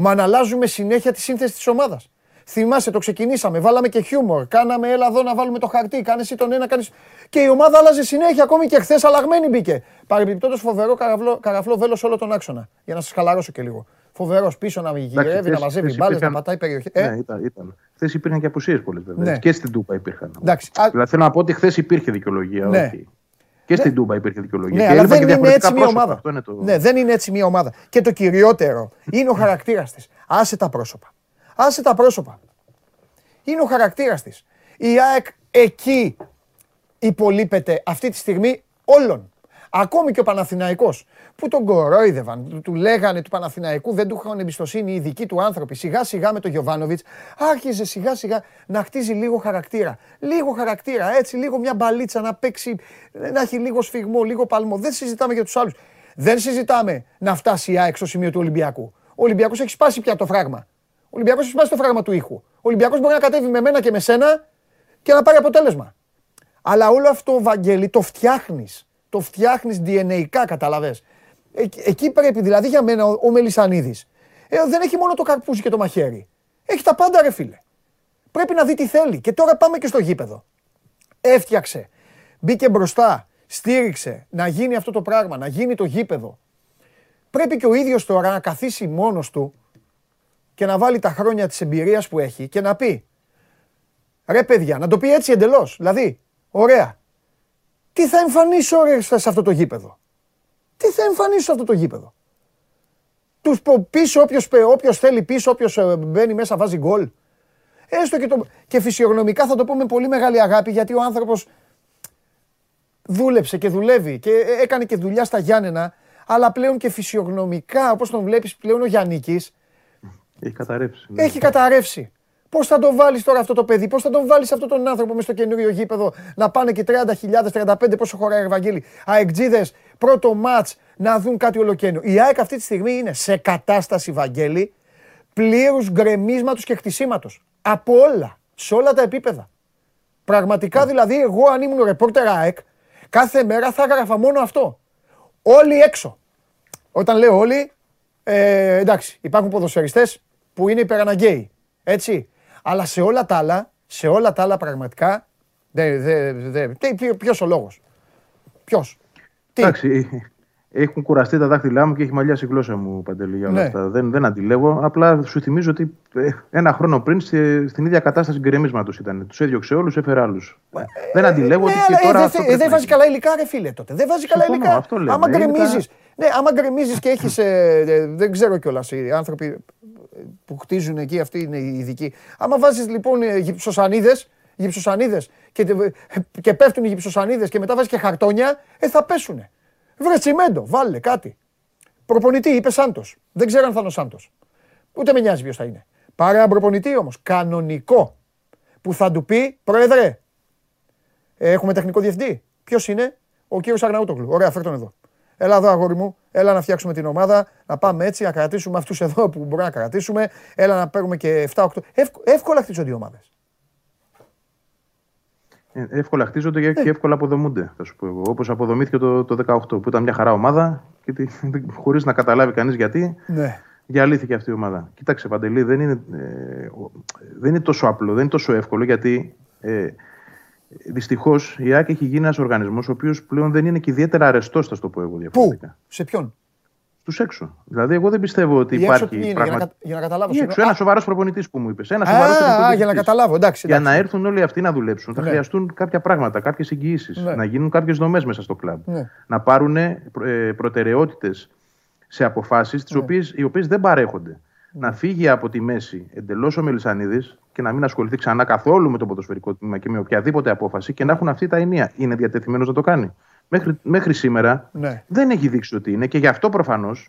Μα να αλλάζουμε συνέχεια τη σύνθεση της ομάδας. Θυμάσαι, το ξεκινήσαμε, βάλαμε και χιούμορ. Κάναμε, έλα εδώ να βάλουμε το χαρτί. Κάνε εσύ τον ένα, κάνει. Και η ομάδα άλλαζε συνέχεια, ακόμη και χθες αλλαγμένη μπήκε. Παρεμπιπτόντως φοβερό καραφλό, καραφλό βέλος όλο τον άξονα. Για να σας χαλαρώσω και λίγο. Φοβερός πίσω να γυρεύει, να μαζεύει μπάλες, να πατάει περιοχή. Ε; Ναι, ήταν. ήταν. Χθες υπήρχαν και απουσίε πολλέ βέβαια. Ναι. Και στην Τούπα υπήρχαν. Εντάξει. Δηλαδή θέλω να πω ότι χθες υπήρχε δικαιολογία. Ναι. Όχι. Και στην ναι. Τούμπα υπήρχε δικαιολογία. Ναι, αλλά δεν είναι έτσι μια ομάδα. Αυτό είναι το... Ναι, δεν είναι έτσι μια ομάδα. Και το κυριότερο είναι ο χαρακτήρας της. Άσε τα πρόσωπα. Άσε τα πρόσωπα. Είναι ο χαρακτήρας της. Η ΑΕΚ εκεί υπολείπεται αυτή τη στιγμή όλων. Ακόμη και ο Παναθηναϊκός που τον κορόιδευαν, του, λέγανε του Παναθηναϊκού, δεν του είχαν εμπιστοσύνη οι δικοί του άνθρωποι. Σιγά σιγά με τον Γιωβάνοβιτς άρχιζε σιγά σιγά να χτίζει λίγο χαρακτήρα. Λίγο χαρακτήρα, έτσι, λίγο μια μπαλίτσα να παίξει, να έχει λίγο σφιγμό, λίγο παλμό. Δεν συζητάμε για τους άλλους. Δεν συζητάμε να φτάσει η ΑΕΚ στο σημείο του Ολυμπιακού. Ο Ολυμπιακός έχει σπάσει πια το φράγμα. Ο Ολυμπιακός έχει σπάσει το φράγμα του ήχου. Ο Ολυμπιακός μπορεί να κατέβει με μένα και με σένα και να πάρει αποτέλεσμα. Αλλά όλο αυτό, Βαγγέλη, το φτιάχνεις. Το φτιάχνεις DNA, καταλαβέ. Εκεί πρέπει, δηλαδή για μένα ο, ο Μελισανίδης ε, δεν έχει μόνο το καρπούζι και το μαχαίρι. Έχει τα πάντα, ρε φίλε. Πρέπει να δει τι θέλει. Και τώρα πάμε και στο γήπεδο. Έφτιαξε. Μπήκε μπροστά. Στήριξε να γίνει αυτό το πράγμα, να γίνει το γήπεδο. Πρέπει και ο ίδιος τώρα να καθίσει μόνος του και να βάλει τα χρόνια της εμπειρίας που έχει και να πει ρε παιδιά, να το πει έτσι εντελώς. Δηλαδή, ωραία, τι θα εμφανίσω σε αυτό το γήπεδο; Τι θα εμφανίσει σε αυτό το γήπεδο; Τους πίσω, όποιος θέλει πίσω, όποιος ε, μπαίνει μέσα βάζει γκολ. Έστω και, το, και φυσιογνωμικά θα το πω με πολύ μεγάλη αγάπη γιατί ο άνθρωπος δούλεψε και δουλεύει και ε, έκανε και δουλειά στα Γιάννενα. Αλλά πλέον και φυσιογνωμικά, όπως τον βλέπεις πλέον ο Γιάννη. Έχει καταρρεύσει. Ναι. Έχει καταρρεύσει. Πώς θα τον βάλεις τώρα αυτό το παιδί, πώς θα τον βάλεις αυτόν τον άνθρωπο μες στο καινούριο γήπεδο να πάνε και 30.000, 35 πόσο χωράει Ευαγγέλη; Αεκτζίδες, πρώτο ματ να δουν κάτι ολοκένιο. Η ΑΕΚ αυτή τη στιγμή είναι σε κατάσταση, Βαγγέλη, πλήρους γκρεμίσματος και χτισήματος. Από όλα, σε όλα τα επίπεδα. Πραγματικά δηλαδή, εγώ αν ήμουν ρεπόρτερ ΑΕΚ, κάθε μέρα θα έγραφα μόνο αυτό. Όλοι έξω. Όταν λέω όλοι, ε, εντάξει, υπάρχουν ποδοσφαιριστές που είναι υπεραναγκαίοι. Έτσι. Αλλά σε όλα τα άλλα, σε όλα τα άλλα πραγματικά, δε, δε, δε, ποιος ο λόγος; Ποιος; Εντάξει, έχουν κουραστεί τα δάχτυλά μου και έχει μαλλιάσει η γλώσσα μου, Παντελή, για όλα ναι. αυτά. Δεν, δεν αντιλέγω. Απλά σου θυμίζω ότι ε, ένα χρόνο πριν στην ίδια κατάσταση γκρεμίσματος ήταν. Τους έδιωξε όλους, έφερε άλλους. Ε, δεν αντιλέγω ναι, ότι και τώρα. Ε, δεν δε βάζει καλά υλικά, ρε φίλε τότε. Δεν βάζει καλά υλικά. Αυτό λέμε, άμα γκρεμίζει. Ναι, άμα γκρεμίζεις και έχεις. δεν ξέρω κιόλας οι άνθρωποι που χτίζουν εκεί, αυτοί είναι οι ειδικοί. Άμα βάζεις λοιπόν γυψοσανίδες γυψοσανίδες και, και πέφτουν οι γυψοσανίδες και μετά βάζεις και χαρτόνια, ε, θα πέσουν. Βρε τσιμέντο, βάλε κάτι. Προπονητή, είπε Σάντος. Δεν ξέρω αν θα είναι ο Σάντος. Ούτε με νοιάζει ποιος θα είναι. Πάρε έναν προπονητή όμως, κανονικό, που θα του πει, Πρόεδρε, έχουμε τεχνικό διευθυντή. Ποιος είναι, ο κύριος Αγναούτογλου. Ωραία, φέρ τον εδώ. Έλα εδώ, αγόρι μου. Έλα να φτιάξουμε την ομάδα. Να πάμε έτσι, να κρατήσουμε αυτούς εδώ που μπορούμε να κρατήσουμε. Έλα να παίρνουμε και 7-8. Εύκολα χτίζονται οι ομάδες. Ε, εύκολα χτίζονται και ε. εύκολα αποδομούνται. Θα σου πω εγώ. Όπως αποδομήθηκε το, το 18 που ήταν μια χαρά ομάδα και [laughs] χωρίς να καταλάβει κανείς γιατί. Ναι. Διαλύθηκε αυτή η ομάδα. Κοίταξε, Παντελή, δεν είναι, ε, δεν είναι τόσο απλό, δεν είναι τόσο εύκολο γιατί ε, Δυστυχώς η ΑΕΚ έχει γίνει ένας οργανισμός ο οποίος πλέον δεν είναι και ιδιαίτερα αρεστός, θα το πω εγώ διαφορετικά. Πού, σε ποιον; Στους έξω. Δηλαδή, εγώ δεν πιστεύω ότι υπάρχει. Είναι, πραγμα... για, να, για να καταλάβω. Έξω, ένας σοβαρός προπονητής που μου είπες. Ένας σοβαρός Α, για να καταλάβω. Εντάξει, εντάξει. Για να έρθουν όλοι αυτοί να δουλέψουν, θα ναι. χρειαστούν κάποια πράγματα, κάποιες εγγυήσεις, ναι. να γίνουν κάποιες δομές μέσα στο κλαμπ. Ναι. Να πάρουν ε, προτεραιότητες σε αποφάσεις, ναι. οι οποίες δεν παρέχονται να φύγει από τη μέση εντελώς ο Μελισανίδης και να μην ασχοληθεί ξανά καθόλου με το ποδοσφαιρικό τμήμα και με οποιαδήποτε απόφαση και να έχουν αυτή τα ενία. Είναι διατεθειμένος να το κάνει. Μέχρι, μέχρι σήμερα ναι. δεν έχει δείξει ότι είναι και γι' αυτό προφανώς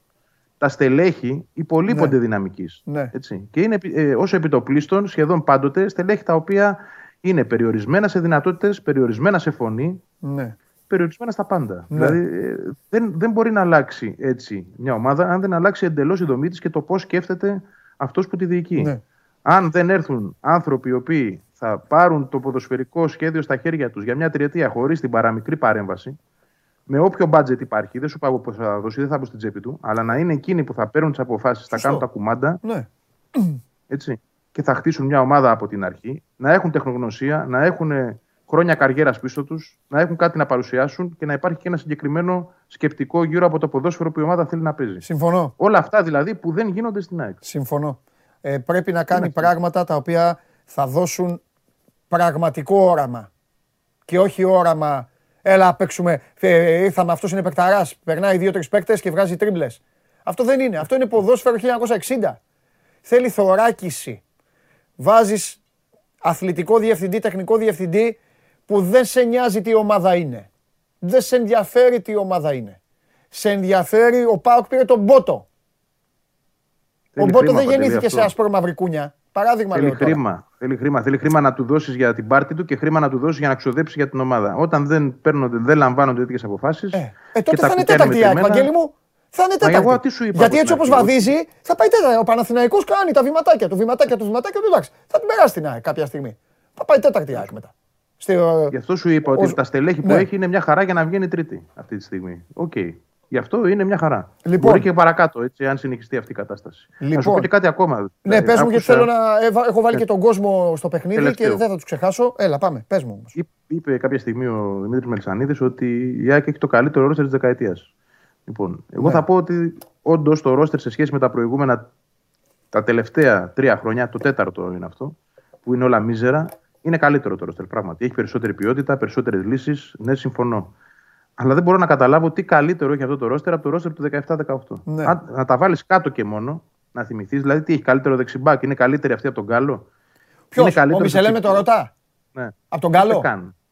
τα στελέχη υπολείπονται ναι. δυναμικής. Ναι. Και είναι ε, ως επιτοπλίστων σχεδόν πάντοτε στελέχη τα οποία είναι περιορισμένα σε δυνατότητες, περιορισμένα σε φωνή. Ναι περιορισμένα στα πάντα. Ναι. Δηλαδή ε, δεν, δεν μπορεί να αλλάξει έτσι μια ομάδα αν δεν αλλάξει εντελώς η δομή της και το πώς σκέφτεται αυτός που τη διοικεί. Ναι. Αν δεν έρθουν άνθρωποι οι οποίοι θα πάρουν το ποδοσφαιρικό σχέδιο στα χέρια τους για μια τριετία χωρίς την παραμικρή παρέμβαση, με όποιο μπάτζετ υπάρχει, δεν σου πάω πώ θα δώσει, δεν θα μπω στην τσέπη του, αλλά να είναι εκείνοι που θα παίρνουν τις αποφάσεις, θα κάνουν τα κουμάντα. Ναι. Έτσι, και θα χτίσουν μια ομάδα από την αρχή, να έχουν τεχνογνωσία, να έχουν χρόνια καριέρας πίσω τους, να έχουν κάτι να παρουσιάσουν και να υπάρχει και ένα συγκεκριμένο σκεπτικό γύρω από το ποδόσφαιρο που η ομάδα θέλει να παίζει. Συμφωνώ. Όλα αυτά δηλαδή που δεν γίνονται στην ΑΕΚ. Συμφωνώ. Ε, πρέπει να κάνει πράγματα τα οποία θα δώσουν πραγματικό όραμα. Και όχι όραμα, έλα παίξουμε, ε, ήρθαμε, αυτός είναι παικταράς, περνάει δύο-τρεις παίκτες και βγάζει τρίμπλες. Αυτό δεν είναι. Αυτό είναι ποδόσφαιρο 1960. Θέλει θωράκιση. Βάζεις αθλητικό διευθυντή, τεχνικό διευθυντή που δεν σε νοιάζει τι ομάδα είναι. Δεν σε ενδιαφέρει τι ομάδα είναι. Σε ενδιαφέρει, ο Πάοκ πήρε τον Μπότο. Ο Μπότο δεν γεννήθηκε σε άσπρο μαύρη κούνια. Παράδειγμα θέλει χρήμα. Θέλει χρήμα. Θέλει χρήμα να του δώσει για την πάρτη του και χρήμα να του δώσει για να ξοδέψει για την ομάδα. Όταν δεν, παίρνονται, δεν λαμβάνονται τέτοιες αποφάσεις. Ε, ε, τότε θα είναι τέταρτη η Βαγγέλη μου. Θα είναι τέταρτη. Εγώ, τι σου είπα, Γιατί έτσι όπως βαδίζει, θα πάει τέταρτη. Ο Παναθηναϊκός κάνει τα βηματάκια του, βηματάκια του, βηματάκια του. Εντάξει, θα την περάσει την ΑΕΚ κάποια στιγμή. Θα πάει τέταρτη η ΑΕΚ μετά. Γι' αυτό σου είπα ότι τα στελέχη που ναι. έχει είναι μια χαρά για να βγαίνει τρίτη αυτή τη στιγμή. Οκ. Γι' αυτό είναι μια χαρά. Λοιπόν, Μπορεί και παρακάτω, έτσι, αν συνεχιστεί αυτή η κατάσταση. Λοιπόν, να σου πω και κάτι ακόμα. Ναι, πες μου, γιατί θέλω να. Έχω βάλει και τον κόσμο στο παιχνίδι Τελευταίο. και δεν θα τους ξεχάσω. Έλα, πάμε. Πες μου. Όμως. Είπε κάποια στιγμή ο Δημήτρης Μελισανίδης ότι η ΑΕΚ έχει το καλύτερο ρόστερ της δεκαετίας. Λοιπόν, εγώ ναι. θα πω ότι όντως το ρόστερ σε σχέση με τα προηγούμενα τα τελευταία τρία χρόνια, το τέταρτο είναι αυτό, που είναι όλα μίζερα, είναι καλύτερο το ρόστερ. Πράγματι. Έχει περισσότερη ποιότητα, περισσότερες λύσεις. Ναι, συμφωνώ. Αλλά δεν μπορώ να καταλάβω τι καλύτερο έχει αυτό το ρόστερ από το ρόστερ του 17-18. Ναι. να τα βάλεις κάτω και μόνο, να θυμηθείς, δηλαδή τι έχει καλύτερο δεξιμπάκ, είναι καλύτερη αυτή από τον Γκάλο; Ποιος, ο Μισελέ το ρωτά. Ναι. Από τον Γκάλο;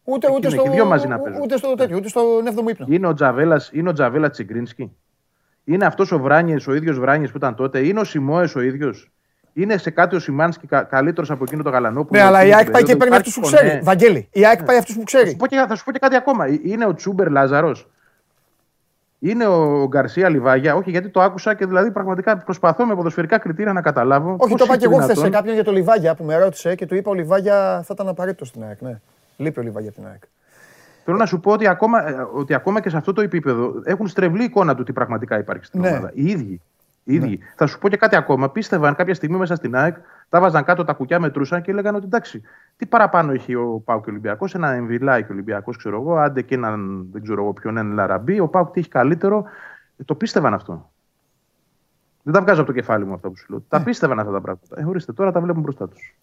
Ούτε, ούτε, στο, δύο μαζί να ούτε στο τέτοιο, ούτε στο 7ο ύπνο. Είναι ο Τζαβέλας είναι ο Τζαβέλας Τσιγκρίνσκι. Είναι αυτός ο Βράνιες, ο ίδιος Βράνιες που ήταν τότε. Είναι ο Σιμόε ο ίδιος. Είναι σε κάτι ο Σιμάνσκι καλύτερος από εκείνο το Γαλανόπουλο. Ναι, αλλά η ΑΕΚ πάει και παίρνει αυτούς που ξέρει. Βαγγέλη, η ΑΕΚ πάει αυτούς που ξέρει. Θα σου πω και κάτι ακόμα. Είναι ο Τσούμπερ Λάζαρος. Είναι ο Γκαρσία Λιβάγια. Όχι, γιατί το άκουσα και δηλαδή πραγματικά προσπαθώ με ποδοσφαιρικά κριτήρια να καταλάβω. Όχι, το είπα και εγώ χθες σε κάποιον για το Λιβάγια που με ρώτησε και του είπα ο Λιβάγια θα ήταν απαραίτητο στην ΑΕΚ. Ναι. Λείπει ο Λιβάγια την ΑΕΚ. Θέλω να σου πω ότι ακόμα, ε, ότι ακόμα και σε αυτό το επίπεδο έχουν στρεβλή εικόνα του τι πραγματικά υπάρχει στην ναι. ομάδα. Οι ίδιοι. Οι ναι. Θα σου πω και κάτι ακόμα. Πίστευαν κάποια στιγμή μέσα στην ΑΕΚ, τα βάζαν κάτω τα κουκιά, μετρούσαν και έλεγαν ότι εντάξει, τι παραπάνω έχει ο Πάουκ και ο Ολυμπιακός. Ένα εμβυλάκι και ο Ολυμπιακός, ξέρω εγώ, άντε και έναν, δεν ξέρω εγώ ποιον, έναν Λαραμπή. Ο Πάουκ τι έχει καλύτερο. Ε, το πίστευαν αυτό. Δεν τα βγάζω από το κεφάλι μου αυτά που σου λέω. Τα ναι. πίστευαν αυτά τα πράγματα. Ε, ορίστε, τώρα τα βλέπουν μπροστά τους.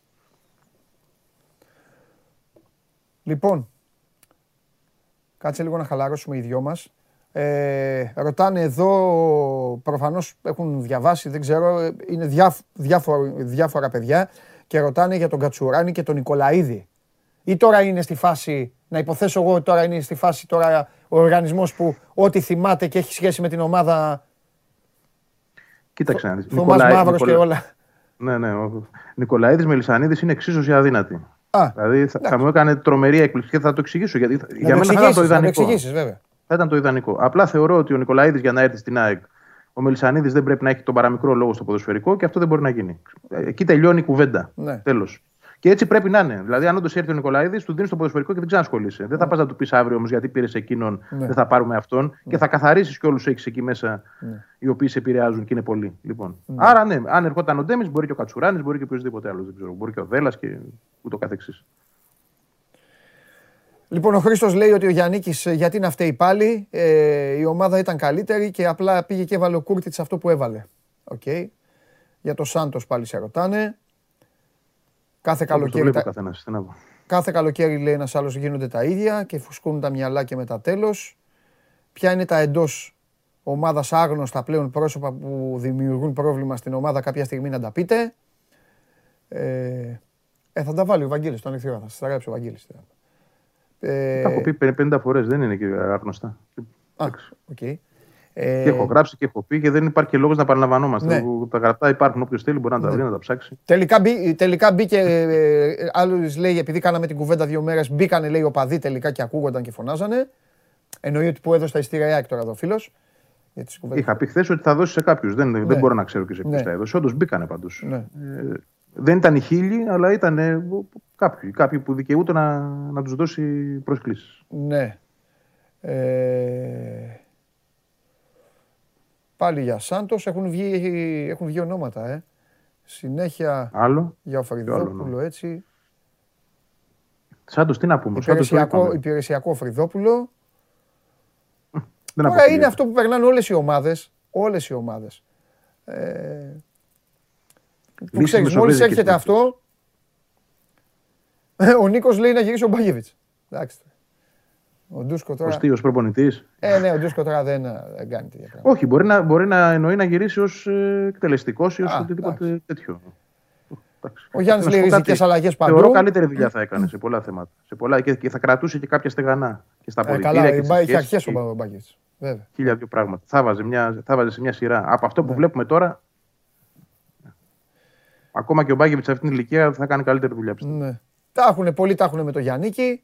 Λοιπόν, κάτσε λίγο να χαλαρώσουμε οι δυο μας. Ε, ρωτάνε εδώ, προφανώς έχουν διαβάσει, δεν ξέρω, είναι διάφορα, διάφορα παιδιά και ρωτάνε για τον Κατσουράνη και τον Νικολαίδη. Ή τώρα είναι στη φάση, να υποθέσω εγώ τώρα είναι στη φάση τώρα ο οργανισμός που ό,τι θυμάται και έχει σχέση με την ομάδα Κοίταξε να δεις. Μαύρος και όλα. Ναι, ναι. Ο Νικολαίδης Μελισανίδης είναι εξίσωση αδύνατη. Α, δηλαδή θα, θα, μου έκανε τρομερή έκπληξη και θα το εξηγήσω. Γιατί να για μένα θα ήταν το ιδανικό. Να το βέβαια. Θα ήταν το ιδανικό. Απλά θεωρώ ότι ο Νικολαίδης για να έρθει στην ΑΕΚ, ο Μελισανίδης δεν πρέπει να έχει τον παραμικρό λόγο στο ποδοσφαιρικό και αυτό δεν μπορεί να γίνει. Εκεί τελειώνει η κουβέντα. Ναι. Τέλος. Και έτσι πρέπει να είναι. Δηλαδή, αν όντως έρθει ο Νικολαίδης, του δίνεις το ποδοσφαιρικό και δεν ξανασχολείσαι. Ναι. Δεν θα πας να του πεις αύριο όμως γιατί πήρες εκείνον, ναι. δεν θα πάρουμε αυτόν. Ναι. Και θα καθαρίσεις και όλους έχεις εκεί μέσα ναι. οι οποίοι σε επηρεάζουν και είναι πολλοί. Λοιπόν. Ναι. Άρα, ναι, αν ερχόταν ο Ντέμις, μπορεί και ο Κατσουράνης, μπορεί και οποιοδήποτε άλλος. Δεν ξέρω. Μπορεί και ο Δέλλα και ούτω καθεξής. Λοιπόν, ο Χρήστος λέει ότι ο Γιάννη ε, γιατί είναι αυτή πάλι. Ε, η ομάδα ήταν καλύτερη και απλά πήγε και έβαλε ο Κούρτιτς αυτό που έβαλε. OK. Okay. Για το Σάντος πάλι σε ρωτάνε. Κάθε καλοκαίρι. Τα... Κάθε καλοκαίρι λέει ένας άλλος γίνονται τα ίδια και φουσκώνουν τα μυαλά και μετά τέλος. Ποια είναι τα εντός ομάδας άγνωστα πλέον πρόσωπα που δημιουργούν πρόβλημα στην ομάδα κάποια στιγμή να τα πείτε; Ε, ε θα τα βάλει ο Βαγγέλης τον ήρθε θα σας τα γράψει ο Βαγγέλης. Ε... Τα έχω πει 50 φορές, δεν είναι και άγνωστα. Α, okay. Ε... Και έχω γράψει και έχω πει και δεν υπάρχει και λόγος να επαναλαμβανόμαστε. Ναι. Τα γραπτά υπάρχουν. Όποιος θέλει μπορεί να τα ναι. βρει, να τα ψάξει. Τελικά, μπή, τελικά μπήκε. Ε, Άλλος λέει, επειδή κάναμε την κουβέντα δύο μέρες, μπήκανε λέει οπαδοί τελικά και ακούγονταν και φωνάζανε. Εννοεί ότι που έδωσε τα ειστήρια τώρα εδώ φίλος. Είχα πει χθες ότι θα δώσει σε κάποιους. Δεν, ναι. δεν μπορώ να ξέρω και σε ποιους ναι. θα έδωσε. Όντως μπήκανε πάντως. Ναι. Ε, δεν ήταν οι χίλιοι, αλλά ήταν κάποιοι, κάποιοι που δικαιούται να, να τους δώσει προσκλήσεις. Ναι. Ε, πάλι για Σάντος έχουν βγει, έχουν βγει ονόματα, ε. Συνέχεια Άλλο; για ο Φρυδόπουλο, έτσι. Σάντος, τι να πούμε. Υπηρεσιακό, υπηρεσιακό Φρυδόπουλο. Τώρα είναι αυτό που περνάνε όλες οι ομάδες. Όλες οι ομάδες. Ε, που ξέρεις, μόλις έρχεται αυτό, [laughs] ο Νίκος λέει να γυρίσει ο Μπάγεβιτς. Εντάξει. Ο Ντούσκο τώρα. Ο Στίος προπονητής. Ε, ναι, ο Ντούσκο τώρα δεν, δεν κάνει τέτοια πράγματα. Όχι, μπορεί να, μπορεί να εννοεί να γυρίσει ως ε, εκτελεστικός ή ως οτιδήποτε τέτοιο. Ο Γιάννης λέει ριζικέ αλλαγές παντού. Θεωρώ καλύτερη δουλειά θα έκανε σε πολλά θέματα. Σε πολλά, και, και θα κρατούσε και κάποια στεγανά. Και στα ε, καλά, είχε αρχές ο Μπάγκετ. Χίλια δύο πράγματα. Θα βάζε, μια, θα βάζε σε μια σειρά. Από αυτό που ναι. βλέπουμε τώρα, ακόμα και ο Μπάγκεβιτς σε αυτήν την ηλικία θα κάνει καλύτερη δουλειά. Ναι. Τα έχουν, πολλοί τα έχουν με το Γιάννικη.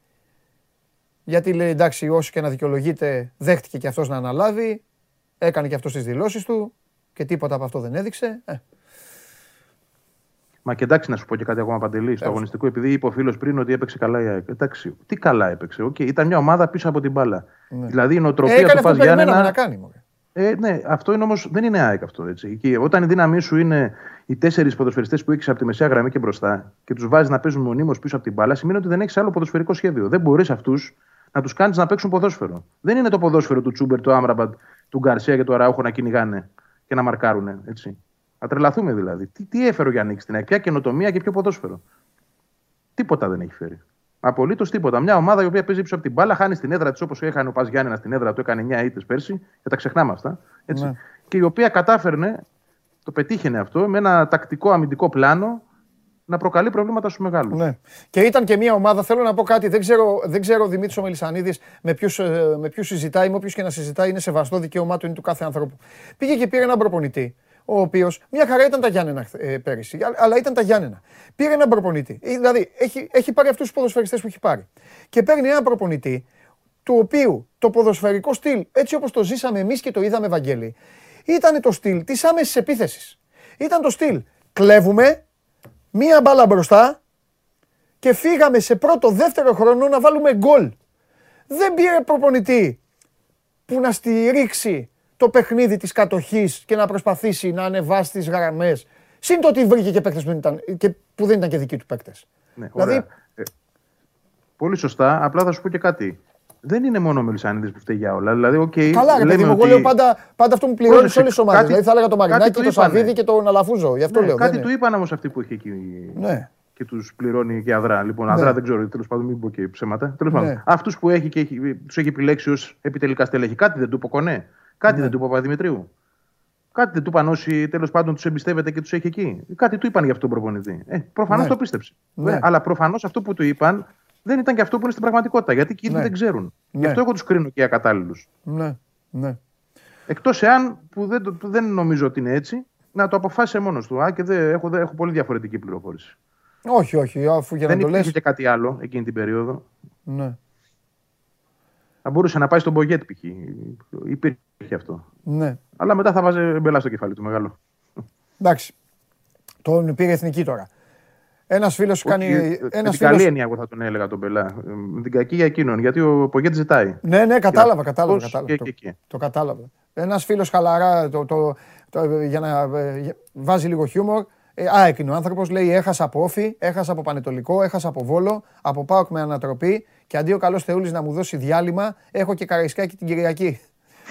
Γιατί λέει εντάξει, όσο και να δικαιολογείται, δέχτηκε και αυτός να αναλάβει. Έκανε και αυτός τις δηλώσεις του και τίποτα από αυτό δεν έδειξε. Ε. Μα και εντάξει, να σου πω και κάτι ακόμα παντελή. Στο αγωνιστικό, επειδή είπε ο φίλος πριν ότι έπαιξε καλά η ΑΕΚ. Εντάξει, τι καλά έπαιξε. Okay. Ήταν μια ομάδα πίσω από την μπάλα. Ναι. Δηλαδή η νοοτροπία ε, του Πα Γιάννενα. Να κάνει, ε, ναι, αυτό είναι όμως δεν είναι ΑΕΚ αυτό. Έτσι. Και όταν η δύναμή σου είναι οι τέσσερις ποδοσφαιριστές που έχεις από τη μεσαία γραμμή και μπροστά και τους βάζεις να παίζουν μονίμω πίσω από την μπάλα, σημαίνει ότι δεν έχεις άλλο ποδοσφαιρικό σχέδιο. Δεν μπορείς αυτούς να τους κάνεις να παίξουν ποδόσφαιρο. Δεν είναι το ποδόσφαιρο του Τσούμπερ, του Άμραμπαντ, του Γκαρσία και του Αραούχο να κυνηγάνε και να μαρκάρουν. Έτσι. Να τρελαθούμε δηλαδή. Τι, τι έφερε ο Γιάννη στην ΑΕΚ, ποια καινοτομία και ποιο ποδόσφαιρο. Τίποτα δεν έχει φέρει. Απολύτως τίποτα. Μια ομάδα η οποία παίζει πίσω από την μπάλα, χάνει στην έδρα της όπως έκανε ο Πας Γιάννενα στην έδρα του, έκανε 9 ήττες πέρσι, και τα ξεχνάμε αυτά. Έτσι. Ναι. Και η οποία κατάφερνε, το πετύχαινε αυτό, με ένα τακτικό αμυντικό πλάνο να προκαλεί προβλήματα στους μεγάλους. Ναι. Και ήταν και μια ομάδα, θέλω να πω κάτι, δεν ξέρω, δεν ξέρω ο Δημήτρης ο Μελισανίδης με ποιους ε, με ποιους συζητάει, με όποιους και να συζητάει, είναι σεβαστό δικαίωμά του, είναι του κάθε ανθρώπου. Πήγε και πήρε έναν προπονητή ο οποίος μια χαρά ήταν τα Γιάννενα ε, πέρυσι, αλλά ήταν τα Γιάννενα. Πήρε έναν προπονητή. Ε, δηλαδή έχει, έχει πάρει αυτούς τους ποδοσφαιριστές που έχει πάρει. Και παίρνει έναν προπονητή, του οποίου το ποδοσφαιρικό στυλ, έτσι όπως το ζήσαμε εμείς και το είδαμε, Βαγγέλη, ήταν το στυλ της άμεσης επίθεσης. Ήταν το στυλ. Κλέβουμε, μία μπάλα μπροστά και φύγαμε σε πρώτο, δεύτερο χρόνο να βάλουμε γκολ. Δεν πήρε προπονητή που να στηρίξει το παιχνίδι της κατοχής και να προσπαθήσει να ανεβάσει τις γραμμές. Συν το ότι βρήκε και παίκτες που, ήταν, και που δεν ήταν και δικοί του παίκτες. Ναι, δηλαδή... Ε, πολύ σωστά. Απλά θα σου πω και κάτι. Δεν είναι μόνο ο Μελισανίδη που φταίει για όλα. Δηλαδή, okay, Καλά, ρε παιδί μου, εγώ λέω πάντα, πάντα αυτό που πληρώνει σε όλες τις ομάδες. Δηλαδή θα έλεγα το Μαρινάκι, το Σαββίδι και τον Αλαφούζο. Γι' αυτό ναι, λέω. Κάτι του είπαν όμως αυτοί που έχει εκεί. Ναι. Και τους πληρώνει και αδρά. Λοιπόν, ναι. αδρά δεν ξέρω, τέλος πάντων, μην πω και ψέματα. Τέλος πάντων, ναι. αυτούς που έχει και τους έχει επιλέξει ως επιτελικά στελέχη, κάτι δεν του είπε Κάτι ναι. δεν του είπε ο Παπαδημητρίου. Κάτι δεν του είπαν όσοι τέλος πάντων τους εμπιστεύεται και τους έχει εκεί. Κάτι του είπαν για αυτόν τον προπονητή. Ε, προφανώς ναι. το πίστεψε. Ναι. Αλλά προφανώς αυτό που του είπαν δεν ήταν και αυτό που είναι στην πραγματικότητα. Γιατί και οι ναι. δεν ξέρουν. Ναι. Γι' αυτό εγώ τους κρίνω και ακατάλληλους. Ναι. ναι. Εκτός εάν, που δεν, δεν νομίζω ότι είναι έτσι, να το αποφάσισε μόνος του. Α, και δεν, έχω, έχω πολύ διαφορετική πληροφόρηση. Όχι, όχι, αφού για δεν να το λες... και κάτι άλλο εκείνη την περίοδο. Ναι. Θα μπορούσε να πάει στον Μπογιέτ π.χ. Υπήρχε αυτό. Ναι. Αλλά μετά θα βάζει μπελά στο κεφάλι του μεγάλο. Εντάξει. Τον πήρε εθνική τώρα. Ένας φίλος κάνει. Ένας την καλή έννοια, εγώ θα τον έλεγα τον Μπελά. Με την κακή για εκείνον. Γιατί ο Πογέτ ζητάει. Ναι, ναι, κατάλαβα. κατάλαβα, κατάλαβα. Και, το, το κατάλαβα. Ένας φίλος χαλαρά το, το, το, για να ε, βάζει λίγο χιούμορ. Ε, α, εκείνο ο άνθρωπος λέει: Έχασα από όφη, έχασα από πανετολικό, έχασα από βόλο, από πάοκ με ανατροπή και αντί ο καλός Θεούλης να μου δώσει διάλειμμα, έχω και καραϊσκάκι την Κυριακή.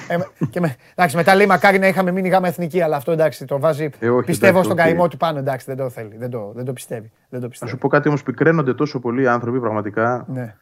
Ε, και με, εντάξει, μετά λέει μακάρι να είχαμε μείνει γάμα εθνική, αλλά αυτό εντάξει, το βάζει. Ε, όχι, πιστεύω εντάξει, στον okay. καημό του πάνω, εντάξει, δεν το θέλει. Δεν το, δεν το πιστεύει. Δεν το πιστεύει. Θα σου πω κάτι όμως που κραίνονται τόσο πολλοί άνθρωποι πραγματικά. Ναι.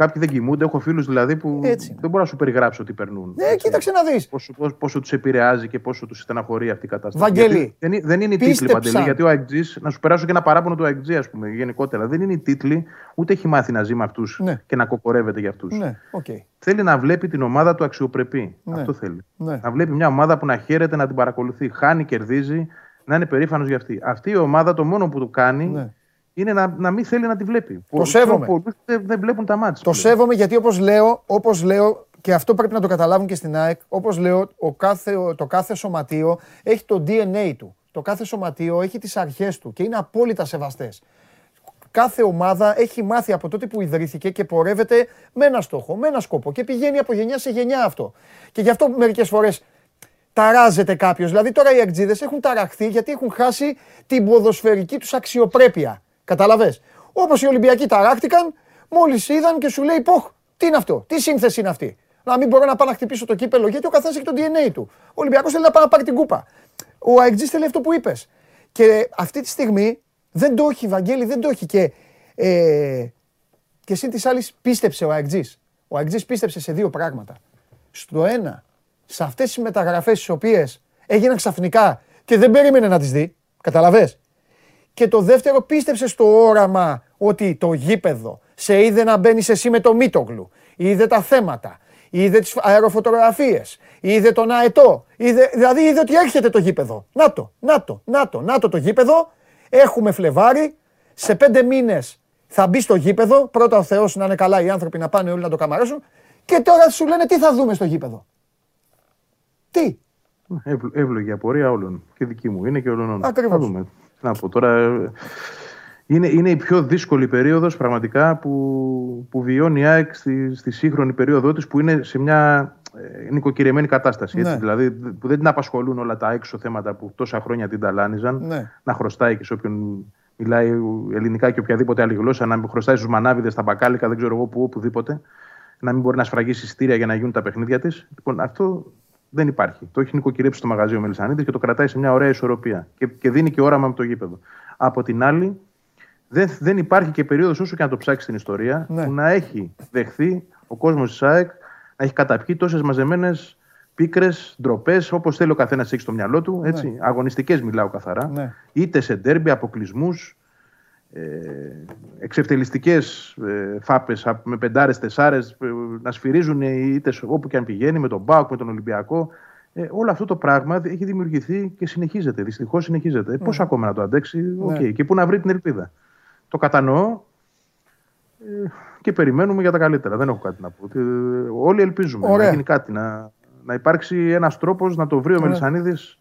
Κάποιοι δεν κοιμούνται. Έχω φίλους δηλαδή που Έτσι. δεν μπορώ να σου περιγράψω τι περνούν. Ναι, έτσι. κοίταξε να δεις. Πόσο, πόσο, πόσο τους επηρεάζει και πόσο τους στεναχωρεί αυτή η κατάσταση. Βαγγέλη. δεν, δεν είναι οι τίτλοι παντελή. Γιατί ο Αγτζή, να σου περάσω και ένα παράπονο του Αγτζή, ας πούμε, γενικότερα. Δεν είναι οι τίτλοι, ούτε έχει μάθει να ζει με αυτούς ναι. και να κοκορεύεται για αυτούς. Ναι, okay. Θέλει να βλέπει την ομάδα του αξιοπρεπή. Ναι. Αυτό θέλει. Ναι. Να βλέπει μια ομάδα που να χαίρεται να την παρακολουθεί. Χάνει, κερδίζει, να είναι περήφανος για αυτή. Αυτή η ομάδα το μόνο που του κάνει ναι είναι να, να μην θέλει να τη βλέπει. Το σέβομαι. Πολλοί δεν, δεν βλέπουν τα μάτια. Το σέβομαι γιατί όπως λέω, όπως λέω και αυτό πρέπει να το καταλάβουν και στην ΑΕΚ, όπως λέω, ο κάθε, το κάθε σωματείο έχει το DNA του. Το κάθε σωματείο έχει τις αρχές του και είναι απόλυτα σεβαστές. κάθε ομάδα έχει μάθει από τότε που ιδρύθηκε και πορεύεται με ένα στόχο, με ένα σκοπό και πηγαίνει από γενιά σε γενιά αυτό. Και γι' αυτό μερικές φορές ταράζεται κάποιος. Δηλαδή τώρα οι εκτζίδε έχουν ταραχθεί γιατί έχουν χάσει την ποδοσφαιρική τους αξιοπρέπεια. Καταλαβέ. Όπως οι Ολυμπιακοί ταράχτηκαν, μόλις είδαν και σου λέει: Ποχ, τι είναι αυτό, τι σύνθεση είναι αυτή; Να μην μπορώ να πάω να χτυπήσω το κύπελο γιατί ο καθένας έχει το DNA του. Ο Ολυμπιακός θέλει να πάει να πάρει την κούπα. Ο Αεκτζή θέλει αυτό που είπες. Και αυτή τη στιγμή δεν το έχει, Βαγγέλη, δεν το έχει. Και, ε, και συν της άλλης πίστεψε ο Αεκτζή. Ο Αεκτζή πίστεψε σε δύο πράγματα. Στο ένα, σε αυτές τις μεταγραφές τις οποίες έγιναν ξαφνικά και δεν περίμενε να τις δει. Καταλαβέ. Και το δεύτερο, πίστεψε στο όραμα ότι το γήπεδο σε είδε να μπαίνει εσύ με το Μίτογλου, είδε τα θέματα, είδε τις αεροφωτογραφίες, είδε τον αετό, είδε, δηλαδή είδε ότι έρχεται το γήπεδο. Να το, να το, να το, να το το γήπεδο. Έχουμε Φλεβάρι, σε πέντε μήνες θα μπει στο γήπεδο. Πρώτα ο Θεός να είναι καλά οι άνθρωποι να πάνε όλοι να το καμαρώσουν. Και τώρα σου λένε τι θα δούμε στο γήπεδο; Τι; Εύλογη απορία όλων. Και δική μου είναι και όλων. Ακριβώς. Θα δούμε. Να πω τώρα. Είναι, είναι η πιο δύσκολη περίοδος πραγματικά που, που βιώνει η ΑΕΚ στη, στη σύγχρονη περίοδο της που είναι σε μια ε, νοικοκυρεμένη κατάσταση. Έτσι, ναι. Δηλαδή που δεν την απασχολούν όλα τα έξω θέματα που τόσα χρόνια την ταλάνιζαν. Ναι. Να χρωστάει και σε όποιον μιλάει ελληνικά και οποιαδήποτε άλλη γλώσσα, να χρωστάει στους μανάβιδες, στα μπακάλικα, δεν ξέρω εγώ που, οπουδήποτε. Να μην μπορεί να σφραγίσει στήρια για να γίνουν τα παιχνίδια της. Λοιπόν, αυτό δεν υπάρχει. Το έχει νοικοκυρέψει στο μαγαζί ο Μελισανίδης και το κρατάει σε μια ωραία ισορροπία. Και, και δίνει και όραμα με το γήπεδο. Από την άλλη, δεν, δεν υπάρχει και περίοδος όσο και να το ψάξει στην ιστορία ναι. που να έχει δεχθεί ο κόσμος της ΑΕΚ να έχει καταπιεί τόσες μαζεμένες πίκρες, ντροπές, όπως θέλει ο καθένας έχει στο μυαλό του. Έτσι. Ναι. Αγωνιστικές μιλάω καθαρά. Ναι. Είτε σε ντέρμπι, αποκλεισμούς, ε, εξευτελιστικές ε, φάπες με πεντάρες, τεσσάρες, ε, να σφυρίζουν είτε όπου και αν πηγαίνει, με τον Μπάουκ, με τον Ολυμπιακό. Ε, όλο αυτό το πράγμα έχει δημιουργηθεί και συνεχίζεται. Δυστυχώς συνεχίζεται. Ε, Πώς ναι. ακόμα να το αντέξει, okay. Ναι. και πού να βρει την ελπίδα. Το κατανοώ ε, και περιμένουμε για τα καλύτερα. Δεν έχω κάτι να πω. Ε, όλοι ελπίζουμε Ωραία. να γίνει κάτι, να, να υπάρξει ένας τρόπος να το βρει ο Μελισανίδης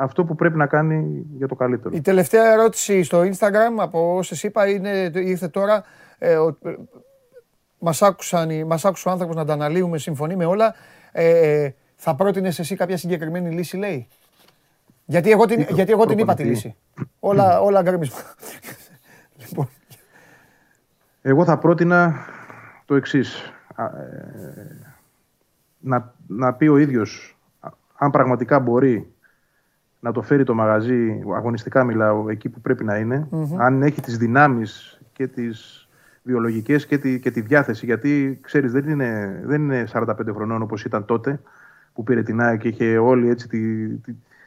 αυτό που πρέπει να κάνει για το καλύτερο. Η τελευταία ερώτηση στο Instagram από όσε είπα είναι, ήρθε τώρα. Ε, ε, μας, άκουσαν, μας άκουσε ο άνθρωπος να τα αναλύουμε, συμφωνεί με όλα. Ε, θα πρότεινες εσύ κάποια συγκεκριμένη λύση, λέει; Γιατί εγώ την, γιατί εγώ την είπα τη λύση. όλα, όλα γκρέμισμα. λοιπόν. Εγώ θα πρότεινα το εξής. Ε, να, να πει ο ίδιος αν πραγματικά μπορεί να το φέρει το μαγαζί, αγωνιστικά μιλάω, εκεί που πρέπει να ειναι αν έχει τις δυνάμεις και τις βιολογικές και τη, και τη διάθεση, γιατί ξέρεις δεν είναι, δεν είναι 45 χρονών όπως ήταν τότε που πήρε την ΑΕΚ και είχε όλη έτσι τη,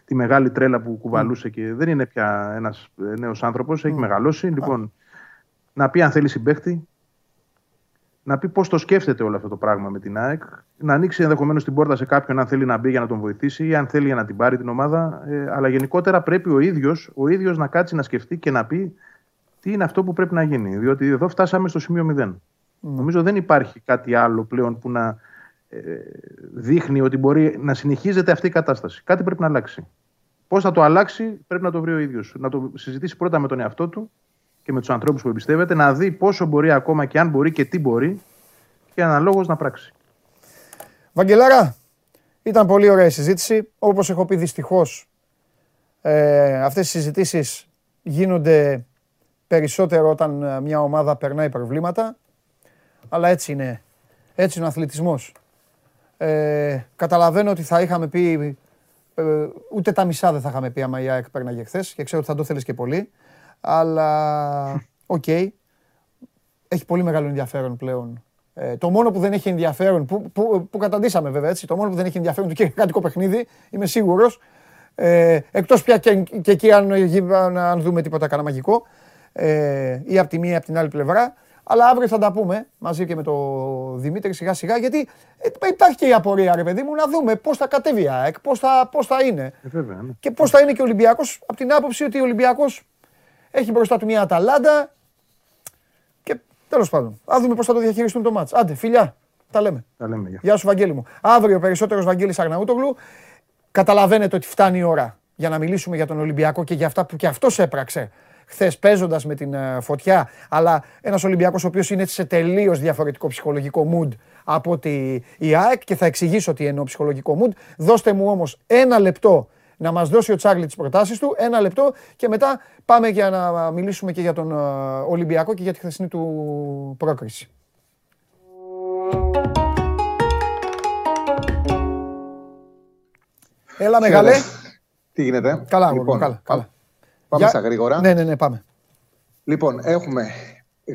τη, μεγάλη τρέλα που κουβαλούσε και δεν είναι πια ένας νέος άνθρωπος, έχει μεγαλώσει. Λοιπόν, να πει αν θέλει συμπέχτη, να πει πώς το σκέφτεται όλο αυτό το πράγμα με την ΑΕΚ, να ανοίξει ενδεχομένως την πόρτα σε κάποιον αν θέλει να μπει για να τον βοηθήσει ή αν θέλει για να την πάρει την ομάδα. Ε, αλλά γενικότερα πρέπει ο ίδιος ο ίδιος να κάτσει να σκεφτεί και να πει τι είναι αυτό που πρέπει να γίνει. Διότι εδώ φτάσαμε στο σημείο 0. Mm. Νομίζω δεν υπάρχει κάτι άλλο πλέον που να ε, δείχνει ότι μπορεί να συνεχίζεται αυτή η κατάσταση. Κάτι πρέπει να αλλάξει. Πώς θα το αλλάξει, πρέπει να το βρει ο ίδιος. Να το συζητήσει πρώτα με τον εαυτό του και με τους ανθρώπους που εμπιστεύεται, να δει πόσο μπορεί ακόμα και αν μπορεί και τι μπορεί και αναλόγως να πράξει. Βαγγελάρα, ήταν πολύ ωραία η συζήτηση. Όπως έχω πει, δυστυχώς ε, αυτές οι συζητήσεις γίνονται περισσότερο όταν ε, μια ομάδα περνάει προβλήματα. Αλλά έτσι είναι. Έτσι είναι ο αθλητισμός. Ε, καταλαβαίνω ότι θα είχαμε πει, ε, ούτε τα μισά δεν θα είχαμε πει άμα η ΑΕΚ πέρναγε χθες και ξέρω ότι θα το θέλεις και πολύ. Αλλά, οκ, έχει πολύ μεγάλο ενδιαφέρον πλέον. Ε, το μόνο που δεν έχει ενδιαφέρον, που, που, που καταντήσαμε βέβαια έτσι, το μόνο που δεν έχει ενδιαφέρον το κυριακάτικο παιχνίδι, είμαι σίγουρος, ε, εκτός πια και, και εκεί αν, αν δούμε τίποτα κανένα μαγικό, ε, ή από τη μία ή από την άλλη πλευρά, αλλά αύριο θα τα πούμε μαζί και με τον Δημήτρη σιγά σιγά. Γιατί ε, υπάρχει και η απορία, ρε παιδί μου, να δούμε πώς θα κατέβει η ΑΕΚ, πώς θα, πώς θα είναι. Ε, βέβαια, ναι. Και πώς θα είναι και ο Ολυμπιακός, από την άποψη ότι ο Ολυμπιακός έχει μπροστά του μια Αταλάντα. Και τέλος πάντων, α δούμε πώς θα το διαχειριστούν το μάτς. Άντε, φιλιά, τα λέμε. Τα λέμε γεια. γεια σου, Βαγγέλη μου. Αύριο περισσότερος Βαγγέλης Αγναούτογλου. Καταλαβαίνετε ότι φτάνει η ώρα για να μιλήσουμε για τον Ολυμπιακό και για αυτά που και αυτός έπραξε χθες παίζοντας με την ε, φωτιά, αλλά ένας Ολυμπιακός ο οποίος είναι σε τελείως διαφορετικό ψυχολογικό mood από ότι η ΑΕΚ και θα εξηγήσω τι εννοώ ψυχολογικό mood. Δώστε μου όμως ένα λεπτό να μας δώσει ο Τσάρλι τις προτάσεις του, ένα λεπτό και μετά πάμε για να μιλήσουμε και για τον ε, Ολυμπιακό και για τη χθεσινή του πρόκριση. Έλα μεγάλε. Τι γίνεται; Καλά, λοιπόν, καλά, καλά. Πάμε στα γρήγορα. Ναι, ναι, ναι, πάμε. Λοιπόν, έχουμε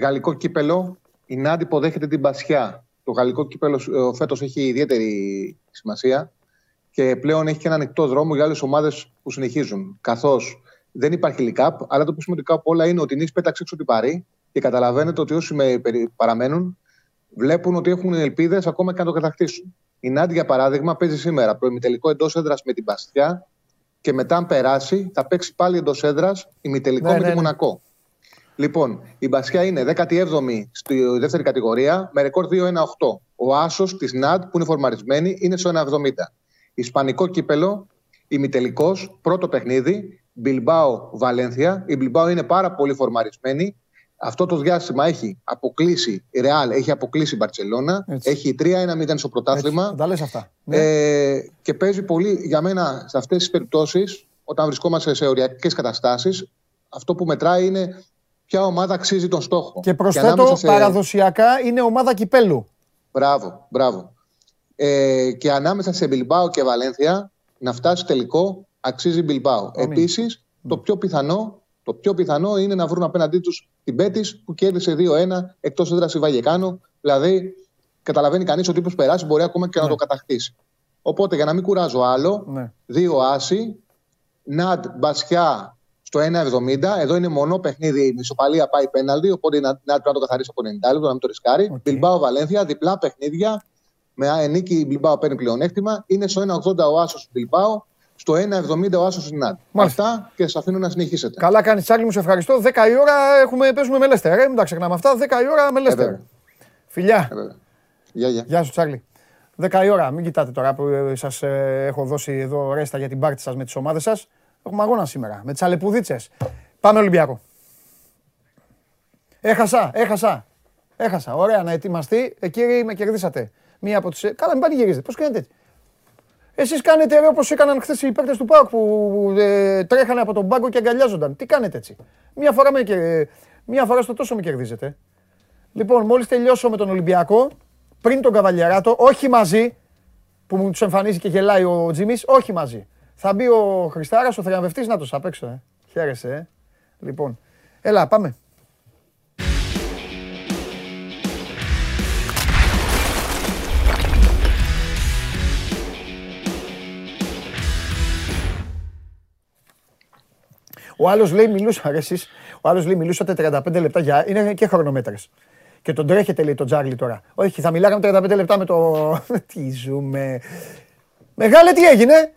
γαλλικό κύπελο. Η Νάντι υποδέχεται την Πασιά. Το γαλλικό κύπελο ε, φέτος έχει ιδιαίτερη σημασία και πλέον έχει και ένα ανοιχτό δρόμο για άλλες ομάδες που συνεχίζουν. Καθώς δεν υπάρχει λικάπ, αλλά το πιο σημαντικό από όλα είναι ότι η Νίξ πέταξε έξω την Παρή και καταλαβαίνετε ότι όσοι με παραμένουν βλέπουν ότι έχουν ελπίδες ακόμα και να το κατακτήσουν. Η Νάντι, για παράδειγμα, παίζει σήμερα προημιτελικό εντός έδρας με την Παστιά και μετά, αν περάσει, θα παίξει πάλι εντός έδρας ημιτελικό ναι, με ναι, τη ναι. Μονακό. Λοιπόν, η Μπασιά είναι 17η στη δεύτερη κατηγορία με ρεκόρ 2-1-8. Ο άσος της ΝΑΤ που είναι φορμαρισμένη είναι στο 1-70. Ισπανικό κύπελο, ημιτελικός, πρώτο παιχνίδι, Μπιλμπάο Βαλένθια. Η Μπιλμπάο είναι πάρα πολύ φορμαρισμένη. Αυτό το διάστημα έχει αποκλείσει η Ρεάλ, έχει αποκλείσει η Μπαρσελόνα, έχει 3-1-0 στο πρωτάθλημα. Τα λες αυτά. Ε, και παίζει πολύ για μένα σε αυτές τις περιπτώσεις, όταν βρισκόμαστε σε οριακές καταστάσεις, αυτό που μετράει είναι ποια ομάδα αξίζει τον στόχο. Και προσθέτω σε... παραδοσιακά είναι ομάδα κυπέλου. Μπράβο, μπράβο. Ε, και ανάμεσα σε Μπιλμπάο και Βαλένθια να φτάσει τελικό αξίζει Μπιλμπάο. Επίσης, το πιο πιθανό το πιο πιθανό είναι να βρουν απέναντί τους την Πέτη που κέρδισε 2-1 εκτός έδρας η Βαγεκάνο. Δηλαδή, καταλαβαίνει κανείς ότι όποιο περάσει μπορεί ακόμα και να ναι. το κατακτήσει. Πρέπει για να μην κουράζω άλλο, ναι. δύο άσοι, Ναντ Μπαστιά στο 1,70. Εδώ είναι μονό παιχνίδι. Η ισοπαλία πάει πέναλτι. Οπότε η Ναντ πρέπει να το καθαρίσει από 90 λεπτό, να μην το ρισκάρει. Okay. Μπιλμπάο Βαλένθια, διπλά παιχνίδια. Με νίκη η Μπιλμπάο παίρνει πλεονέκτημα. Είναι στο 1,80 ο Άσος Μπιλμπάο. Στο 1,70 ο Άσος Ναντ. Αυτά και σας αφήνω να συνεχίσετε. Καλά κάνεις, Τσάρλι μου, σε ευχαριστώ. 10 η ώρα έχουμε, παίζουμε με Λέστερ. Ε, μην τα ξεχνάμε αυτά. 10 η ώρα με Λέστερ. Ε, Φιλιά. Ε, γεια, γεια. Γεια σου, Τσάρλι. 10 η ώρα, μην κοιτάτε τώρα που ε, σας ε, έχω δώσει εδώ ρέστα για την πάρτι σας με τις ομάδες σας. Έχουμε αγώνα σήμερα με τις αλεπουδίτσες. Πάμε Ολυμπιακό. Έχασα, έχασα. Έχασα. Ωραία να ετοιμαστεί. Ε, κύριοι, με κερδίσατε. Μία από τι. Καλά, μην πανηγυρίζετε. Πώς κάνετε έτσι. Εσείς κάνετε ρε, όπως έκαναν χθες οι παίκτες του Πάουκ που ε, τρέχανε από τον πάγκο και αγκαλιάζονταν. Τι κάνετε έτσι. Μία φορά, με, μία φορά στο τόσο με κερδίζετε. Λοιπόν, μόλις τελειώσω με τον Ολυμπιακό, πριν τον Καβαλιαράτο, όχι μαζί, που μου τους εμφανίζει και γελάει ο Τζίμι, όχι μαζί. Θα μπει ο Χριστάρας, ο θριαμβευτής, να το απ' έξω, ε. Χαίρεσαι, ε. Λοιπόν, έλα, πάμε. Ο άλλος λέει μιλούσα, εσείς, ο άλλος λέει μιλούσατε 35 λεπτά για. είναι και χρονομέτρες. Και τον τρέχετε λέει τον Τζάρλι τώρα. Όχι, θα μιλάγαμε 35 λεπτά με το. [laughs] τι ζούμε. Μεγάλε, τι έγινε;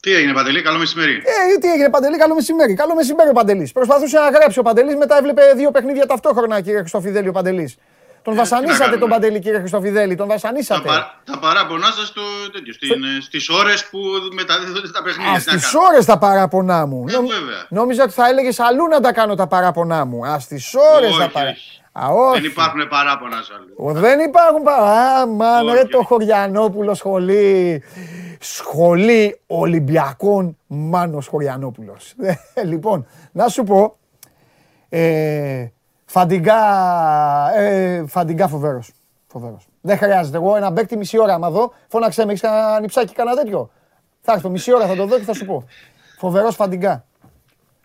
Τι έγινε, Παντελή, καλό μεσημέρι. Ε, τι έγινε, Παντελή, καλό μεσημέρι. Καλό μεσημέρι ο Παντελής. Προσπαθούσε να γράψει ο Παντελής, μετά έβλεπε δύο παιχνίδια ταυτόχρονα, κύριε Χριστοφιδέλη, ο Παντελής. Τον ε, βασανίσατε τον Παντελή, κύριε Χριστοφιδέλη, τον βασανίσατε. Τα, τα παράπονά σας στο, στις ώρες που μεταδίδονται τα παιχνίδια. Στις ώρες τα παράπονά μου. Ε, βέβαια. Νόμιζα ότι θα έλεγες αλλού να τα κάνω τα παράπονά μου. Α, στις ώρες τα παράπονά. Δεν υπάρχουν παράπονα σε αλλού. Δεν υπάρχουν παράπονα. Α, ρε το Χωριανόπουλο σχολή. Σχολή Ολυμπιακών Μάνος Χωριανόπουλος. Ε, [laughs] λοιπόν, να σου πω, ε, φαντιγκά, ε, φαντιγκά φοβέρος. φοβέρος. Δεν χρειάζεται. Εγώ ένα μπέκτη μισή ώρα άμα δω, φώναξε με, έχεις κανένα νυψάκι, κανένα τέτοιο. Θα έρθω μισή ώρα θα το δω και θα σου πω. Φοβερός φαντιγκά.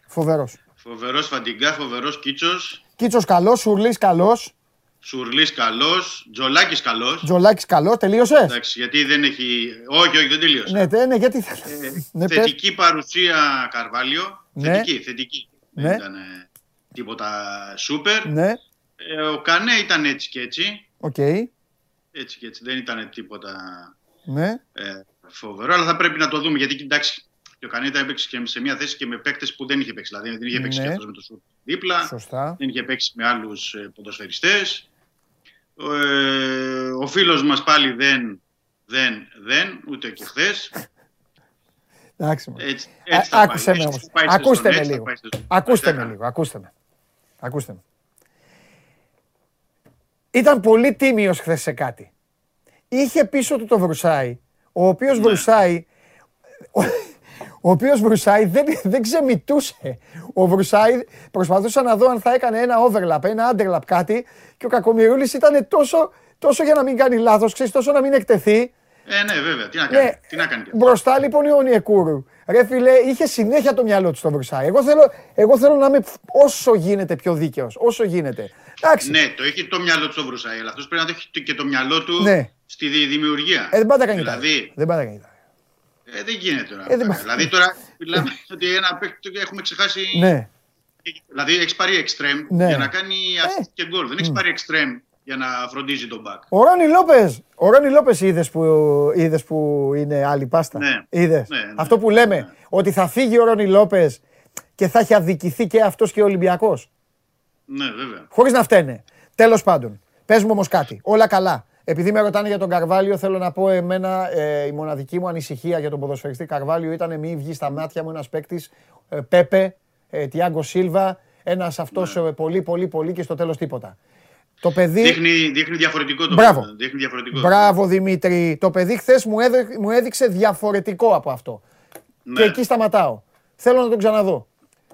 Φοβερός. Φοβερός φαντιγκά, φοβερός κίτσος. Κίτσος καλός, Σουρλής καλός. Σουρλής καλός, Τζολάκης καλός. Τζολάκης καλός, τελείωσες; Εντάξει, γιατί δεν έχει. Όχι, όχι, δεν τελείωσε. Ναι, ναι, γιατί. Ε, ναι, θετική παρουσία Καρβάλιο. Ναι. Θετική, θετική. Ναι. Δεν ήταν τίποτα σούπερ. Ναι. Ε, ο Κανέ ήταν έτσι και έτσι. OK. Okay. Έτσι και έτσι. Δεν ήταν τίποτα ναι. ε, φοβερό, αλλά θα πρέπει να το δούμε γιατί εντάξει. Και ο Κανέ ήταν έπαιξε και σε μια θέση και με παίκτες που δεν είχε παίξει. Δηλαδή δεν είχε παίξει ναι. και αυτός με το σούπερ δίπλα. Σωστά. Δεν είχε παίξει με άλλους ε, ποδοσφαιριστές. Ε, ο φίλος μας πάλι δεν, δεν, δεν, ούτε και χθες. Εντάξει. Άκουσε με όμως. Ακούστε με λίγο. Ακούστε με λίγο. Ακούστε με. Ακούστε με. Ήταν πολύ τίμιος χθες σε κάτι. Είχε πίσω του το Βρουσάη, ο οποίος ναι. Βρουσάη, ο οποίος Βρουσάη δεν, δεν ξεμητούσε. Ο Βρουσάη προσπαθούσα να δω αν θα έκανε ένα overlap, ένα underlap κάτι και ο Κακομοιρούλης ήταν τόσο, τόσο για να μην κάνει λάθος, ξέρεις, τόσο να μην εκτεθεί. Ε, ναι, βέβαια. Τι να κάνει. Ναι. Τι να κάνει Μπροστά λοιπόν η Ονιεκούρου. Ρε φίλε, είχε συνέχεια το μυαλό του στο Βρουσάη. Εγώ θέλω, εγώ θέλω να είμαι όσο γίνεται πιο δίκαιος. Όσο γίνεται. Εντάξει. Ναι, το έχει το μυαλό του στο Βρουσάη, αλλά αυτός πρέπει να έχει και το μυαλό του ναι. στη δημιουργία. Ε, δεν πάντα κάνει δηλαδή, Δεν πάντα κάνει ε, δεν γίνεται τώρα. Ε, δεν δηλαδή τώρα μιλάμε [laughs] ότι ένα παίκτη έχουμε ξεχάσει. Ναι. Δηλαδή έχει πάρει εξτρέμ ναι. για να κάνει ε. και γκολ. Δεν έχει πάρει εξτρέμ για να φροντίζει τον μπακ. Ο Ρόνι Λόπες. Ο Ρόνι Λόπες είδες που, είδες που είναι άλλη πάστα; Ναι. Είδες; Ναι, ναι, Αυτό που λέμε, ναι. ότι θα φύγει ο Ρόνι Λόπες και θα έχει αδικηθεί και αυτός και ο Ολυμπιακός; Ναι, βέβαια. Χωρίς να φταίνε. Τέλος πάντων. Πες μου όμως κάτι. Όλα καλά. Επειδή με ρωτάνε για τον Καρβάλιο, θέλω να πω εμένα ε, η μοναδική μου ανησυχία για τον ποδοσφαιριστή Καρβάλιο ήταν μη βγει στα μάτια μου ένας παίκτης ε, Πέπε, ε, Τιάγκο Σίλβα, ένας αυτός ναι. Ε, πολύ, πολύ, πολύ και στο τέλος τίποτα. Το παιδί... Δείχνει, δείχνει διαφορετικό το Μπράβο. Δείχνει διαφορετικό. Μπράβο Δημήτρη. Το παιδί χθες μου, μου έδειξε διαφορετικό από αυτό. Ναι. Και εκεί σταματάω. Θέλω να τον ξαναδώ.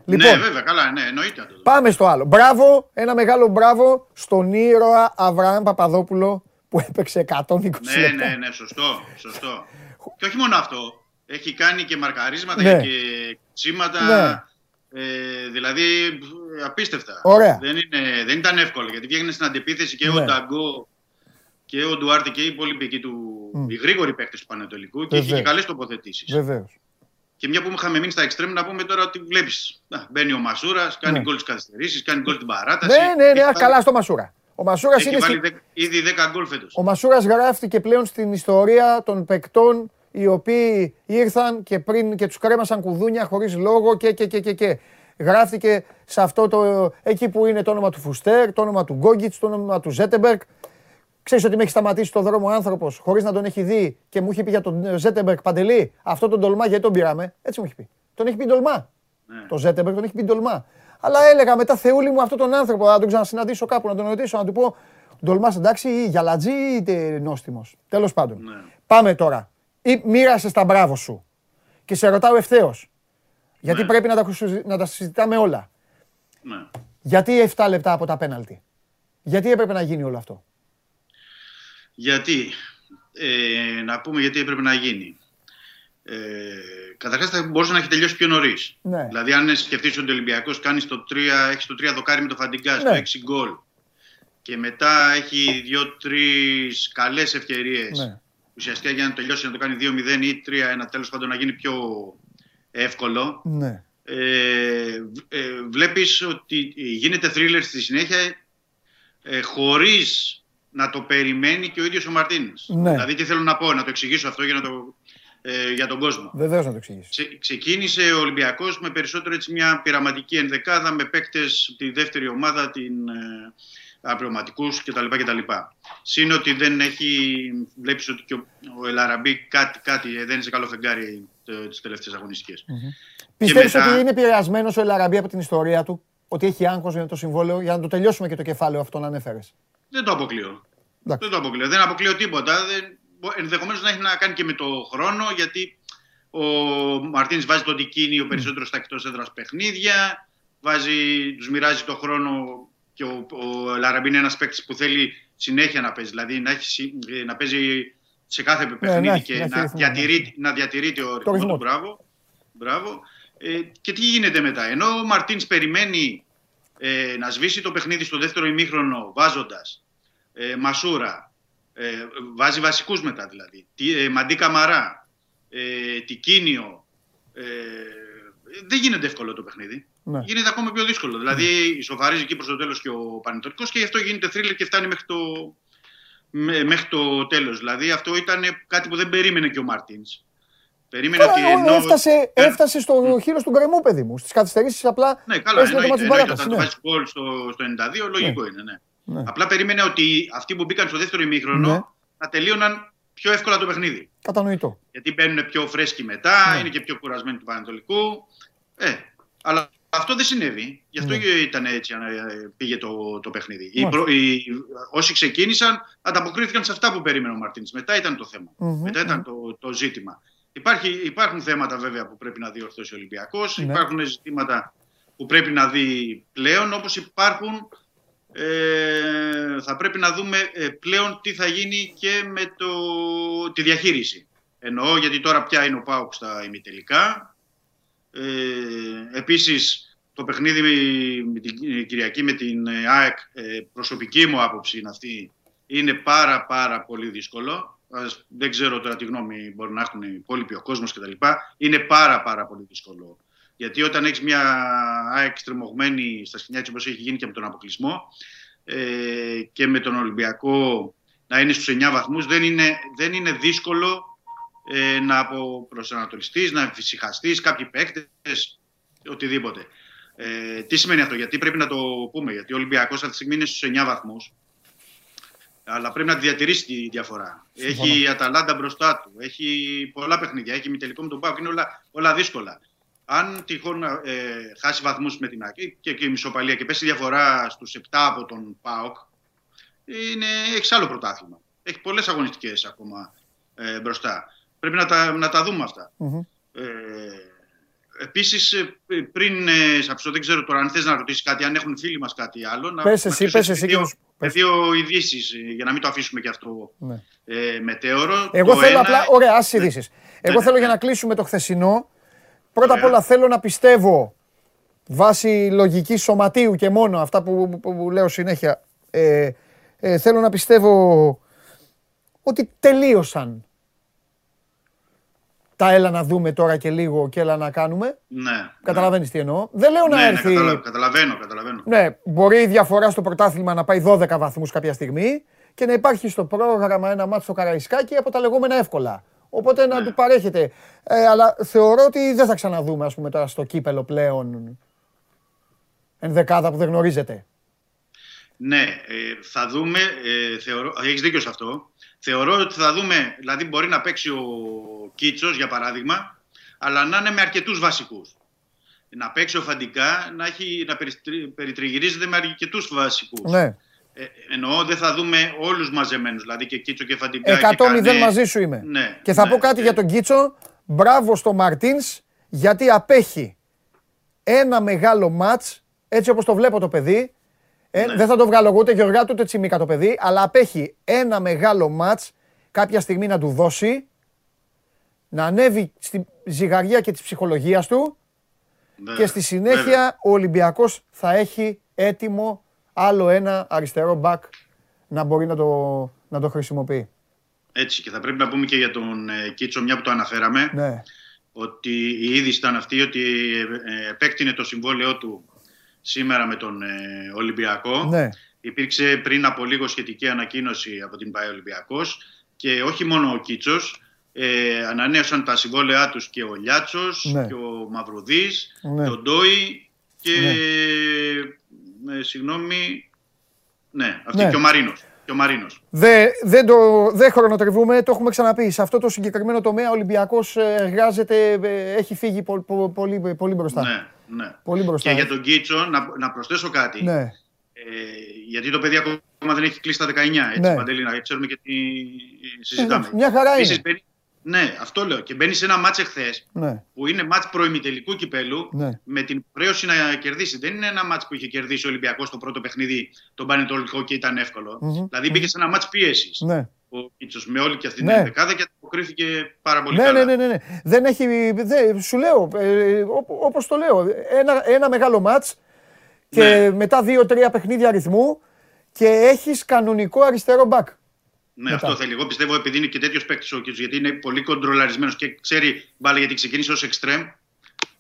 Ναι, λοιπόν, ναι, βέβαια, καλά, ναι, εννοείται. Πάμε στο άλλο. Μπράβο, ένα μεγάλο μπράβο στον ήρωα Αβραάμ Παπαδόπουλο που έπαιξε 120 ναι, λεπτά. Ναι, ναι, ναι, σωστό, σωστό. και όχι μόνο αυτό. Έχει κάνει και μαρκαρίσματα ναι. και τσίματα. Ναι. Ε, δηλαδή απίστευτα. Ωραία. Δεν, είναι, δεν ήταν εύκολο γιατί βγαίνει στην αντιπίθεση και ναι. ο Νταγκό και ο Ντουάρτε και οι υπόλοιποι εκεί του. Mm. Οι γρήγοροι παίκτες του Πανετολικού και είχε και καλές τοποθετήσεις. Βεβαίως. Και μια που είχαμε μείνει στα εξτρέμ, να πούμε τώρα ότι βλέπεις. Μπαίνει ο Μασούρας, κάνει ναι. γκολ τι καθυστερήσεις, κάνει γκολ την παράταση. Ναι, ναι, ναι, καλά στο Μασούρα. Ο Μασούρας είναι. Βάλει ήδη 10 γκολ φέτος. Ο Μασούρας γράφτηκε πλέον στην ιστορία των παικτών οι οποίοι ήρθαν και πριν και τους κρέμασαν κουδούνια χωρίς λόγο και, και, και, και, και. Γράφτηκε σε αυτό το. εκεί που είναι το όνομα του Φουστέρ, το όνομα του Γκόγκιτς, το όνομα του Ζέτεμπεργκ. Ξέρεις ότι με έχει σταματήσει το δρόμο άνθρωπος χωρίς να τον έχει δει και μου έχει πει για τον Ζέτεμπεργκ Παντελή. Αυτό τον ντολμά γιατί τον πήραμε. Έτσι μου έχει πει. Τον έχει πει ντολμά. Ναι. Το Ζέτεμπεργκ τον έχει πει ντολμά. Αλλά έλεγα μετά Θεούλη μου αυτόν τον άνθρωπο να τον ξανασυναντήσω κάπου, να τον ρωτήσω, να του πω Ντολμάς εντάξει ή γιαλατζή ή νόστιμος. Τέλος πάντων. Ναι. Πάμε τώρα. Ή μοίρασες τα μπράβο σου. Και σε ρωτάω ευθέως. Γιατί ναι. πρέπει να τα, να τα συζητάμε όλα. Ναι. Γιατί 7 λεπτά από τα πέναλτι; Γιατί έπρεπε να γίνει όλο αυτό; Γιατί. Ε, να πούμε γιατί έπρεπε να γίνει. Ε, Καταρχάς θα μπορούσε να έχει τελειώσει πιο νωρίς. Ναι. Δηλαδή, αν σκεφτείς ότι ο Ολυμπιακός κάνει το 3, έχει το 3 δοκάρι με το Φαντιγκάς, ναι. το 6 γκολ και μετά έχει δύο-τρεις καλές ευκαιρίες ναι. ουσιαστικά για να τελειώσει να το κάνει 2-0 ή 3-1, τέλος πάντων να γίνει πιο εύκολο. Ναι. Ε, ε, βλέπεις ότι γίνεται θρίλερ στη συνέχεια ε, χωρίς να το περιμένει και ο ίδιος ο Μαρτίνης. Ναι. Δηλαδή τι θέλω να πω, να το εξηγήσω αυτό για, να το, ε, για τον κόσμο. Βεβαίως να το εξηγήσει. Ξε, ξεκίνησε ο Ολυμπιακός με περισσότερο έτσι, μια πειραματική ενδεκάδα με παίκτες τη δεύτερη ομάδα, την ε, απλωματικούς κτλ. κτλ. Συν ότι δεν έχει, βλέπεις ότι και ο, ο Ελαραμπή κάτι, κάτι δεν είναι σε καλό φεγγάρι τις τελευταίες αγωνιστικές. Mm-hmm. Πιστεύεις μετά... ότι είναι επηρεασμένος ο Ελαραμπή από την ιστορία του, ότι έχει άγχος για το συμβόλαιο, για να το τελειώσουμε και το κεφάλαιο αυτό να ανέφερες; Δεν το αποκλείω. Δεν το αποκλείω. Δεν αποκλείω τίποτα. Δεν... Ενδεχομένως να έχει να κάνει και με το χρόνο, γιατί ο Μαρτίνη βάζει τον τικίνιο περισσότερος στα εκτός έδρας παιχνίδια. Βάζει, τους μοιράζει το χρόνο και ο, ο Λαραμπή είναι ένας παίκτης που θέλει συνέχεια να παίζει. Δηλαδή να, έχει, να παίζει σε κάθε ναι, παιχνίδι και να, να, διατηρεί, να διατηρείται ο ρυθμό του. Μπράβο. Μπράβο. Ε, και τι γίνεται μετά; Ενώ ο Μαρτίνς περιμένει ε, να σβήσει το παιχνίδι στο δεύτερο ημίχρονο βάζοντας ε, Μασούρα, ε, βάζει βασικούς μετά δηλαδή, τι, ε, Μαντί Καμαρά, ε, Τικίνιο, ε, δεν γίνεται εύκολο το παιχνίδι. Ναι. Γίνεται ακόμα πιο δύσκολο. Δηλαδή, ισοφαρίζει εκεί προς το τέλος και ο Πανετολικός και γι' αυτό γίνεται θρύλε και φτάνει μέχρι το, μέχρι το τέλος. Δηλαδή αυτό ήταν κάτι που δεν περίμενε και ο Μάρτινς. Περίμενε ότι ενώ... έφτασε, ε, έφτασε στο mm. χείρο του γκρεμού, παιδί μου. Στις καθυστερήσεις απλά. Ναι, καλά, εννοείται, το εννοείται, όταν ναι. το βάζεις γκολ στο, στο 92, λογικό ναι. είναι. Ναι. ναι. Απλά περίμενε ότι αυτοί που μπήκαν στο δεύτερο ημίχρονο ναι. να τελείωναν πιο εύκολα το παιχνίδι. Κατανοητό. Γιατί μπαίνουν πιο φρέσκοι μετά, ναι. είναι και πιο κουρασμένοι του Πανατολικού. Ε, αλλά αυτό δεν συνέβη. Γι' αυτό ναι. ήταν έτσι, ε, πήγε το, το παιχνίδι. Οι, οι, όσοι ξεκίνησαν ανταποκρίθηκαν σε αυτά που περίμενε ο Μαρτίνς. Μετά ήταν το θεμα Μετά ήταν το, το ζήτημα. Υπάρχει, υπάρχουν θέματα βέβαια που πρέπει να διορθώσει ο Ολυμπιακός. Ναι. Υπάρχουν ζητήματα που πρέπει να δει πλέον, όπως υπάρχουν ε, θα πρέπει να δούμε ε, πλέον τι θα γίνει και με το, τη διαχείριση. Εννοώ γιατί τώρα πια είναι ο Πάουκ στα ημιτελικά. Ε, επίσης το παιχνίδι με την Κυριακή με την ΑΕΚ, ε, προσωπική μου άποψη είναι αυτή, είναι πάρα πάρα πολύ δύσκολο. Δεν ξέρω τώρα τι γνώμη μπορεί να έχουν οι υπόλοιποι ο κόσμος κτλ. Είναι πάρα πάρα πολύ δύσκολο γιατί όταν έχεις μια ΑΕΚ στριμωγμένη στα σκηνιά όπως έχει γίνει και με τον αποκλεισμό ε, και με τον Ολυμπιακό να είναι στους 9 βαθμούς, δεν είναι, δεν είναι δύσκολο ε, να αποπροσανατολιστείς, να φυσικαστείς κάποιοι παίκτες, οτιδήποτε. Ε, τι σημαίνει αυτό, γιατί πρέπει να το πούμε, γιατί ο Ολυμπιακός αυτή τη στιγμή είναι στους 9 βαθμούς, αλλά πρέπει να τη διατηρήσει τη διαφορά. Έχει η Αταλάντα μπροστά του, έχει πολλά παιχνίδια, έχει μη τελικό με τον Πάοκ, είναι όλα, όλα δύσκολα αν τυχόν ε, χάσει βαθμούς με την ΑΚΗ και, και η μισοπαλία και πέσει διαφορά στους 7 από τον ΠΑΟΚ, είναι, έχει άλλο πρωτάθλημα. Έχει πολλές αγωνιστικές ακόμα ε, μπροστά. Πρέπει να τα, να τα δούμε αυτά. Mm-hmm. Ε, Επίσης, ε, πριν ε, Σαψό, δεν ξέρω τώρα αν θες να ρωτήσεις κάτι, αν έχουν φίλοι μας κάτι άλλο. Να πες εσύ, πες εσύ. Δύο, δύο ειδήσεις, ε, για να μην το αφήσουμε και αυτό ναι. ε, μετέωρο. Εγώ θέλω ένα... απλά. Ωραία, άσε ειδήσεις. Ναι. Εγώ ναι, θέλω ναι, για να κλείσουμε το χθεσινό Πρώτα απ' όλα θέλω να πιστεύω βάσει λογικής σωματίου και μόνο αυτά που, που, λέω συνέχεια. Ε, ε, θέλω να πιστεύω ότι τελείωσαν τα έλα να δούμε τώρα και λίγο και έλα να κάνουμε. Ναι. Καταλαβαίνεις τι εννοώ. Δεν λέω να ναι, ναι έρθει... Ναι, καταλαβαίνω, καταλαβαίνω. Ναι, μπορεί η διαφορά στο πρωτάθλημα να πάει 12 βαθμούς κάποια στιγμή και να υπάρχει στο πρόγραμμα ένα μάτσο στο Καραϊσκάκι από τα λεγόμενα εύκολα. Οπότε να ναι. του παρέχετε. Ε, αλλά θεωρώ ότι δεν θα ξαναδούμε ας πούμε, τώρα στο κύπελο πλέον ενδεκάδα που δεν γνωρίζετε. Ναι, ε, θα δούμε, ε, θεωρώ, έχεις δίκιο σε αυτό. Θεωρώ ότι θα δούμε, δηλαδή μπορεί να παίξει ο Κίτσος για παράδειγμα, αλλά να είναι με αρκετούς βασικούς. Να παίξει ο Φαντικά, να, έχει, να περιτριγυρίζεται με αρκετούς βασικούς. Ναι. Ε, εννοώ δεν θα δούμε όλους μαζεμένους, δηλαδή και Κίτσο και Φαντιγκά. 100-0 μαζί σου είμαι. Ναι, και θα ναι, πω κάτι για τον Κίτσο. Μπράβο στο Μαρτίνς γιατί απέχει ένα μεγάλο μάτς, έτσι όπως το βλέπω το παιδί. Ε, ναι. Δεν θα το βγάλω εγώ ούτε Γεωργά ούτε Τσιμίκα το παιδί, αλλά απέχει ένα μεγάλο μάτς κάποια στιγμή να του δώσει, να ανέβει στη ζυγαριά και της ψυχολογίας του ναι, και στη συνέχεια ο Ολυμπιακός θα έχει έτοιμο άλλο ένα αριστερό μπακ να μπορεί να το, να το χρησιμοποιεί. Έτσι και θα πρέπει να πούμε και για τον ε, Κίτσο μια που το αναφέραμε ναι. ότι η είδηση ήταν αυτή ότι ε, επέκτηνε το συμβόλαιό του σήμερα με τον ε, Ολυμπιακό. Ναι. Υπήρξε πριν από λίγο σχετική ανακοίνωση από την ΠΑΕ Ολυμπιακός και όχι μόνο ο Κίτσος, ε, ανανέωσαν τα συμβόλαιά τους και ο Λιάτσος ναι. και ο Μαυρουδής, ναι. ο Ντόι και ναι ε, συγγνώμη, ναι, αυτή ναι. και ο Μαρίνος. Και ο Μαρίνος. Δεν δε το, δε χρονοτριβούμε, το έχουμε ξαναπεί. Σε αυτό το συγκεκριμένο τομέα ο Ολυμπιακός ε, εργάζεται, ε, έχει φύγει πολύ, πολύ, πολύ μπροστά. Ναι, ναι. Πολύ μπροστά. Και για τον Κίτσο, να, να προσθέσω κάτι. Ναι. Ε, γιατί το παιδί ακόμα δεν έχει κλείσει τα 19, έτσι, ναι. Παντελή, να ξέρουμε και τι συζητάμε. Ε, μια χαρά είναι. Ναι, αυτό λέω. Και μπαίνεις σε ένα μάτς εχθές ναι. που είναι μάτς προημιτελικού κυπέλου ναι. με την πρέωση να κερδίσει. Δεν είναι ένα μάτς που είχε κερδίσει ο Ολυμπιακός στο πρώτο παιχνίδι τον Πανετολικό και ήταν εύκολο. Mm-hmm. Δηλαδή μπήκε σε ένα μάτς πίεσης. Ναι. Ο Κίτσος με όλη και αυτή ναι. την δεκάδα και αποκρίθηκε πάρα πολύ ναι, καλά. Ναι, ναι, ναι. Δεν έχει. Δε, σου λέω, ε, όπως το λέω, ένα, ένα μεγάλο μάτς και ναι. μετά δύο-τρία παιχνίδια αριθμού και έχεις κανονικό αριστερό μπακ. Ναι, Μετά. αυτό θέλει. Εγώ πιστεύω επειδή είναι και τέτοιος παίκτης ο Κίτσο, γιατί είναι πολύ κοντρολαρισμένος και ξέρει μπάλα γιατί ξεκίνησε ως εξτρέμ.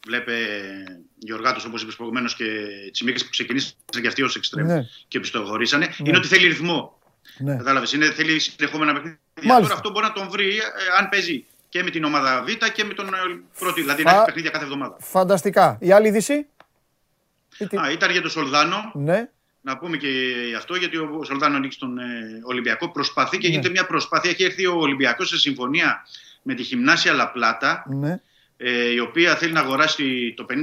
Βλέπε Γιωργάτο, όπως είπες προηγουμένως, και Τσιμίκη που ξεκινήσαν και αυτοί ως εξτρέμ ναι. και πιστοχωρήσανε. Ναι. Είναι ότι θέλει ρυθμό. Ναι. Κατάλαβες. Θέλει συνεχόμενα παιχνίδια. Τώρα αυτό μπορεί να τον βρει ε, αν παίζει και με την ομάδα Β και με τον ε, πρώτο. Δηλαδή Φα... να έχει παιχνίδια κάθε εβδομάδα. Φανταστικά. Η άλλη είδηση; Α, ήταν για τον Σολδάνο. Ναι να πούμε και αυτό, γιατί ο Σολδάνο ανοίξει τον ε, Ολυμπιακό. Προσπαθεί και ναι. γίνεται μια προσπάθεια. Έχει έρθει ο Ολυμπιακός σε συμφωνία με τη Γυμνάσια Λαπλάτα, ναι. ε, η οποία θέλει να αγοράσει το 50%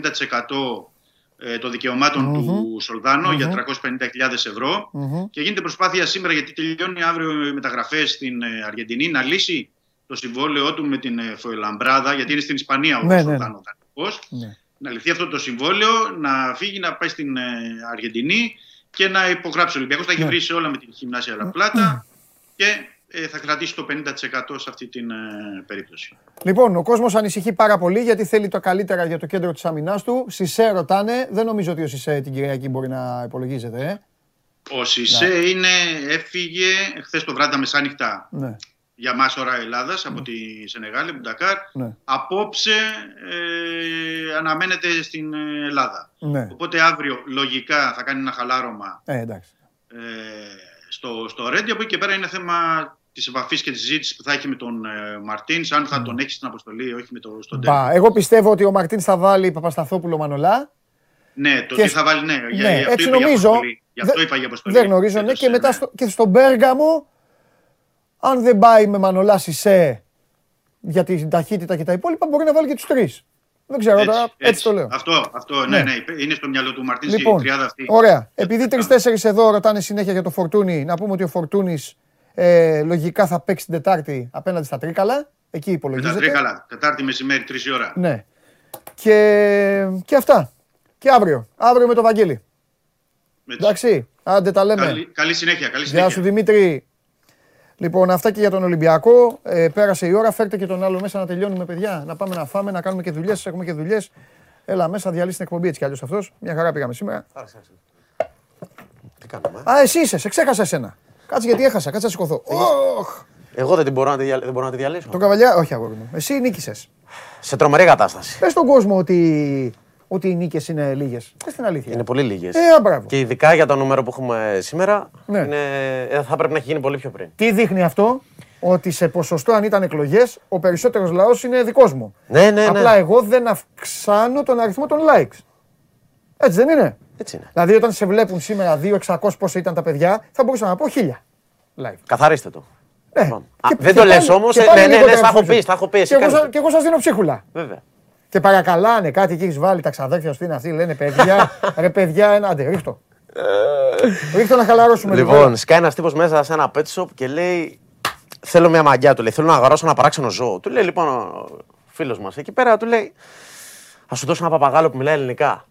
ε, των δικαιωματων του σολδανο για 350.000 ευρώ. Και γίνεται προσπάθεια σήμερα, γιατί τελειώνει αύριο οι μεταγραφές στην ε, Αργεντινή, να λύσει το συμβόλαιό του με την ε, Φοελαμπράδα, γιατί είναι στην Ισπανία ο ναι, Σολδάνο ναι. Να λυθεί αυτό το συμβόλαιο, να φύγει, να πάει στην Αργεντινή και να υπογράψει ο Ολυμπιακός. Θα έχει ναι. βρει όλα με την Γυμνάσια Λαπλάτα και ε, θα κρατήσει το 50% σε αυτή την ε, περίπτωση. Λοιπόν, ο κόσμος ανησυχεί πάρα πολύ γιατί θέλει το καλύτερα για το κέντρο της αμυνάς του. Σισε ρωτάνε. Δεν νομίζω ότι ο Σισε την Κυριακή μπορεί να υπολογίζεται. Ε. Ο Σισε ναι. είναι, έφυγε χθες το βράδυ τα μεσάνυχτα ναι. για μας ώρα Ελλάδας από τη Σενεγάλη, από Ντακάρ. Ναι. Απόψε ε, αναμένεται στην Ελλάδα. Ναι. Οπότε αύριο λογικά θα κάνει ένα χαλάρωμα ε, εντάξει. Ε, στο, στο Ρέντι. Από εκεί και πέρα είναι θέμα της επαφής και της συζήτησης που θα έχει με τον ε, Μαρτίν, αν θα τον έχει στην αποστολή ή όχι με το, στον Μπα, Εγώ πιστεύω ότι ο Μαρτίν θα βάλει Παπασταθόπουλο Μανολά. Ναι, το και... τι θα βάλει, ναι. ναι για, έτσι νομίζω. Γι' αυτό είπα για αποστολή. Δεν γνωρίζω, ναι. Και μετά ναι. στο, και στον Πέργαμο, αν δεν πάει με Μανολά Σισε για την ταχύτητα και τα υπόλοιπα, μπορεί να βάλει και τους τρεις. Δεν ξέρω, έτσι, τώρα, έτσι, έτσι, το λέω. Αυτό, αυτό ναι, ναι, ναι, είναι στο μυαλό του Μαρτίνς λοιπόν, η τριάδα αυτή. Ωραία. Επειδή τρει-τέσσερι εδώ ρωτάνε συνέχεια για το Φορτούνι, να πούμε ότι ο Φορτούνη ε, λογικά θα παίξει την Τετάρτη απέναντι στα Τρίκαλα. Εκεί υπολογίζεται. Με τα Τρίκαλα. Τετάρτη μεσημέρι, 3 ώρα. Ναι. Και, και αυτά. Και αύριο. Αύριο με το Βαγγέλη. Εντάξει. Άντε τα λέμε. Καλή, καλή συνέχεια. Καλή συνέχεια. Γεια σου Δημήτρη. Λοιπόν, αυτά και για τον Ολυμπιακό. Ε, πέρασε η ώρα. Φέρτε και τον άλλο μέσα να τελειώνουμε, παιδιά. Να πάμε να φάμε, να κάνουμε και δουλειές. Έχουμε και δουλειές. Έλα μέσα, διαλύσει την εκπομπή έτσι κι αλλιώς αυτός. Μια χαρά πήγαμε σήμερα. Τι κάνουμε. Α, εσύ είσαι, σε ξέχασα εσένα. Κάτσε γιατί έχασα, κάτσε να σηκωθώ. Εγώ δεν, μπορώ να τη, δεν μπορώ να τη διαλύσω. Τον καβαλιά, όχι αγόρι μου. Εσύ νίκησες. Σε τρομερή κατάσταση. Πες στον κόσμο ότι, ότι οι νίκες είναι λίγες. Πε την αλήθεια. Είναι πολύ λίγες. Ε, Και ειδικά για το νούμερο που έχουμε σήμερα, ναι. είναι, ε, θα πρέπει να έχει γίνει πολύ πιο πριν. Τι δείχνει αυτό, ότι σε ποσοστό αν ήταν εκλογές, ο περισσότερος λαός είναι δικός μου. Ναι, ναι, ναι. Απλά εγώ δεν αυξάνω τον αριθμό των likes. Έτσι δεν είναι; Έτσι είναι. Δηλαδή, όταν σε βλέπουν σήμερα 2.600 πόσο ήταν τα παιδιά, θα μπορούσα να πω 1.000 live. Καθαρίστε το. Ναι. Α, δεν το λες όμως. Ναι, ναι, ναι, θα έχω πει. Θα έχω πει και, εγώ, και εγώ σας δίνω ψίχουλα. Βέβαια. Και παρακαλάνε κάτι και έχεις βάλει τα ξαδέρφια σου είναι αυτοί. Λένε παιδιά, ρε παιδιά, ένα άντε, ρίχτω. ρίχτω να χαλαρώσουμε Λοιπόν, σκάει ένας τύπος μέσα σε ένα pet shop και λέει Θέλω μια μαγιά του λέει. Θέλω να αγοράσω ένα παράξενο ζώο. Του λέει λοιπόν ο φίλος μας εκεί πέρα, του λέει Α σου δώσω ένα παπαγάλο που μιλάει ελληνικά.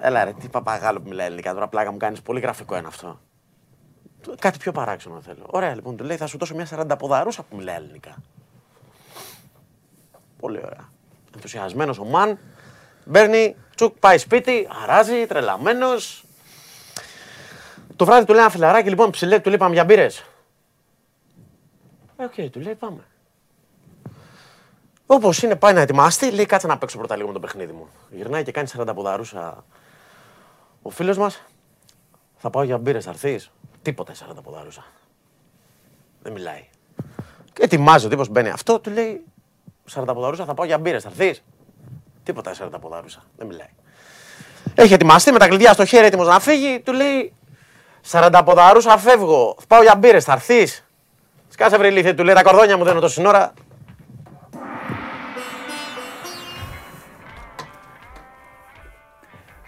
Έλα ρε, τι παπαγάλο που μιλάει ελληνικά. Τώρα πλάκα μου κάνεις πολύ γραφικό είναι αυτό. Κάτι πιο παράξενο θέλω. Ωραία, λοιπόν, του λέει θα σου δώσω μια 40 ποδαρούσα που μιλάει ελληνικά. Πολύ ωραία. Ενθουσιασμένος ο Μαν. Μπαίνει, τσουκ, πάει σπίτι, αράζει, τρελαμένος. Το βράδυ του λέει ένα φιλαράκι, λοιπόν, ψηλέ, του λέει πάμε για μπύρες. Ε, ok, okay, του λέει πάμε. Όπως είναι, πάει να ετοιμάσει, λέει κάτσε να παίξω πρώτα λίγο με το παιχνίδι μου. Γυρνάει και κάνει 40 ποδαρούσα ο φίλος μας. Θα πάω για μπύρες, θα έρθεις. Τίποτα 40 ποδαρούσα. Δεν μιλάει. Και ετοιμάζει ο τύπος μπαίνει αυτό, του λέει 40 ποδαρούσα θα πάω για μπύρες, θα έρθεις; Τίποτα 40 ποδαρούσα. Δεν μιλάει. Έχει ετοιμαστεί με τα κλειδιά στο χέρι, έτοιμος να φύγει, του λέει 40 ποδαρούσα φεύγω. Θα πάω για μπύρες, θα έρθεις; Σκάσε βρε του λέει τα κορδόνια μου δίνω το σύνορα.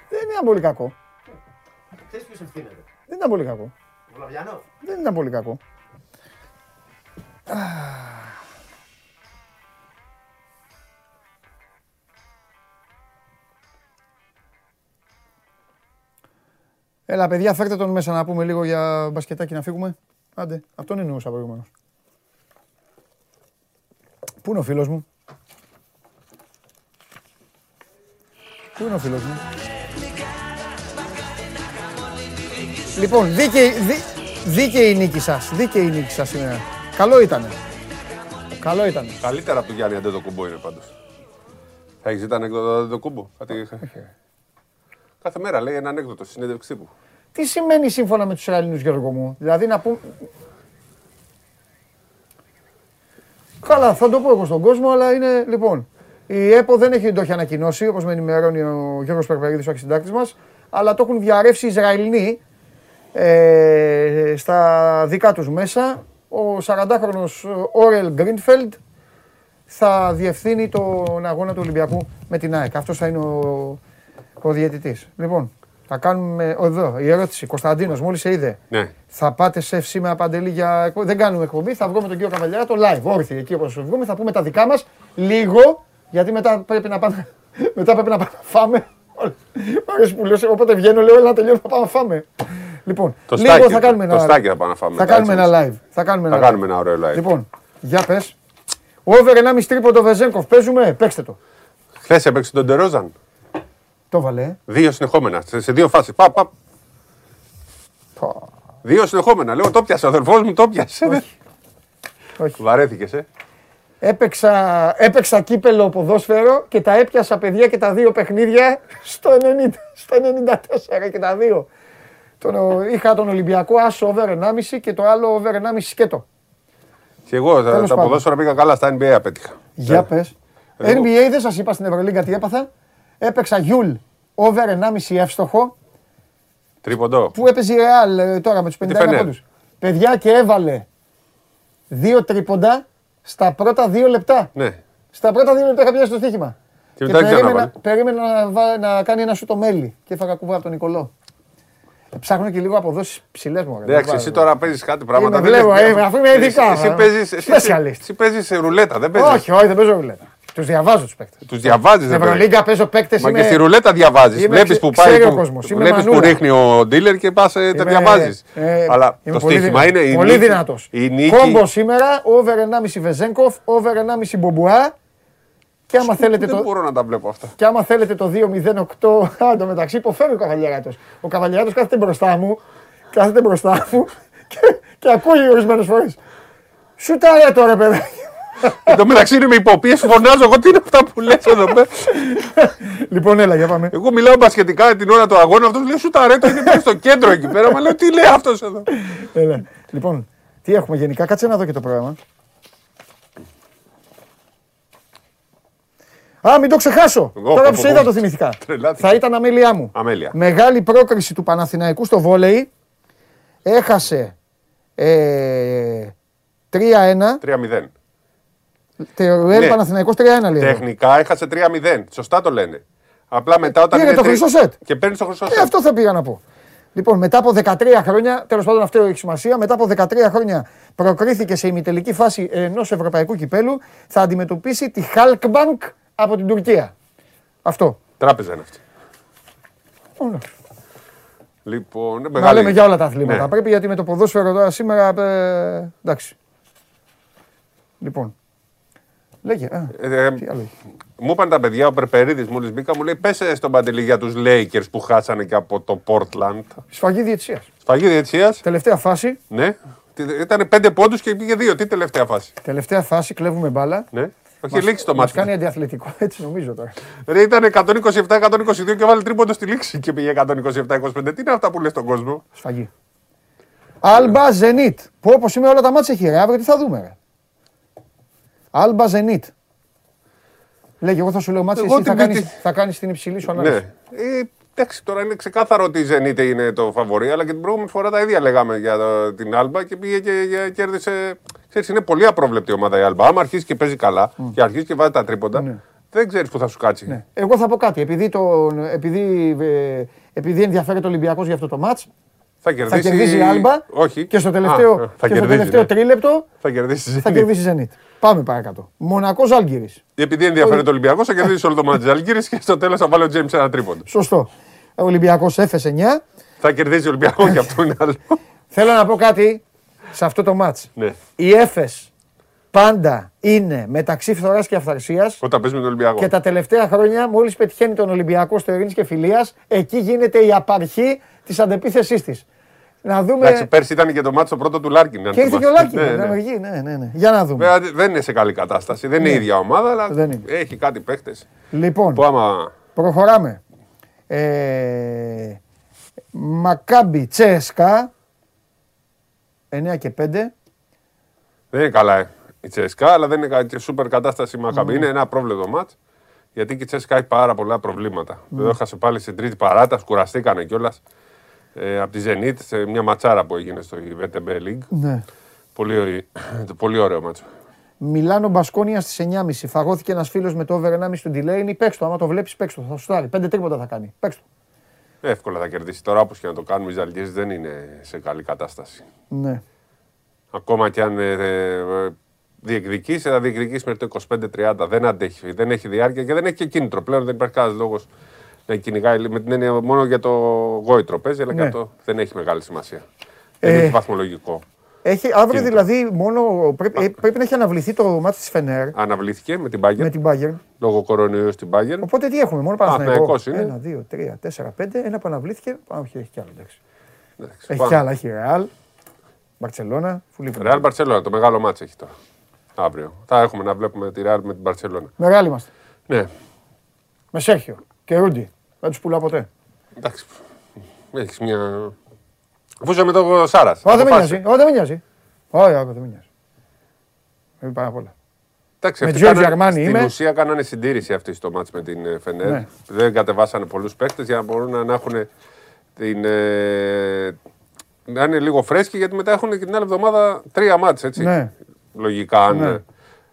Δεν είναι πολύ κακό. Ξέρεις ποιος ευθύνεται; Δεν ήταν πολύ κακό. Βλαβιανός. Δεν ήταν πολύ κακό. Έλα, παιδιά, φέρτε τον μέσα να πούμε λίγο για μπασκετάκι να φύγουμε. Άντε, αυτόν εννοούσα προηγουμένως. Πού είναι ο φίλος μου; Πού είναι ο φίλος μου; Λοιπόν, δίκαιη, δί, δίκαιη η νίκη σας. Δίκαιη η νίκη σας σήμερα. Καλό ήτανε. Καλό ήταν. Καλύτερα από το Γιάννη Αντετοκούμπο είναι πάντως. Θα έχεις δει ανέκδοτο το Κούμπο. Κάθε μέρα λέει ένα ανέκδοτο στη συνέντευξή τύπου. Τι σημαίνει σύμφωνα με τους Ισραηλινούς Γιώργο μου; Δηλαδή να πούμε... Καλά, θα το πω εγώ στον κόσμο, αλλά είναι λοιπόν. Η ΕΠΟ δεν έχει το έχει ανακοινώσει, όπως με ενημερώνει ο Γιώργος Περπερίδη, ο αρχισυντάκτη μας, αλλά το έχουν διαρρεύσει οι Ισραηλινοί ε, στα δικά τους μέσα. Ο 40χρονος Όρελ Γκρίνφελντ θα διευθύνει τον αγώνα του Ολυμπιακού με την ΑΕΚ. Αυτός θα είναι ο, ο διαιτητής. Λοιπόν, θα κάνουμε εδώ η ερώτηση. Κωνσταντίνος μόλις σε είδε. Ναι. Θα πάτε σε σήμερα παντελή για εκπομπή. Δεν κάνουμε εκπομπή. Θα βγούμε τον κύριο Καβαλιάρα το live. Όρθιοι εκεί όπως βγούμε. Θα πούμε τα δικά μας λίγο γιατί μετά πρέπει να πάμε, [laughs] μετά πρέπει να πάμε να φάμε. Μ' αρέσει που λέω, οπότε βγαίνω, λέω, έλα να τελειώνω, θα πάμε να φάμε. Λοιπόν, Το λίγο στάκι, θα κάνουμε ένα, το στάκι θα πάμε να φάμε. θα μετά, κάνουμε έτσι, ένα live. Θα κάνουμε Θα ένα, κάνουμε live. ένα ωραίο live. Λοιπόν, για πες. Over 1,5 τρίποντο Βεζέγκοφ. Παίζουμε, παίξτε το. Χθες έπαιξε τον Τερόζαν. Το βάλε. Δύο συνεχόμενα. Σε, σε δύο φάσεις. Παπ, παπ. Δύο συνεχόμενα. Λέω το πιάσε. Ο αδελφό μου το πιάσε. Όχι. Όχι. Βαρέθηκες, ε. Έπαιξα, έπαιξα κύπελο ποδόσφαιρο και τα έπιασα παιδιά και τα δύο παιχνίδια στο, 90, στο 94 και τα δύο. Τον, είχα τον Ολυμπιακό άσο over 1,5 και το άλλο over 1,5 σκέτο. Και εγώ τα, Τέλος τα πάντων. ποδόσφαιρα πήγα καλά στα NBA απέτυχα. Για Ε, πες. εγώ- NBA δεν σας είπα στην Ευρωλίγκα τι έπαθα. Έπαιξα Γιούλ over 1,5 εύστοχο Τρίποντο. που έπαιζε η Real ε, τώρα με τους 51 Φενέρ. πόντους. Παιδιά και έβαλε δύο τρίποντα στα πρώτα δύο λεπτά. Ναι. Στα πρώτα δύο λεπτά είχα πιάσει το στοίχημα. Και μετά δεν περίμενα, ξαναβάλε. περίμενα να, βά- να κάνει ένα σου το μέλι και έφαγα κουβά από τον Νικολό. Ε, Ψάχνω και λίγο αποδόσεις ψηλές μου. ρε. Εντάξει, Δεν εσύ βάζω. τώρα παίζεις κάτι πράγματα. Είμαι, δεν βλέπω, είναι- ε, αφού είμαι ειδικά, Εσύ, ε. εσύ παίζεις, εσύ, Specialist. εσύ παίζεις σε ρουλέτα, δεν παίζεις; Όχι, όχι, δεν παίζω ρουλέτα. Τους διαβάζω τους παίκτες. Τους διαβάζεις, Στην δεν παίζεις. Ευρωλίγκα παίζω παίκτες. Μα είμαι... και στη ρουλέτα διαβάζεις. είμαι Βλέπεις ξε- που πάει. ξέρει ο που- κόσμος, είμαι Βλέπεις που μανούλα. ρίχνει ο dealer και πας τα Είμαι- διαβάζεις. ε, Αλλά είμαι το πολύ στοίχημα δυνα- είναι η Πολύ νίκη- δυνατός. Η νίκη. Κόμπο σήμερα, over 1,5 Βεζέγκοφ, over 1,5 Μπομπουά. Και άμα θέλετε Δεν το, μπορώ να τα βλέπω αυτά. και άμα θέλετε το 2-0-8, αν [laughs] το μεταξύ υποφέρει ο Καβαλιαράτος. Ο Καβαλιαράτος κάθεται μπροστά μου, κάθεται μπροστά μου [laughs] και, και ακούει ορισμένες φορές. Σου τα ρε τώρα παιδάκι. [laughs] Εν τω μεταξύ είναι με υποπίεση, φωνάζω εγώ τι είναι αυτά που λες εδώ πέρα. λοιπόν, έλα για πάμε. Εγώ μιλάω μπασχετικά την ώρα του αγώνα, αυτός λέει σου τα ρε, το είναι πέρα στο κέντρο εκεί πέρα. Μα λέω τι λέει αυτός εδώ; Έλα. Λοιπόν, τι έχουμε γενικά, κάτσε να δω και το πρόγραμμα. Α, μην το ξεχάσω. Εγώ, Τώρα πω, που πω, σε είδα πω. το θυμηθήκα. Τρελάθηκα. Θα ήταν αμέλειά μου. Αμέλεια. Μεγάλη πρόκριση του Παναθηναϊκού στο βόλεϊ. Έχασε ε, 3-1. 3-0. Τερουέλ Ναι. Παναθηναϊκός 3-1 λέει. εδώ. Τεχνικά έχασε 3-0. Σωστά το λένε. Απλά μετά όταν. Πήρε είναι το τρι- χρυσό σετ. Και παίρνει το χρυσό Ε, σετ. αυτό θα πήγα να πω. Λοιπόν, μετά από 13 χρόνια, τέλος πάντων αυτό έχει σημασία, μετά από 13 χρόνια προκρίθηκε σε ημιτελική φάση ενός ευρωπαϊκού κυπέλου, θα αντιμετωπίσει τη Halkbank από την Τουρκία. Αυτό. Τράπεζα είναι αυτή. Όλα. Λοιπόν, είναι Να μεγάλη. λέμε για όλα τα αθλήματα. Ναι. Πρέπει γιατί με το ποδόσφαιρο τώρα σήμερα. Ε, εντάξει. Λοιπόν. Λέγε. Α, Ε, ε, τι άλλο έχει. Μου είπαν τα παιδιά, ο Περπερίδης μόλις μπήκα, μου λέει: Πέσε στον Παντελή για τους Lakers που χάσανε και από το Portland. Σφαγή διετησία. Σφαγή διετησία. Τελευταία φάση. Ναι. Ήταν πέντε πόντους και πήγε δύο. Τι τελευταία φάση. Τελευταία φάση, κλέβουμε μπάλα. Ναι. Όχι, Μας- λήξει το μας μάτι. κάνει αντιαθλητικό, [laughs] έτσι νομίζω τώρα. Ρε, ήταν 127-122 και βάλε τρίποντο στη λήξη και πήγε 127-25. Τι είναι αυτά που λες στον κόσμο; Σφαγή. Άλμπα Ζενίτ. Που όπω είμαι όλα τα ματς έχει ρε. Αύριο τι θα δούμε. Ρε. Άλμπα Ζενίτ. Λέγε, εγώ θα σου λέω ματς, Εγώ εσύ θα την κάνεις, πίτη- θα κάνεις την υψηλή σου ανάλυση. Ναι. Ε, εντάξει, τώρα είναι ξεκάθαρο ότι η Zenit είναι το φαβορή, αλλά και την προηγούμενη φορά τα ίδια λέγαμε για το- την Άλμπα και πήγε και, και κέρδισε. Ξέρεις, είναι πολύ απρόβλεπτη η ομάδα η Άλμπα. Άμα αρχίσει και παίζει καλά και αρχίσει και βάζει τα τρίποντα, δεν ξέρεις που θα σου κάτσει. Ναι. Εγώ θα πω κάτι. Επειδή, τον, επειδή, ε, επειδή ενδιαφέρεται ο Ολυμπιακός για αυτό το μάτς, Θα θα κερδίσει, κερδίσει η Άλμπα Όχι. και στο τελευταίο, Α, θα και στο κερδίσει, τελευταίο ναι. τρίλεπτο Θα κερδίσει. θα κερδίσει η Zenit. Πάμε παρακάτω. Μονακός Ζάλγκυρης. Επειδή ενδιαφέρεται ο Ολυμπιακός, θα κερδίσει όλο το μάτι τη Αλγύρη και στο τέλος θα βάλει ο Τζέιμ ένα τρίποντο. Σωστό. Ο Ολυμπιακός έφεσε 9. Θα κερδίσει ο Ολυμπιακός και αυτό είναι άλλο. Θέλω να πω κάτι σε αυτό το μάτς. ναι. Η Έφες πάντα είναι μεταξύ φθοράς και αυθαρσίας Όταν παίζει με τον Ολυμπιακό. και τα τελευταία χρόνια μόλις πετυχαίνει τον Ολυμπιακό στο Ειρήνης και Φιλίας εκεί γίνεται η απαρχή της αντεπίθεσής της. Να δούμε... Εντάξει, πέρσι ήταν και το μάτι το πρώτο του Λάρκιν. αν και ήρθε και ο θυμάσαι. Λάκη. Ναι, Ναι, ναι. ναι. Ναι, ναι, ναι. Για να δούμε. Βέβαια δεν είναι σε καλή κατάσταση. Δεν είναι η ίδια ομάδα, αλλά Δεν είναι. έχει κάτι παίχτες. Λοιπόν, Που άμα. προχωράμε. Ε, Μακάμπι Τσέσκα 9 και 5. Δεν είναι καλά ε, η Τσέσκα, αλλά δεν είναι κα- και σούπερ κατάσταση η Μακαμπή. Ναι. Είναι ένα πρόβλεπτο μάτς. Γιατί και η Τσέσκα έχει πάρα πολλά προβλήματα. Ναι. Εδώ έχασε πάλι στην τρίτη παράταση, κουραστήκανε κιόλας. Ε, από τη Zenit σε μια ματσάρα που έγινε στο VTB League. Ναι. Πολύ, [clears throat] πολύ ωραίο μάτσο. Μιλάνο Μπασκόνια στις 9.30. Φαγώθηκε ένας φίλος με το over 1,5 του delay. Παίξ το, άμα το βλέπεις, παίξ το. Θα σου τάρει. Πέντε τρίποτα θα κάνει. Παίξ το. Εύκολα θα κερδίσει. Τώρα όπως και να το κάνουμε, οι Ζαλγκέ δεν είναι σε καλή κατάσταση. Ναι. Ακόμα και αν ε, ε, διεκδικήσει, θα διεκδικήσει μέχρι το 25-30. Δεν αντέχει, δεν έχει διάρκεια και δεν έχει και κίνητρο. Πλέον δεν υπάρχει κανένας λόγος να κυνηγάει με την έννοια μόνο για το γόητρο παίζει, αλλά ναι. και αυτό δεν έχει μεγάλη σημασία. Ε, δεν έχει βαθμολογικό. Έχει, αύριο δηλαδή μόνο πρέπει, ε, πρέπει, να έχει αναβληθεί το μάτι της Φενέρ. Αναβλήθηκε με την Bayer. Με την Bayer. Λόγω κορονοϊού στην Bayer. Οπότε τι έχουμε, μόνο Παναθηναϊκό. είναι. Ένα, δύο, τρία, τέσσερα, πέντε. Ένα που αναβλήθηκε. Όχι, έχει κι άλλο. Εντάξει. Εντάξει, έχει κι άλλα. Έχει Ρεάλ, Μπαρσελόνα. Ρεάλ Μπαρσελόνα, το μεγάλο μάτσο έχει τώρα. Αύριο. Θα έχουμε να βλέπουμε τη Ρεάλ με την Μπαρσελόνα. Μεγάλη είμαστε. Ναι. Με Σέρχιο και Ρούντι. Δεν τους πουλάω ποτέ. Εντάξει. Έχεις μια. Αφού με το Σάρας; Όχι, δεν με νοιάζει. Όχι, δεν με νοιάζει. Όχι, δεν με νοιάζει. Δεν πάρα πολλά. Εντάξει, με Τζόρτζι Αρμάνι είμαι. Στην ουσία κάνανε συντήρηση αυτή στο μάτς με την ε, Φενέρ. Ναι. Δεν κατεβάσανε πολλούς παίχτε για να μπορούν να έχουν την. Ε, να είναι λίγο φρέσκοι γιατί μετά έχουν και την άλλη εβδομάδα τρία μάτς, έτσι. Ναι. Λογικά. Ναι.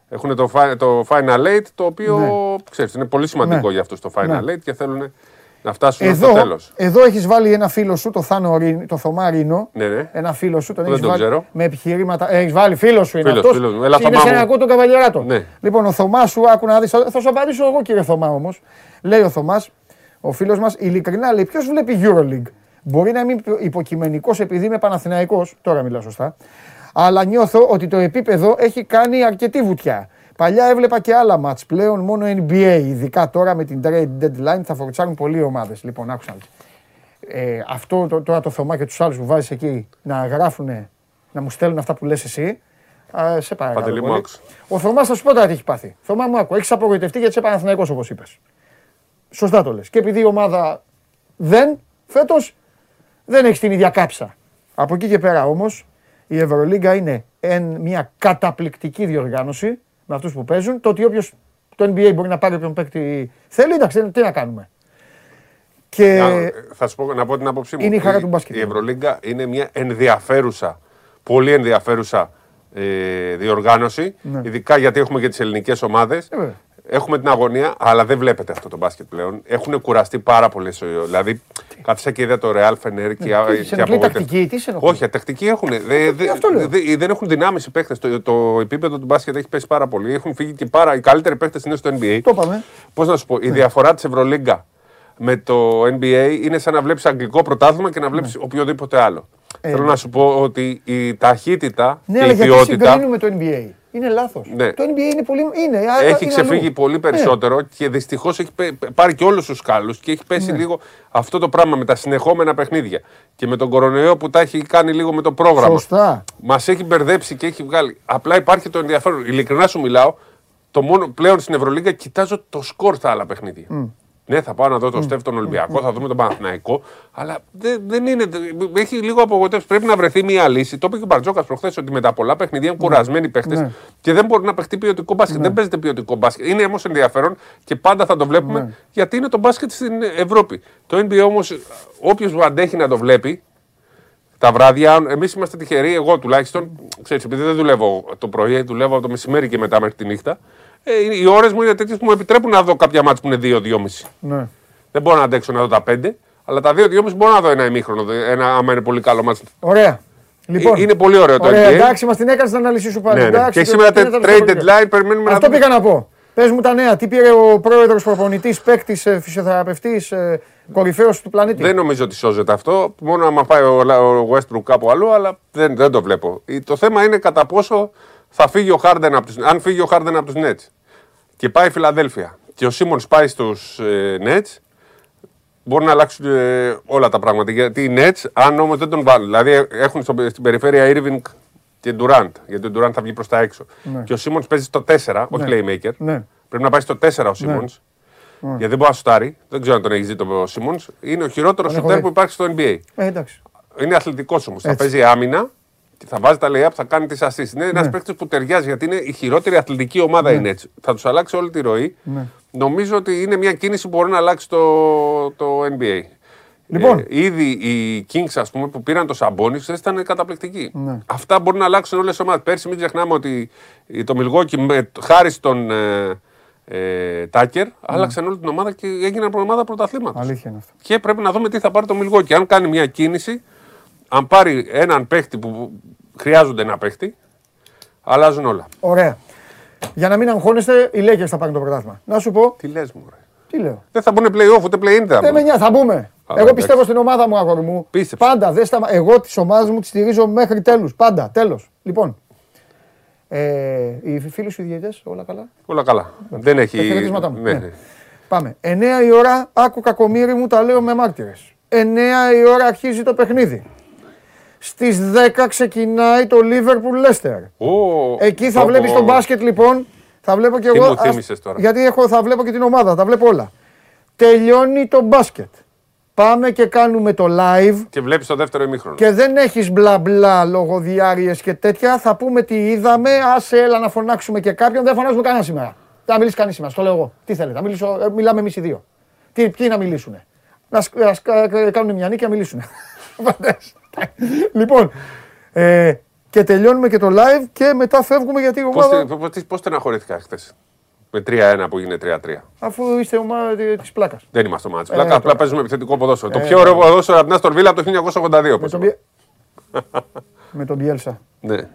Έχουν το, το Final Eight το οποίο ναι. ξέρεις, είναι πολύ σημαντικό ναι. για αυτού το Final ναι. Eight και θέλουν να φτάσουν εδώ, στο τέλος. Εδώ έχεις βάλει ένα φίλο σου, το, Θάνο, το Θωμά Ρίνο. Ναι, ναι. Ένα φίλο σου, τον έχεις βάλει ξέρω. με επιχειρήματα. Έχεις βάλει φίλος σου, είναι αυτός. Είναι σαν να ακούω τον καβαλιαράτο. Ναι. Λοιπόν, ο Θωμάς σου, άκου να δεις. Θα σου απαντήσω εγώ, κύριε Θωμά όμως. Λέει ο Θωμάς, ο φίλος μας, ειλικρινά λέει, ποιος βλέπει Euroleague; Μπορεί να είμαι υποκειμενικός επειδή είμαι Παναθηναϊκός, τώρα μιλάω σωστά, αλλά νιώθω ότι το επίπεδο έχει κάνει αρκετή βουτιά. Παλιά έβλεπα και άλλα μάτς, πλέον μόνο NBA, ειδικά τώρα με την trade deadline θα φορτσάρουν πολλοί ομάδες. Λοιπόν, άκουσα. Ε, αυτό το, τώρα το Θωμά και τους άλλους που βάζεις εκεί να γράφουν, να μου στέλνουν αυτά που λες εσύ, Α, σε παρακαλώ. Πολύ. Ο Θωμάς θα σου πω τώρα τι έχει πάθει. Θωμά μου άκου, έχεις απογοητευτεί γιατί είσαι Παναθηναϊκός όπως είπες. Σωστά το λες. Και επειδή η ομάδα δεν, φέτος, δεν έχεις την ίδια κάψα. Από εκεί και πέρα όμως, η Ευρωλίγκα είναι μια καταπληκτική διοργάνωση με αυτούς που παίζουν. Το ότι όποιος το NBA μπορεί να πάρει όποιον παίκτη θέλει, εντάξει, τι να κάνουμε. Και... Να, θα σου πω, να πω την άποψή μου. Είναι η χαρά του μπάσκετ. Η Ευρωλίγκα είναι μια ενδιαφέρουσα, πολύ ενδιαφέρουσα ε, διοργάνωση. Ναι. Ειδικά γιατί έχουμε και τις ελληνικές ομάδες. Ε, Έχουμε την αγωνία, αλλά δεν βλέπετε αυτό το μπάσκετ πλέον. Έχουν κουραστεί πάρα πολλέ. Δηλαδή, κάθισα και είδα το Real Fener και, ναι, και τακτική, τι σε Όχι, τακτική έχουν. Δε, δε, δε, δεν έχουν δυνάμεις οι παίχτε. Το, το επίπεδο του μπάσκετ έχει πέσει πάρα πολύ. Έχουν φύγει και πάρα. Οι καλύτεροι παίχτε είναι στο NBA. Το είπαμε. Πώς να σου πω, η ναι. διαφορά της Ευρωλίγκα με το NBA είναι σαν να βλέπεις αγγλικό πρωτάθλημα και να βλέπεις ναι. οποιοδήποτε άλλο. Ε, Θέλω να σου πω ότι η ταχύτητα ναι, και η ποιότητα. Ναι, συγκρίνουμε το NBA. Είναι λάθος. Ναι. Το NBA είναι πολύ. Είναι, έχει είναι ξεφύγει αλλού. πολύ περισσότερο ναι. και δυστυχώς έχει πάρει και όλους τους κάλου και έχει πέσει ναι. λίγο αυτό το πράγμα με τα συνεχόμενα παιχνίδια. Και με τον κορονοϊό που τα έχει κάνει λίγο με το πρόγραμμα. Σωστά. Μας έχει μπερδέψει και έχει βγάλει. Απλά υπάρχει το ενδιαφέρον. Ειλικρινά σου μιλάω. Το μόνο πλέον στην Ευρωλίγκα κοιτάζω το σκορ στα άλλα παιχνίδια. Mm. Ναι, θα πάω να δω το mm. τον Ολυμπιακό, mm. θα δούμε τον Παναθηναϊκό. Αλλά δεν, δεν είναι. Έχει λίγο απογοητεύσει. Πρέπει να βρεθεί μια λύση. Το είπε και ο Μπαρτζόκας προχθές ότι με τα πολλά παιχνίδια είναι κουρασμένοι παίχτες ναι. και δεν μπορεί να παιχτεί ποιοτικό μπάσκετ. Ναι. Δεν παίζεται ποιοτικό μπάσκετ. Είναι όμως ενδιαφέρον και πάντα θα το βλέπουμε ναι. γιατί είναι το μπάσκετ στην Ευρώπη. Το NBA όμως, όποιος αντέχει να το βλέπει, τα βράδια, εμείς είμαστε τυχεροί, εγώ τουλάχιστον, ξέρεις, επειδή δεν δουλεύω το πρωί, δουλεύω το μεσημέρι και μετά μέχρι τη νύχτα. Ε, οι ώρες μου είναι τέτοιες που μου επιτρέπουν να δω κάποια μάτια που είναι 2-2,5. Ναι. Δεν μπορώ να αντέξω να δω τα 5, αλλά τα 2-2,5 μπορώ να δω ένα ημίχρονο, ένα, άμα είναι πολύ καλό μάτι. Ωραία. Λοιπόν, είναι πολύ ωραίο το ωραία, Εντάξει, μας την έκανες την ανάλυση σου πάλι. Ναι, ναι. και σήμερα trade deadline περιμένουμε Αυτό να πήγα να πω. Πες μου τα νέα. Τι πήρε ο πρόεδρος προπονητής, παίκτης, ε, φυσιοθεραπευτής, ε, κορυφαίος του πλανήτη; Δεν νομίζω ότι σώζεται αυτό. Μόνο άμα πάει ο Westbrook κάπου αλλού, αλλά δεν, δεν το βλέπω. Το θέμα είναι κατά πόσο θα φύγει ο Χάρντεν από τους, αν φύγει ο Χάρντεν από τους Nets και πάει η Φιλαδέλφια και ο Σίμονς πάει στους ε, Nets, μπορεί να αλλάξουν ε, όλα τα πράγματα. Γιατί οι Nets, αν όμως δεν τον βάλουν, δηλαδή έχουν στο, στην περιφέρεια Irving και Durant, γιατί ο Durant θα βγει προς τα έξω. Ναι. Και ο Σίμονς παίζει στο 4, ναι. όχι playmaker. Ναι. Πρέπει να πάει στο 4 ο Σίμονς. Ναι. Γιατί δεν μπορεί να σουτάρει. Δεν ξέρω αν τον έχει δει το Σίμονς. Είναι ο χειρότερος σουτέρ που υπάρχει στο NBA. Ε, εντάξει. Είναι αθλητικός όμως. Θα παίζει άμυνα θα βάζει τα layup, θα κάνει τις assist. Είναι ένας ναι. παίκτης που ταιριάζει γιατί είναι η χειρότερη αθλητική ομάδα ναι. είναι έτσι. Θα τους αλλάξει όλη τη ροή. Ναι. Νομίζω ότι είναι μια κίνηση που μπορεί να αλλάξει το, το NBA. Λοιπόν. Ε, ήδη οι Kings, ας πούμε, που πήραν το Σαμπόνι, ήταν καταπληκτικοί. Ναι. Αυτά μπορεί να αλλάξουν όλες τις ομάδες. Πέρσι, μην ξεχνάμε ότι το Μιλγόκι, χάρη στον ε, ε, Τάκερ, ναι. άλλαξαν όλη την ομάδα και έγιναν ομάδα πρωταθλήματος. Αλήθεια είναι αυτό. Και πρέπει να δούμε τι θα πάρει το Μιλγόκι. Αν κάνει μια κίνηση, αν πάρει έναν παίχτη που χρειάζονται ένα παίχτη, αλλάζουν όλα. Ωραία. Για να μην αγχώνεστε, οι Lakers θα πάρουν το πρωτάθλημα. Να σου πω. Τι λες, μου, ρε. Τι λέω; Δεν θα μπουν play-off, ούτε play-in δεν θα μπουν. θα μπούμε. Εγώ πιστεύω στην ομάδα μου, αγόρι μου. Πίστεψε. Πάντα. Δεν σταμα... Εγώ τη ομάδα μου τη στηρίζω μέχρι τέλους. Πάντα. Τέλος. Λοιπόν. Ε, οι φίλοι σου διαιτητές, όλα καλά; Όλα καλά. Δεν έχει. Τα μου. Ναι. ναι. Πάμε. 9 η ώρα, άκου κακομίρι μου, τα λέω με μάρτυρες. 9 η ώρα αρχίζει το παιχνίδι. Στις 10 ξεκινάει το Liverpool Leicester. Oh, Εκεί θα oh, βλέπεις oh, το μπάσκετ λοιπόν. Θα βλέπω και εγώ. τώρα. Γιατί έχω, θα βλέπω και την ομάδα, θα βλέπω όλα. Τελειώνει το μπάσκετ. Πάμε και κάνουμε το live. Και βλέπεις το δεύτερο ημίχρονο. Και δεν έχεις μπλα μπλα λογοδιάρειε και τέτοια. Θα πούμε τι είδαμε. Άσε, έλα να φωνάξουμε και κάποιον. Δεν φωνάζουμε κανένα σήμερα. Δεν θα μιλήσεις κανείς σήμερα. Στο λέω εγώ. Τι θέλετε. Θα μιλήσω, ε, μιλάμε εμείς οι δύο. Τι, ποιοι να μιλήσουν. Να κάνουν μια νίκη να μιλήσουν. [laughs] [laughs] λοιπόν, ε, και τελειώνουμε και το live και μετά φεύγουμε γιατί η ομάδα... Πώς, πώς, πώς στεναχωρήθηκα χθες; Με 3-1 που γίνει 3-3. Αφού είστε ομάδα της πλάκας. Δεν είμαστε ομάδα τη πλάκα. Ε, απλά παίζουμε επιθετικό ποδόσφαιρο. Ε, το πιο ωραίο ποδόσφαιρο από την Άστορ Βίλα από το 1982. Με τον, με τον Μπιέλσα. Ναι.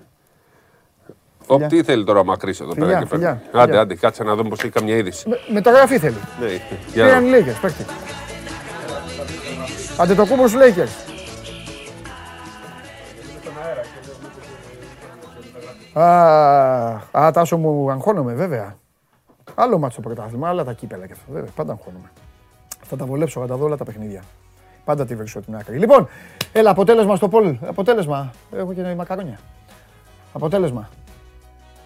Ο, τι θέλει τώρα ο Μακρύς εδώ πέρα και πέρα; Άντε, άντε, κάτσε να δούμε πώ έχει καμιά είδηση. Με, μεταγραφή θέλει. Ναι, για να. Λέικερ, παίχτε. Άντε το κούμπο Λέικερ. Α, τάσο μου αγχώνομαι βέβαια. Άλλο μάτσο πρωτάθλημα, άλλα τα κύπελα και αυτά. Βέβαια, πάντα αγχώνομαι. Θα τα βολέψω, θα τα δω όλα τα παιχνίδια. Πάντα τη βρίσκω την άκρη. Λοιπόν, έλα, αποτέλεσμα στο πόλ. Αποτέλεσμα. Έχω και μακαρόνια. Αποτέλεσμα.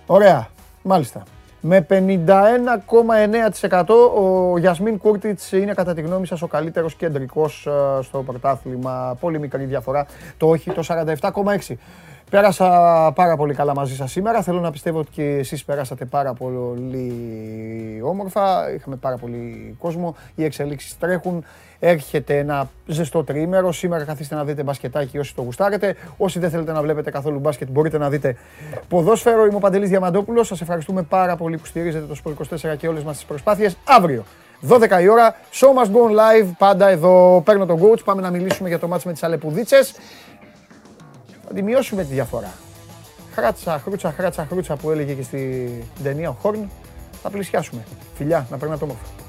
Ωραία. Μάλιστα. Με 51,9% ο Γιασμίν Κούρτιτς είναι κατά τη γνώμη σας ο καλύτερος κεντρικός ε, στο πρωτάθλημα. Πολύ μικρή διαφορά. Το όχι, το 47,6%. Πέρασα πάρα πολύ καλά μαζί σας σήμερα. Θέλω να πιστεύω ότι και εσείς περάσατε πάρα πολύ όμορφα. Είχαμε πάρα πολύ κόσμο. Οι εξελίξεις τρέχουν. Έρχεται ένα ζεστό τριήμερο. Σήμερα καθίστε να δείτε μπασκετάκι όσοι το γουστάρετε. Όσοι δεν θέλετε να βλέπετε καθόλου μπάσκετ μπορείτε να δείτε ποδόσφαιρο. Είμαι ο Παντελής Διαμαντόπουλος. Σας ευχαριστούμε πάρα πολύ που στηρίζετε το Sport 24 και όλες μας τις προσπάθειες. Αύριο 12 η ώρα. Show must go live. Πάντα εδώ παίρνω τον coach. Πάμε να μιλήσουμε για το μάτς με τις Αλεπουδίτσες θα τη μειώσουμε τη διαφορά. Χράτσα, χρούτσα, χράτσα, χρούτσα που έλεγε και στην ταινία ο Χόρν, θα πλησιάσουμε. Φιλιά, να περνάτε όμορφα.